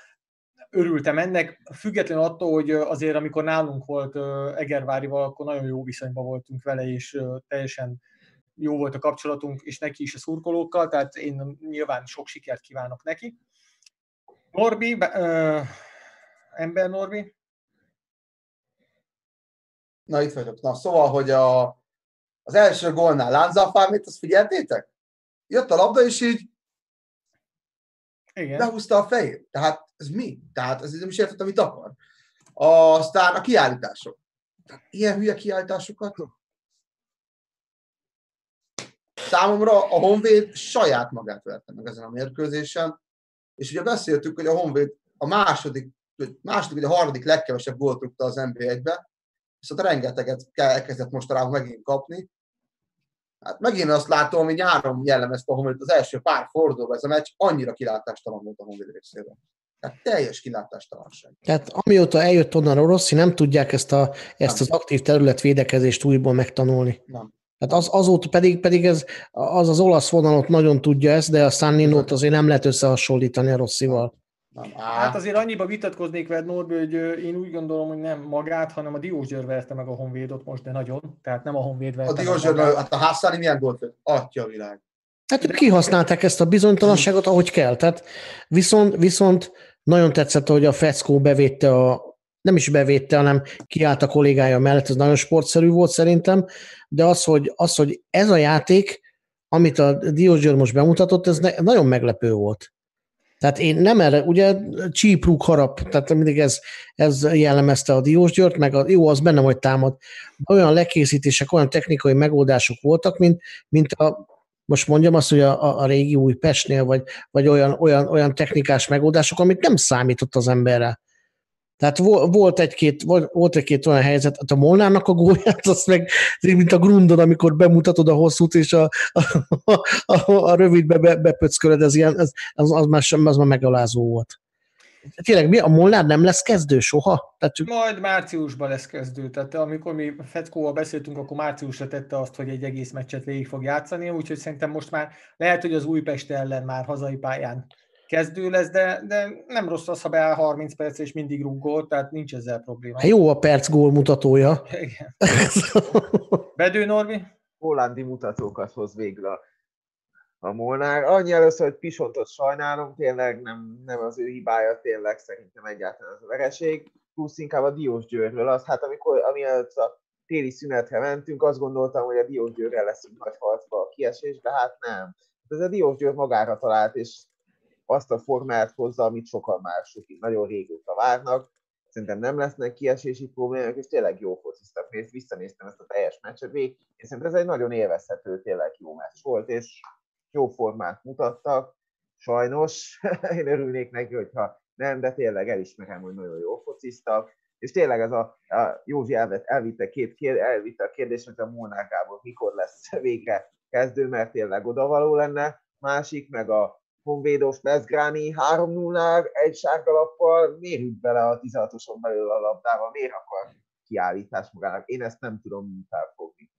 örültem ennek, függetlenül attól, hogy azért amikor nálunk volt Egervárival, akkor nagyon jó viszonyban voltunk vele, és teljesen jó volt a kapcsolatunk, és neki is a szurkolókkal, tehát én nyilván sok sikert kívánok neki. Norbi, ö, ember Norbi. Na itt vagyok. Na szóval, hogy a, az első gólnál Lánza Fármét, azt figyeltétek? Jött a labda, és így Igen. behúzta a fejét. Tehát ez mi? Tehát ez nem is értettem, mit akar. Aztán a kiállítások. Tehát ilyen hülye kiállításokat Számomra a Honvéd saját magát verte meg ezen a mérkőzésen, és ugye beszéltük, hogy a Honvéd a második, második vagy a harmadik legkevesebb gólt rúgta az NB1-be, viszont rengeteget elkezdett mostanában megint kapni. Hát megint azt látom, hogy nyáron jellemezte a Honvéd az első pár fordulóban ez a meccs annyira kilátástalan volt a Honvéd részéről. Tehát teljes kilátástalanság. Tehát amióta eljött onnan a Rossi, nem tudják ezt, a, ezt az aktív területvédekezést újból megtanulni. Nem. Tehát az, azóta pedig, pedig ez, az az olasz vonalot nagyon tudja ezt, de a Sanninót azért nem lehet összehasonlítani a Rosszival. Hát azért annyiba vitatkoznék veled, Norbi, hogy én úgy gondolom, hogy nem magát, hanem a Diós Győr verte meg a Honvédot most, de nagyon. Tehát nem a Honvéd verte A Diós Győr, hát a Hászáni milyen gólt Atya világ. Hát ők kihasználták ezt a bizonytalanságot, ahogy kell. Tehát viszont, viszont nagyon tetszett, hogy a Feckó bevédte a, nem is bevédte, hanem kiállt a kollégája mellett, ez nagyon sportszerű volt szerintem, de az, hogy, az, hogy ez a játék, amit a Diós most bemutatott, ez nagyon meglepő volt. Tehát én nem erre, ugye csíprúk harap, tehát mindig ez, ez jellemezte a Diós Győrt, meg a, jó, az benne hogy támad. Olyan lekészítések, olyan technikai megoldások voltak, mint, mint a, most mondjam azt, hogy a, a régi új Pestnél, vagy, vagy olyan, olyan, olyan technikás megoldások, amit nem számított az emberre. Tehát volt egy-két, volt egy-két olyan helyzet, hát a Molnának a gólját, azt meg, mint a Grundon, amikor bemutatod a hosszút, és a, a, a, a rövidbe be, bepöcköled, ez ilyen, ez, az, az, már, az már megalázó volt. Tényleg mi? A Molnár nem lesz kezdő soha? Tehát, Majd márciusban lesz kezdő. Tehát amikor mi Feckóval beszéltünk, akkor márciusra tette azt, hogy egy egész meccset végig fog játszani, úgyhogy szerintem most már lehet, hogy az Újpest ellen már hazai pályán kezdő lesz, de, de nem rossz az, ha beáll 30 perc és mindig rúgol, tehát nincs ezzel probléma. hát jó a perc gól mutatója. Igen. Bedő Norbi? hollandi mutatókat hoz végül a, a Molnár. Annyi először, hogy Pisontot sajnálom, tényleg nem, nem az ő hibája, tényleg szerintem egyáltalán az a vereség. Plusz inkább a Diós Győrről az, hát amikor, ami a téli szünetre mentünk, azt gondoltam, hogy a Diós Győrrel leszünk nagy harcba a kiesésbe, hát nem. Ez a Diós Győr magára talált, és azt a formát hozza, amit sokan mások nagyon régóta várnak. Szerintem nem lesznek kiesési problémák, és tényleg jó fociztak. Nézd, visszanéztem ezt a teljes meccset végig, és szerintem ez egy nagyon élvezhető, tényleg jó meccs volt, és jó formát mutattak. Sajnos én örülnék neki, hogyha nem, de tényleg elismerem, hogy nagyon jó fociztak. És tényleg ez a, a Józsi elvett, elvitte, két kér, elvitte a kérdést, a Molnár Gábor mikor lesz végre kezdő, mert tényleg odavaló lenne. Másik, meg a Honvédos Mezgráni 3 0 egy sárgalappal, miért üt bele a 16-oson belül a labdával, miért akar kiállítás magának? Én ezt nem tudom felfogni.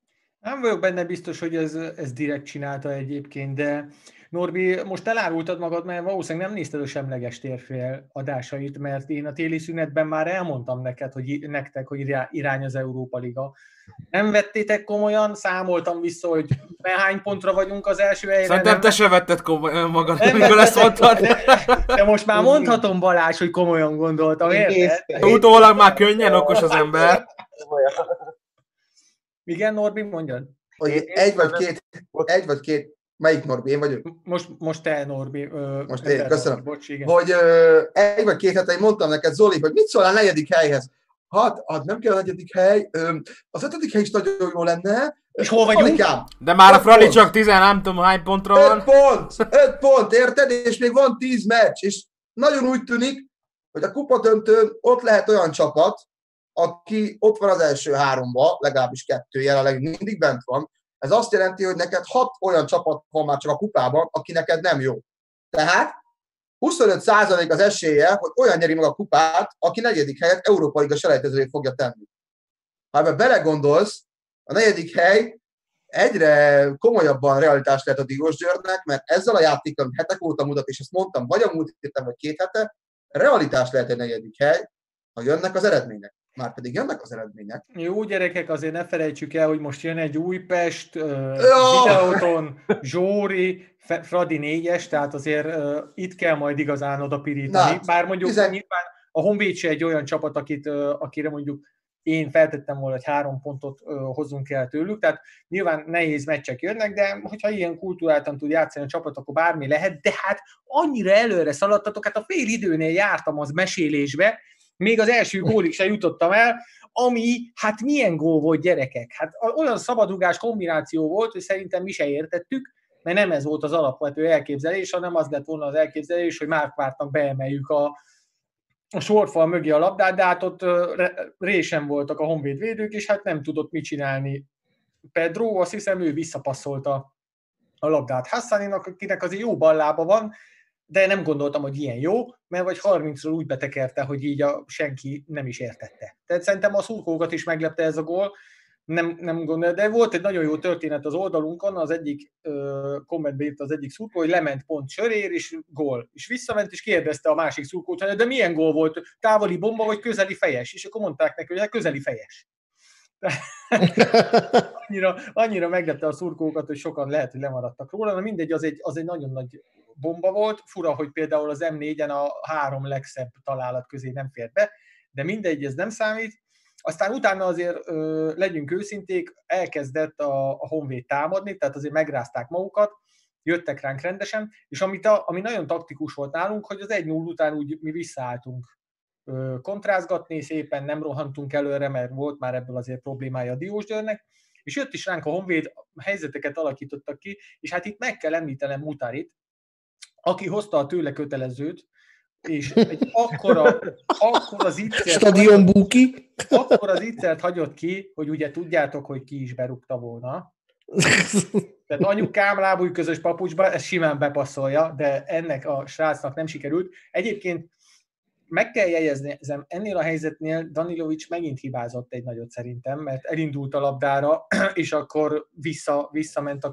Nem vagyok benne biztos, hogy ez, ez direkt csinálta egyébként, de Norbi, most elárultad magad, mert valószínűleg nem nézted a semleges térfél adásait, mert én a téli szünetben már elmondtam neked, hogy nektek, hogy irány az Európa Liga. Nem vettétek komolyan, számoltam vissza, hogy hány pontra vagyunk az első helyre. Szerintem te se vetted komolyan magad, amikor ezt mondtad. De, de most már mondhatom Balázs, hogy komolyan gondoltam, érted? Utólag már könnyen okos az ember. Igen, Norbi, mondjad. Hogy egy vagy két, egy vagy két Melyik Norbi? Én vagyok? Most, most te, Norbi. Ö, most én, köszönöm. Bocs, igen. Hogy ö, egy vagy két hete mondtam neked, Zoli, hogy mit szól a negyedik helyhez? Hát, hát nem kell a negyedik hely, ö, az ötödik hely is nagyon jó lenne. És hol vagyunk? Alikám, De már a pont. csak 10, nem tudom hány pontra van. öt pont, öt pont, érted? És még van tíz meccs, és nagyon úgy tűnik, hogy a kupadöntőn ott lehet olyan csapat, aki ott van az első háromba, legalábbis kettő jelenleg mindig bent van, ez azt jelenti, hogy neked hat olyan csapat van már csak a kupában, aki neked nem jó. Tehát 25% az esélye, hogy olyan nyeri meg a kupát, aki negyedik helyet Európa Liga selejtezőjét fogja tenni. Ha ebbe belegondolsz, a negyedik hely egyre komolyabban realitás lehet a Digos Győrnek, mert ezzel a játékkal, hetek óta mutat, és ezt mondtam, vagy a múlt héten, vagy két hete, realitás lehet egy negyedik hely, ha jönnek az eredmények. Már pedig jönnek az eredmények. Jó gyerekek, azért ne felejtsük el, hogy most jön egy Újpest, uh, Ja! Videóton, Zsóri, Fradi négyes, tehát azért uh, itt kell majd igazán oda pirítani. Na, Bár mondjuk tizen- nyilván a Honvéd se egy olyan csapat, akit, uh, akire mondjuk én feltettem volna, hogy három pontot uh, hozzunk el tőlük, tehát nyilván nehéz meccsek jönnek, de hogyha ilyen kultúráltan tud játszani a csapat, akkor bármi lehet, de hát annyira előre szaladtatok, hát a fél időnél jártam az mesélésbe, még az első gólig se jutottam el, ami, hát milyen gól volt gyerekek? Hát olyan szabadugás kombináció volt, hogy szerintem mi se értettük, mert nem ez volt az alapvető elképzelés, hanem az lett volna az elképzelés, hogy Márkvártnak beemeljük a, a sorfal mögé a labdát, de hát ott résen voltak a honvéd és hát nem tudott mit csinálni. Pedro, azt hiszem, ő visszapasszolta a labdát Hassaninak, akinek azért jó ballába van, de nem gondoltam, hogy ilyen jó, mert vagy 30-ról úgy betekerte, hogy így a senki nem is értette. Tehát szerintem a szurkolókat is meglepte ez a gól, nem, nem gondolom, de volt egy nagyon jó történet az oldalunkon, az egyik ö, kommentbe írt az egyik szurkó, hogy lement pont sörér, és gól. És visszament, és kérdezte a másik szurkót, hogy de milyen gól volt, távoli bomba, vagy közeli fejes? És akkor mondták neki, hogy hát közeli fejes. annyira, annyira meglepte a szurkókat, hogy sokan lehet, hogy lemaradtak róla, de mindegy, az egy, az egy nagyon nagy bomba volt. Fura, hogy például az M4-en a három legszebb találat közé nem fért be, de mindegy, ez nem számít. Aztán utána azért ö, legyünk őszinték, elkezdett a, a Honvéd támadni, tehát azért megrázták magukat, jöttek ránk rendesen, és amit a, ami nagyon taktikus volt nálunk, hogy az 1-0 után úgy mi visszaálltunk ö, kontrázgatni, szépen nem rohantunk előre, mert volt már ebből azért problémája a Diósgyőrnek, és jött is ránk a Honvéd, helyzeteket alakítottak ki, és hát itt meg kell említenem Mutarit, aki hozta a tőle kötelezőt, és egy akkora, akkora zicsert Stadion Buki. akkor az ittert hagyott ki, hogy ugye tudjátok, hogy ki is berúgta volna. Tehát anyukám lábúj közös papucsba, ez simán bepasszolja, de ennek a srácnak nem sikerült. Egyébként meg kell jegyezni, ennél a helyzetnél Danilovics megint hibázott egy nagyot szerintem, mert elindult a labdára, és akkor vissza, visszament a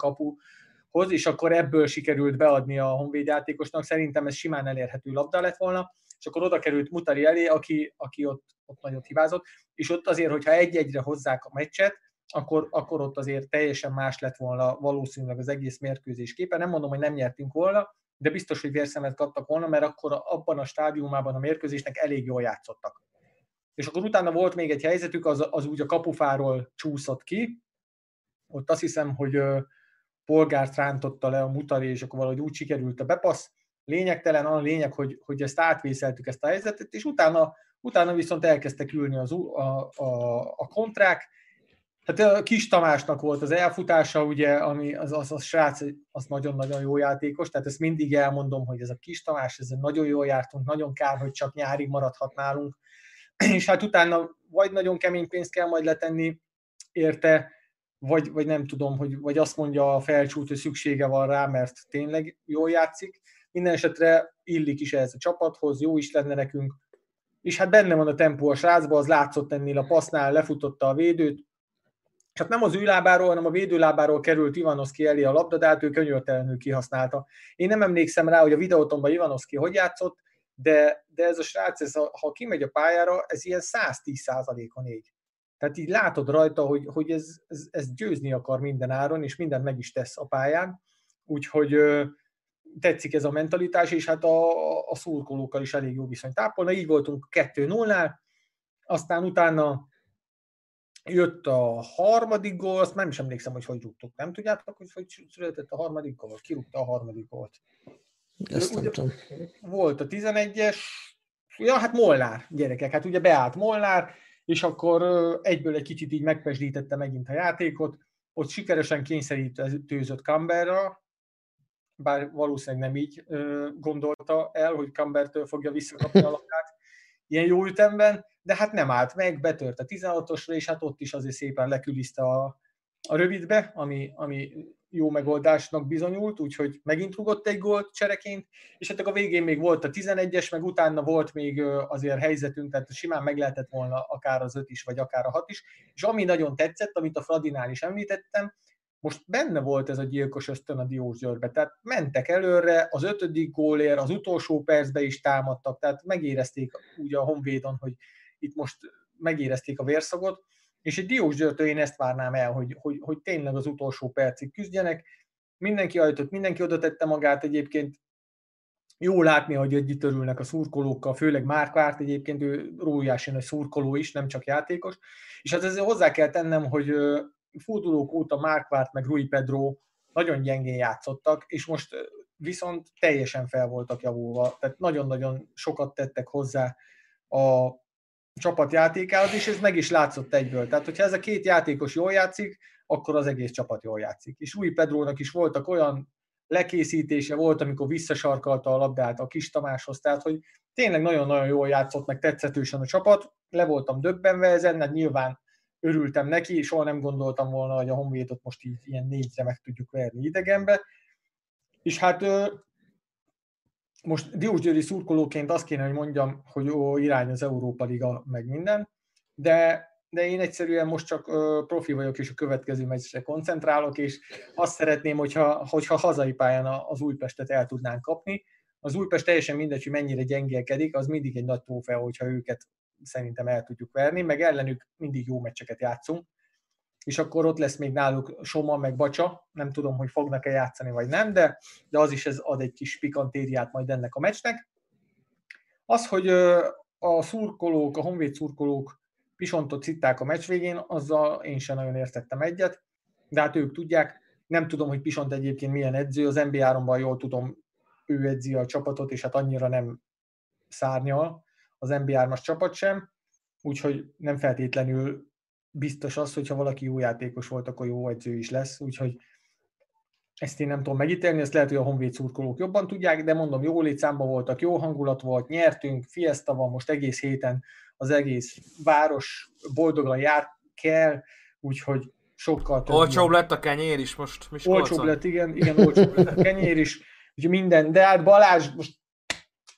kapuhoz, és akkor ebből sikerült beadni a Honvéd játékosnak. Szerintem ez simán elérhető labda lett volna, és akkor oda került Mutari elé, aki, aki ott, ott nagyot hibázott, és ott azért, hogyha egy-egyre hozzák a meccset, akkor, akkor ott azért teljesen más lett volna valószínűleg az egész mérkőzés képe. Nem mondom, hogy nem nyertünk volna, de biztos, hogy vérszemet kaptak volna, mert akkor abban a stádiumában a mérkőzésnek elég jól játszottak. És akkor utána volt még egy helyzetük, az, az úgy a kapufáról csúszott ki, ott azt hiszem, hogy polgárt rántotta le a mutari, és akkor valahogy úgy sikerült a bepassz. Lényegtelen, a lényeg, hogy, hogy ezt átvészeltük ezt a helyzetet, és utána, utána viszont elkezdtek ülni az, a, a, a kontrák, Hát a Kis Tamásnak volt az elfutása, ugye, ami az, az, az srác, az nagyon-nagyon jó játékos, tehát ezt mindig elmondom, hogy ez a Kis Tamás, ez nagyon jól jártunk, nagyon kár, hogy csak nyárig maradhat nálunk, és hát utána vagy nagyon kemény pénzt kell majd letenni érte, vagy, vagy nem tudom, hogy, vagy azt mondja a felcsút, hogy szüksége van rá, mert tényleg jól játszik. Minden esetre illik is ehhez a csapathoz, jó is lenne nekünk, és hát benne van a tempó a srácba, az látszott ennél a passznál, lefutotta a védőt, csak nem az ő lábáról, hanem a védőlábáról került Ivanoszki elé a labda, de hát ő könyörtelenül kihasználta. Én nem emlékszem rá, hogy a videótomban Ivanoszki hogy játszott, de, de ez a srác, ez a, ha kimegy a pályára, ez ilyen 110%-on ég. Tehát így látod rajta, hogy, hogy ez, ez, ez győzni akar minden áron, és mindent meg is tesz a pályán. Úgyhogy tetszik ez a mentalitás, és hát a, a szurkolókkal is elég jó viszonyt tápolna. Így voltunk 2-0-nál, aztán utána jött a harmadik gól, azt nem is emlékszem, hogy hogy rúgtuk. Nem tudjátok, hogy hogy született a harmadik gól? Ki rúgta a harmadik gólt? Ezt nem tudom. Volt a 11-es, ja, hát Molnár, gyerekek, hát ugye beállt Molnár, és akkor egyből egy kicsit így megpesdítette megint a játékot, ott sikeresen kényszerítőzött Camberra, bár valószínűleg nem így gondolta el, hogy Cambertől fogja visszakapni a labdát ilyen jó ütemben, de hát nem állt meg, betört a 16-osra, és hát ott is azért szépen leküliszte a, a rövidbe, ami, ami jó megoldásnak bizonyult, úgyhogy megint rugott egy gólt csereként, és hát a végén még volt a 11-es, meg utána volt még azért helyzetünk, tehát simán meg lehetett volna akár az 5 is, vagy akár a 6 is, és ami nagyon tetszett, amit a Fradinál is említettem, most benne volt ez a gyilkos ösztön a Diós Győrbe, tehát mentek előre, az ötödik gólért, az utolsó percbe is támadtak, tehát megérezték úgy a Honvédon, hogy itt most megérezték a vérszagot, és egy Diós Győrtől én ezt várnám el, hogy, hogy, hogy tényleg az utolsó percig küzdjenek. Mindenki ajtott, mindenki oda tette magát egyébként. Jó látni, hogy együtt örülnek a szurkolókkal, főleg Márkvárt egyébként, ő rójási nagy szurkoló is, nem csak játékos. És hát ezzel hozzá kell tennem, hogy fordulók óta Márkvárt meg Rui Pedro nagyon gyengén játszottak, és most viszont teljesen fel voltak javulva. Tehát nagyon-nagyon sokat tettek hozzá a csapat játékához, és ez meg is látszott egyből. Tehát, hogyha ez a két játékos jól játszik, akkor az egész csapat jól játszik. És Rui Pedrónak is voltak olyan lekészítése volt, amikor visszasarkalta a labdát a Kis Tamáshoz, tehát hogy tényleg nagyon-nagyon jól játszott, meg tetszetősen a csapat, le voltam döbbenve ezen, mert nyilván örültem neki, soha nem gondoltam volna, hogy a Honvédot most így ilyen négyre meg tudjuk verni idegenbe. És hát most Diós Győri szurkolóként azt kéne, hogy mondjam, hogy ó, irány az Európa Liga, meg minden, de, de én egyszerűen most csak profi vagyok, és a következő meccsre koncentrálok, és azt szeretném, hogyha, hogyha hazai pályán az Újpestet el tudnánk kapni. Az Újpest teljesen mindegy, hogy mennyire gyengélkedik, az mindig egy nagy trófea, hogyha őket szerintem el tudjuk verni, meg ellenük mindig jó meccseket játszunk, és akkor ott lesz még náluk Soma, meg Bacsa, nem tudom, hogy fognak-e játszani, vagy nem, de, de az is ez ad egy kis pikantériát majd ennek a meccsnek. Az, hogy a szurkolók, a honvéd szurkolók pisontot citták a meccs végén, azzal én sem nagyon értettem egyet, de hát ők tudják, nem tudom, hogy Pisont egyébként milyen edző, az NBA 3 jól tudom, ő edzi a csapatot, és hát annyira nem szárnyal, az NBA-as csapat sem, úgyhogy nem feltétlenül biztos az, hogyha valaki jó játékos volt, akkor jó edző is lesz, úgyhogy ezt én nem tudom megítélni, ezt lehet, hogy a Honvéd szurkolók jobban tudják, de mondom, jó létszámban voltak, jó hangulat volt, nyertünk, fiesta van most egész héten, az egész város boldogan jár kell, úgyhogy sokkal több. Olcsóbb lett a kenyér is most Miskolcon. Olcsóbb lett, igen, igen, olcsóbb lett a kenyér is, úgyhogy minden, de hát Balázs, most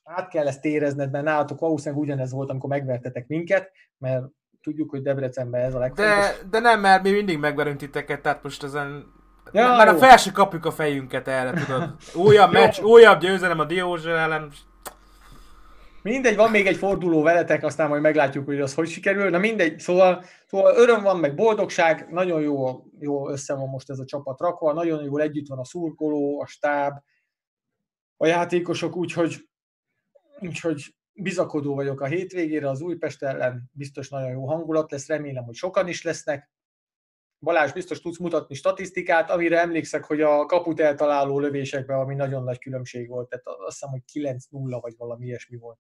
át kell ezt érezned, mert nálatok valószínűleg ugyanez volt, amikor megvertetek minket, mert tudjuk, hogy Debrecenben ez a legfontosabb. De, de nem, mert mi mindig megverünk titeket, tehát most ezen... Ja, már a jó. fel se kapjuk a fejünket erre, tudod. Újabb meccs, újabb győzelem a Diózsel ellen. Mindegy, van még egy forduló veletek, aztán majd meglátjuk, hogy az hogy sikerül. Na mindegy, szóval, szóval öröm van, meg boldogság, nagyon jó, jó össze van most ez a csapat rakva, nagyon jól együtt van a szurkoló, a stáb, a játékosok, úgyhogy, úgyhogy bizakodó vagyok a hétvégére az Újpest ellen, biztos nagyon jó hangulat lesz, remélem, hogy sokan is lesznek. Balázs, biztos tudsz mutatni statisztikát, amire emlékszek, hogy a kaput eltaláló lövésekben, ami nagyon nagy különbség volt, tehát azt hiszem, hogy 9-0 vagy valami ilyesmi volt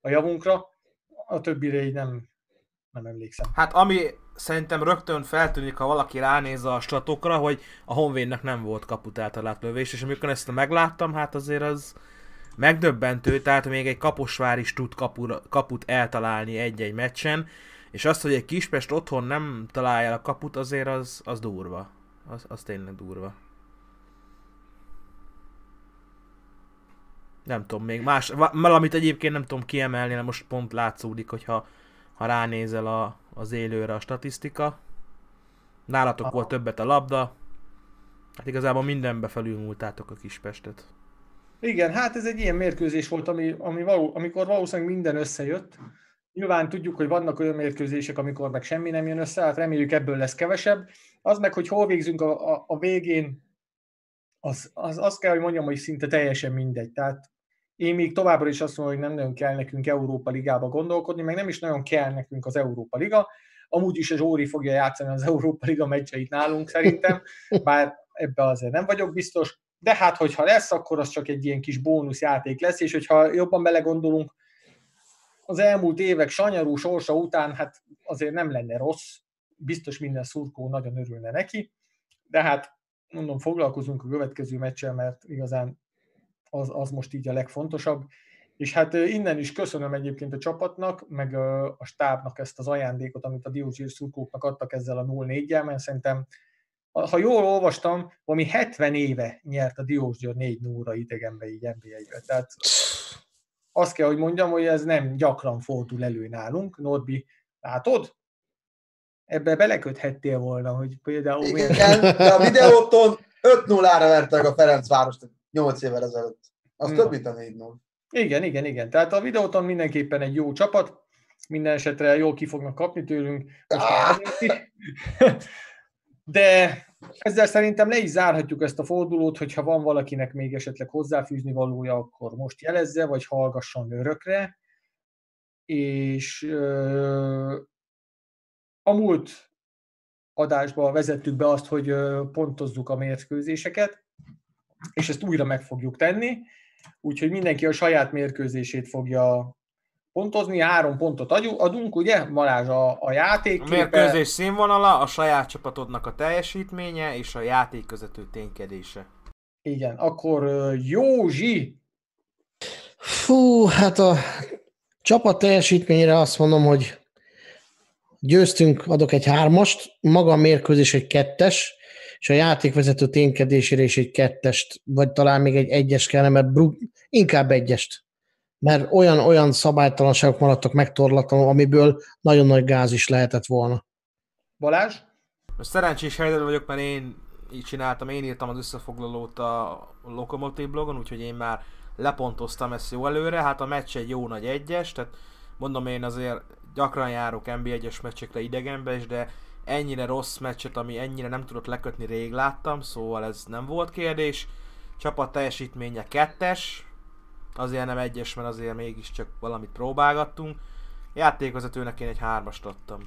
a javunkra, a többire így nem, nem emlékszem. Hát ami szerintem rögtön feltűnik, ha valaki ránéz a statokra, hogy a Honvédnek nem volt kaput általált lövés, és amikor ezt megláttam, hát azért az megdöbbentő, tehát még egy kaposvár is tud kapura, kaput eltalálni egy-egy meccsen, és azt, hogy egy Kispest otthon nem találja el a kaput, azért az, az durva. Az, az tényleg durva. Nem tudom, még más, va- valamit egyébként nem tudom kiemelni, de most pont látszódik, hogyha ha ránézel a, az élőre a statisztika. Nálatok Aha. volt többet a labda. Hát igazából mindenbe felülmúltátok a Kispestet. Igen, hát ez egy ilyen mérkőzés volt, ami, ami való, amikor valószínűleg minden összejött. Nyilván tudjuk, hogy vannak olyan mérkőzések, amikor meg semmi nem jön össze, hát reméljük ebből lesz kevesebb. Az meg, hogy hol végzünk a, a, a végén, az, az, azt kell, hogy mondjam, hogy szinte teljesen mindegy. Tehát én még továbbra is azt mondom, hogy nem nagyon kell nekünk Európa Ligába gondolkodni, meg nem is nagyon kell nekünk az Európa Liga. Amúgy is a Zsóri fogja játszani az Európa Liga meccseit nálunk szerintem, bár ebbe azért nem vagyok biztos. De hát, hogyha lesz, akkor az csak egy ilyen kis bónuszjáték lesz, és hogyha jobban belegondolunk, az elmúlt évek sanyarú sorsa után, hát azért nem lenne rossz, biztos minden szurkó nagyon örülne neki, de hát mondom, foglalkozunk a következő meccsel, mert igazán az, az most így a legfontosabb. És hát innen is köszönöm egyébként a csapatnak, meg a stábnak ezt az ajándékot, amit a Diózsír szurkóknak adtak ezzel a 0-4-jel, mert szerintem, ha jól olvastam, valami 70 éve nyert a Diósgyőr 4 0 idegenbe így NBA-be. Tehát azt kell, hogy mondjam, hogy ez nem gyakran fordul elő nálunk. Norbi, látod? Ebbe beleköthettél volna, hogy például... Igen, de a videóton 5-0-ra vertek a Ferencvárost 8 évvel ezelőtt. Az Na. több, mint a 4-0. Igen, igen, igen. Tehát a videóton mindenképpen egy jó csapat, minden esetre jól ki fognak kapni tőlünk. Most is. De ezzel szerintem le is zárhatjuk ezt a fordulót, hogyha van valakinek még esetleg hozzáfűzni valója, akkor most jelezze, vagy hallgasson örökre. És ö, a múlt adásban vezettük be azt, hogy pontozzuk a mérkőzéseket, és ezt újra meg fogjuk tenni. Úgyhogy mindenki a saját mérkőzését fogja pontozni. Három pontot adjuk- adunk, ugye? Malázs a, a játék. A mérkőzés színvonala, a saját csapatodnak a teljesítménye és a játékvezető ténykedése. Igen, akkor Józsi, Fú, hát a csapat teljesítményére azt mondom, hogy győztünk, adok egy hármast, maga a mérkőzés egy kettes, és a játékvezető ténykedésére is egy kettest, vagy talán még egy egyes kellene, mert brut, inkább egyest. Mert olyan, olyan szabálytalanságok maradtak megtorlatlanul, amiből nagyon nagy gáz is lehetett volna. Balázs, Most szerencsés helyzetben vagyok, mert én így csináltam, én írtam az összefoglalót a Lokomotív blogon, úgyhogy én már lepontoztam ezt jó előre. Hát a meccs egy jó nagy egyes, tehát mondom én azért gyakran járok NB1-es meccsekre idegenbe is, de ennyire rossz meccset, ami ennyire nem tudott lekötni, rég láttam, szóval ez nem volt kérdés. Csapat teljesítménye kettes, azért nem egyes, mert azért mégiscsak valamit próbálgattunk. Játékvezetőnek én egy hármast adtam.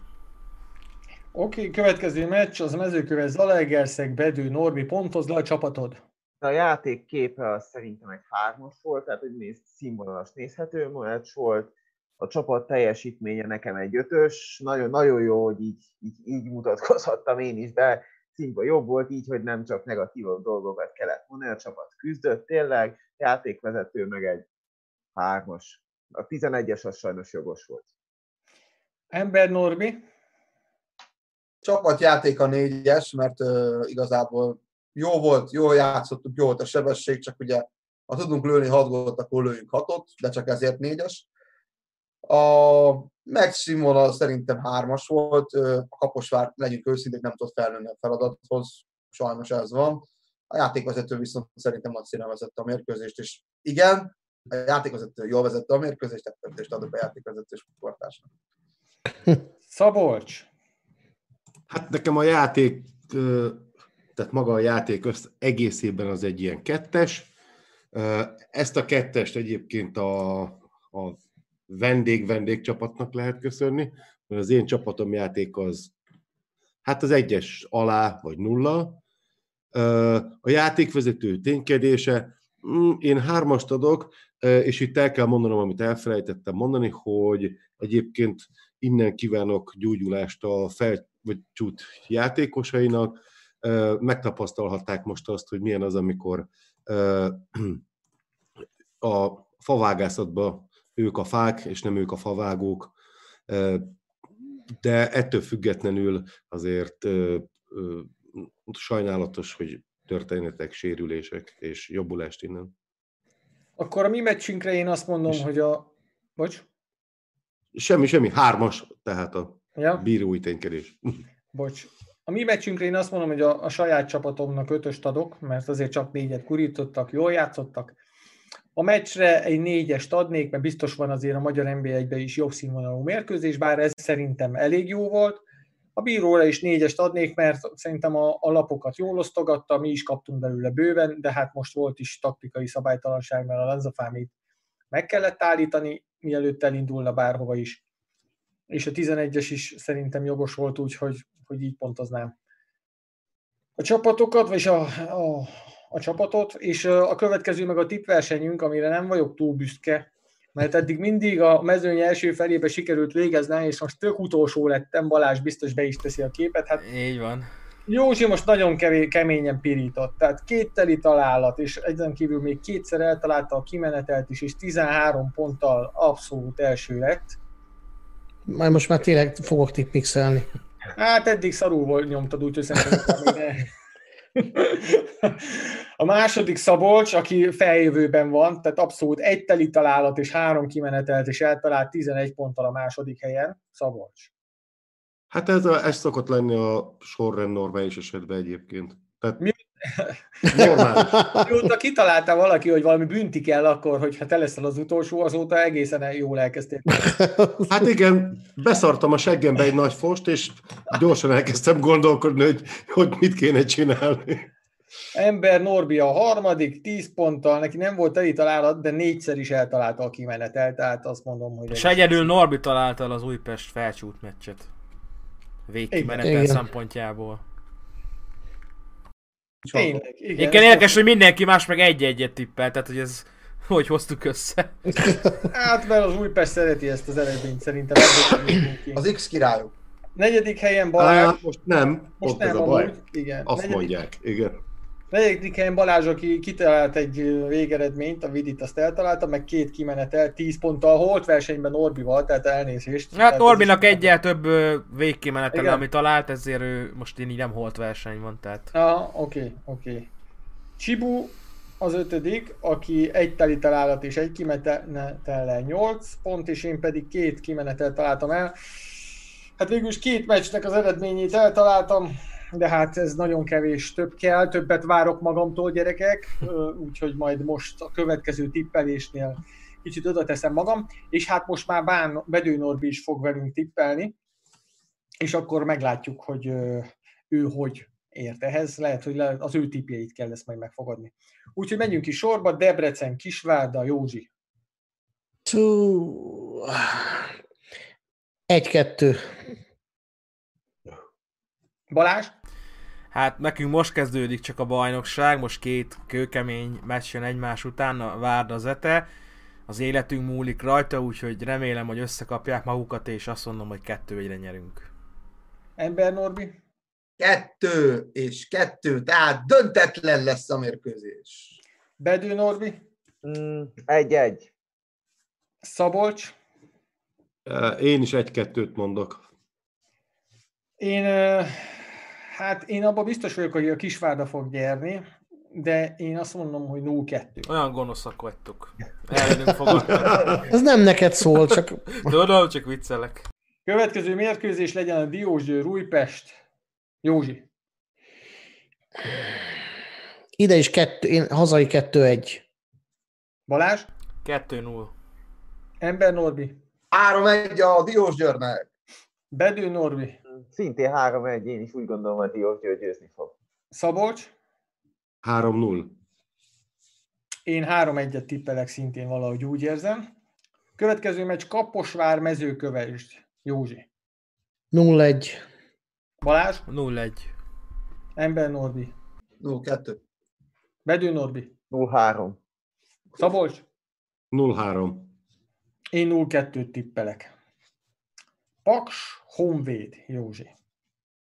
oké, okay, következő meccs, az mezőköves Zalaegerszeg, Bedő, Norbi, pontoz le a csapatod. A játék képe az szerintem egy hármas volt, tehát hogy néz, színvonalas nézhető meccs volt. A csapat teljesítménye nekem egy ötös. Nagyon, nagyon jó, hogy így, így, így mutatkozhattam én is be. Színva jobb volt így, hogy nem csak negatív dolgokat kellett mondani, a csapat küzdött tényleg, játékvezető meg egy hármas. A 11-es az sajnos jogos volt. Ember Norbi, Csapatjáték a négyes, mert uh, igazából jó volt, jól játszottuk, jó volt a sebesség, csak ugye Ha tudunk lőni 6 gólt, akkor lőjünk 6-ot, de csak ezért 4-es. A meccs színvonal szerintem 3-as volt, a Kaposvár, legyünk őszinték, nem tudott felnőni a feladathoz, sajnos ez van. A játékvezető viszont szerintem nagy színen vezette a mérkőzést, és igen, a játékvezető jól vezette a mérkőzést, tehát adok a játékvezető sportásnak. Szabolcs. Hát nekem a játék, tehát maga a játék össz, egészében az egy ilyen kettes. Ezt a kettest egyébként a, a vendég-vendég csapatnak lehet köszönni, mert az én csapatom játék az hát az egyes alá, vagy nulla. A játékvezető ténykedése, mm, én hármast adok, és itt el kell mondanom, amit elfelejtettem mondani, hogy egyébként innen kívánok gyógyulást a fel, vagy csút játékosainak. Megtapasztalhatták most azt, hogy milyen az, amikor a favágászatban ők a fák, és nem ők a favágók. De ettől függetlenül azért sajnálatos, hogy történetek, sérülések, és jobbulást innen. Akkor a mi meccsünkre én azt mondom, És- hogy a... Bocs? Semmi, semmi, hármas, tehát a Ja? bírói ténykedés. Bocs. A mi meccsünkre én azt mondom, hogy a, a saját csapatomnak ötöst adok, mert azért csak négyet kurítottak, jól játszottak. A meccsre egy négyest adnék, mert biztos van azért a magyar NB1-ben is jobb színvonalú mérkőzés, bár ez szerintem elég jó volt. A bíróra is négyest adnék, mert szerintem a, a lapokat jól osztogatta, mi is kaptunk belőle bőven, de hát most volt is taktikai szabálytalanság, mert a Lanzafámit meg kellett állítani, mielőtt elindulna bárhova is. És a 11-es is szerintem jogos volt, úgyhogy hogy így pontoznám a csapatokat, vagy a, a, a csapatot, és a következő meg a tippversenyünk, amire nem vagyok túl büszke, mert eddig mindig a mezőny első felébe sikerült végezni, és most tök utolsó lettem, Balázs biztos be is teszi a képet, hát Így van. Józsi most nagyon kevé, keményen pirított, tehát két teli találat, és ezen kívül még kétszer eltalálta a kimenetelt is, és 13 ponttal abszolút első lett. Majd most már tényleg fogok tippmixelni. Hát eddig szarul volt nyomtad, úgyhogy szerintem. A második Szabolcs, aki feljövőben van, tehát abszolút egy teli találat és három kimenetelt, és eltalált 11 ponttal a második helyen. Szabolcs. Hát ez, a, ez szokott lenni a sorrend normális esetben egyébként. Tehát Mi- normális. Mióta kitalálta valaki, hogy valami bünti kell akkor, hogyha te leszel az utolsó, azóta egészen jól elkezdtél. Hát igen, beszartam a seggembe egy nagy fost, és gyorsan elkezdtem gondolkodni, hogy, hogy mit kéne csinálni. Ember Norbi a harmadik, 10 ponttal, neki nem volt teli találat, de négyszer is eltalálta a kimenetel, tehát azt mondom, hogy... És egyedül Norbi találta el az Újpest felcsút meccset. Végkimenetel Igen. szempontjából. Tényleg, igen. Igen, érdekes, hogy mindenki más meg egy-egyet tippel, tehát hogy ez hogy hoztuk össze. Hát, mert az Újpest szereti ezt az eredményt, szerintem. Az X királyok. Negyedik helyen Balázs. Á, most nem, Most ott ez nem a baj. amúgy. Igen. Azt negyedik, mondják, igen. Negyedik helyen Balázs, aki kitalált egy végeredményt, a Vidit azt eltalálta, meg két kimenetel, 10 ponttal, holt versenyben Norbival, tehát elnézést. Hát Tehát is- egyel több végkimenetele, ami talált, ezért ő most így nem holt verseny van, tehát... Ah, oké, oké. Csibu az ötödik, aki egy teli találat és egy kimenetellel 8 pont, és én pedig két kimenetel találtam el. Hát végül is két meccsnek az eredményét eltaláltam, de hát ez nagyon kevés, több kell, többet várok magamtól, gyerekek, úgyhogy majd most a következő tippelésnél kicsit oda teszem magam, és hát most már Bán, Bedő Norbi is fog velünk tippelni, és akkor meglátjuk, hogy ő hogy ért ehhez, lehet, hogy az ő tippjeit kell ezt majd megfogadni. Úgyhogy menjünk is sorba, Debrecen, Kisvárda, Józsi. Tú... Egy-kettő. Balázs? Hát nekünk most kezdődik csak a bajnokság, most két kőkemény meccs jön egymás után, a Várda Zete. Az életünk múlik rajta, úgyhogy remélem, hogy összekapják magukat, és azt mondom, hogy kettő egyre nyerünk. Ember Norbi? Kettő és kettő, tehát döntetlen lesz a mérkőzés. Bedő Norbi? Mm, Egy-egy. Szabolcs? Én is egy-kettőt mondok. Én, hát én abban biztos vagyok, hogy a Kisvárda fog nyerni. de én azt mondom, hogy 0-2. Olyan gonoszak vagytok. Ellenünk fogadtak. Ez nem neked szól, csak Tudom, csak viccelek. Következő mérkőzés legyen a Diósgyőr Újpest. Józsi. ide is kettő, én hazai kettő egy. Balázs. 2-0. Ember Norbi. 3-1 a Diós Györnek. Bedő Norbi. Szintén 3-1, én is úgy gondolom, hogy Diós György győzni fog. Szabolcs. 3-0. Én 3-1-et tippelek szintén valahogy úgy érzem. Következő meccs Kaposvár mezőkövesd. Józsi. 0-1. Balázs. 0-1. Ember Norbi. 0-2. Bedő Norbi. 0-3. Szabolcs. 0-3. Én 0-2-t tippelek. Paks Honvéd. Józsi.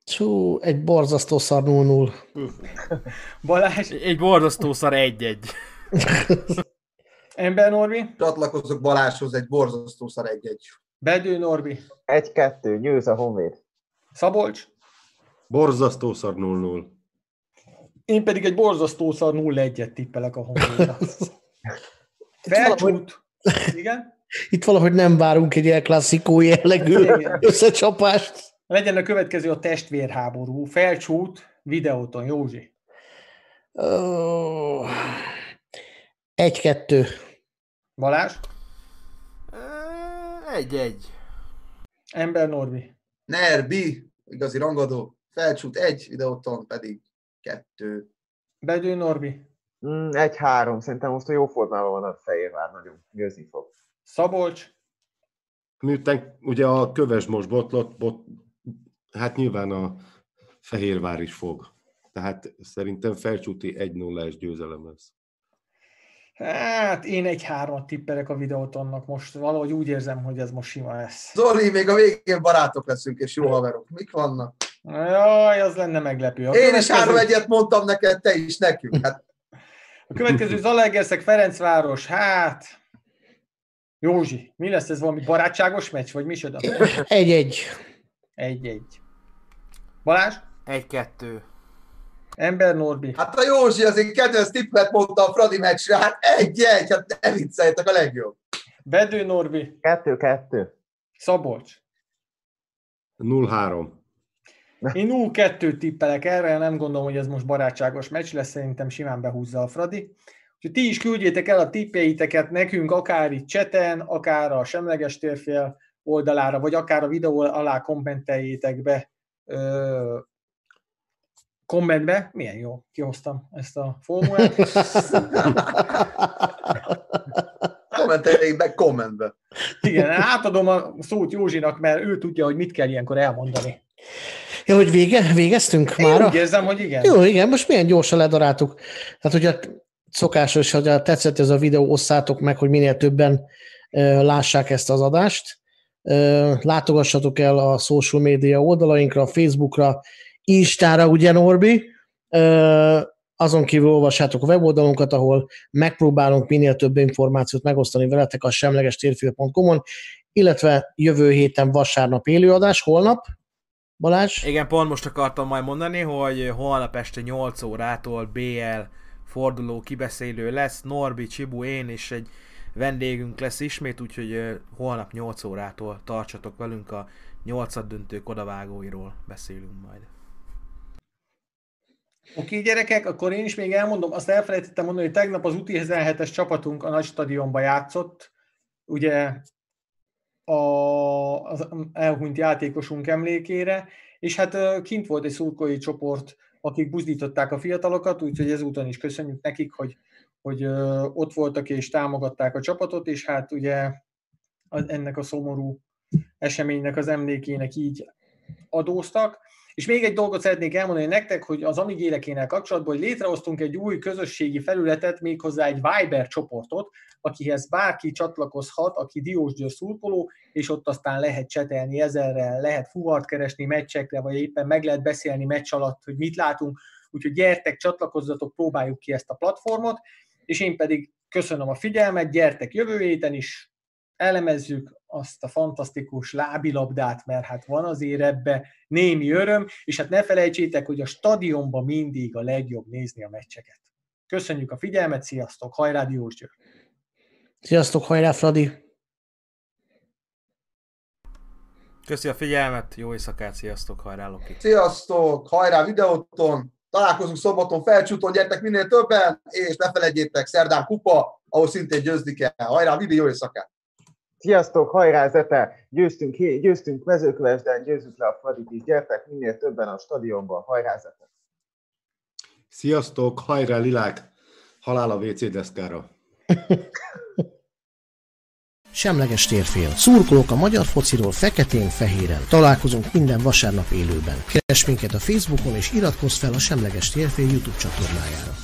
Csú, egy borzasztó szar 0-0. Balázs. Egy borzasztó szar 1-1. Ember Norbi. Csatlakozok Balázshoz egy borzasztó szar 1-1. Bedő Norbi. 1-2, győz a Honvéd. Szabolcs. Borzasztó szar 0-0. Én pedig egy borzasztó szar 0-1-et tippelek a Honvédra. Felcsút. Igen? Itt valahogy nem várunk egy ilyen klasszikó jellegű Igen. összecsapást. Legyen a következő a testvérháború. Felcsút videóton, Józsi. Egy-kettő. Balázs. 1-1. Ember Norbi. Nerbi, igazi rangadó. Felcsút 1, videóton pedig 2. Bedő Norbi. Mm, 1-3, szerintem most a jó formában van a Fehérvár, nagyon győzni fog. Szabolcs. Miután ugye a köves most botlott, bot, hát nyilván a Fehérvár is fog. Tehát szerintem felcsúti 1-0-es győzelem lesz. Hát én egy hármat tippelek a videótonnak most. Valahogy úgy érzem, hogy ez most sima lesz. Zoli, még a végén barátok leszünk, és jó haverok. Mik vannak? Jaj, az lenne meglepő. A Én is következő- 3 egyet mondtam neked, te is nekünk. Hát A következő Zalaegerszeg Ferencváros, hát... Józsi, mi lesz ez valami barátságos meccs, vagy micsoda? Egy-egy. Egy-egy. Balázs? 1-2. Ember Norbi. Hát a Józsi azért kedvenc tippet mondta a Fradi meccsre, hát egy-egy, hát ne vicceljetek a legjobb. Bedő Norbi. 2-2. Szabolcs. 0-3. Én 0-2 tippelek erre, nem gondolom, hogy ez most barátságos meccs lesz, szerintem simán behúzza a Fradi. Úgyhogy ti is küldjétek el a tippjeiteket nekünk, akár itt cseten, akár a semleges térfél oldalára, vagy akár a videó alá kommenteljétek be ö, kommentbe. Milyen jó, kihoztam ezt a formulát. Kommenteljék be kommentbe. Igen, átadom a szót Józsinak, mert ő tudja, hogy mit kell ilyenkor elmondani. Ja, hogy vége, végeztünk Én már? úgy érzem, hogy igen. Jó, igen, most milyen gyorsan ledaráltuk. Tehát, hogyha szokásos, hogy tetszett ez a videó, osszátok meg, hogy minél többen lássák ezt az adást. Látogassatok el a social media oldalainkra, Facebookra, Instára, ugye Norbi? Azon kívül olvassátok a weboldalunkat, ahol megpróbálunk minél több információt megosztani veletek a semlegestérfél.com-on, illetve jövő héten vasárnap élőadás, holnap, Balázs? Igen, pont most akartam majd mondani, hogy holnap este 8 órától BL forduló kibeszélő lesz, Norbi, Csibu, én és egy vendégünk lesz ismét, úgyhogy holnap 8 órától tartsatok velünk a 8 döntők odavágóiról beszélünk majd. Oké, gyerekek, akkor én is még elmondom, azt elfelejtettem mondani, hogy tegnap az UTI 17-es csapatunk a nagy stadionban játszott, ugye a, az elhunyt játékosunk emlékére, és hát kint volt egy szurkolói csoport, akik buzdították a fiatalokat, úgyhogy ezúton is köszönjük nekik, hogy, hogy ott voltak és támogatták a csapatot, és hát ugye ennek a szomorú eseménynek az emlékének így adóztak. És még egy dolgot szeretnék elmondani nektek, hogy az Amig élekénel kapcsolatban, hogy létrehoztunk egy új közösségi felületet, méghozzá egy Viber csoportot, akihez bárki csatlakozhat, aki Diósgyőr szurkoló, és ott aztán lehet csetelni ezerrel, lehet fuvart keresni meccsekre, vagy éppen meg lehet beszélni meccs alatt, hogy mit látunk. Úgyhogy gyertek, csatlakozzatok, próbáljuk ki ezt a platformot, és én pedig köszönöm a figyelmet, gyertek jövő héten is, elemezzük azt a fantasztikus lábilabdát, mert hát van azért ebbe némi öröm, és hát ne felejtsétek, hogy a stadionban mindig a legjobb nézni a meccseket. Köszönjük a figyelmet, sziasztok, hajrá Diós György! Sziasztok, hajrá Fradi! Köszi a figyelmet, jó éjszakát, sziasztok, hajrá Loki! Sziasztok, hajrá videóton, találkozunk szombaton, felcsúton, gyertek minél többen, és ne felejtjétek, szerdán kupa, ahol szintén győzni kell. Hajrá, Vidi, jó éjszakát! Sziasztok, hajrá Zete! Győztünk, győztünk mezőkövesden, győzzük le a Fradit is, gyertek minél többen a stadionban, hajrá Zete! Sziasztok, hajrá Lilák! Halál a WC deszkára! Semleges térfél. Szurkolók a magyar fociról feketén-fehéren. Találkozunk minden vasárnap élőben. Keres minket a Facebookon és iratkozz fel a Semleges térfél YouTube csatornájára.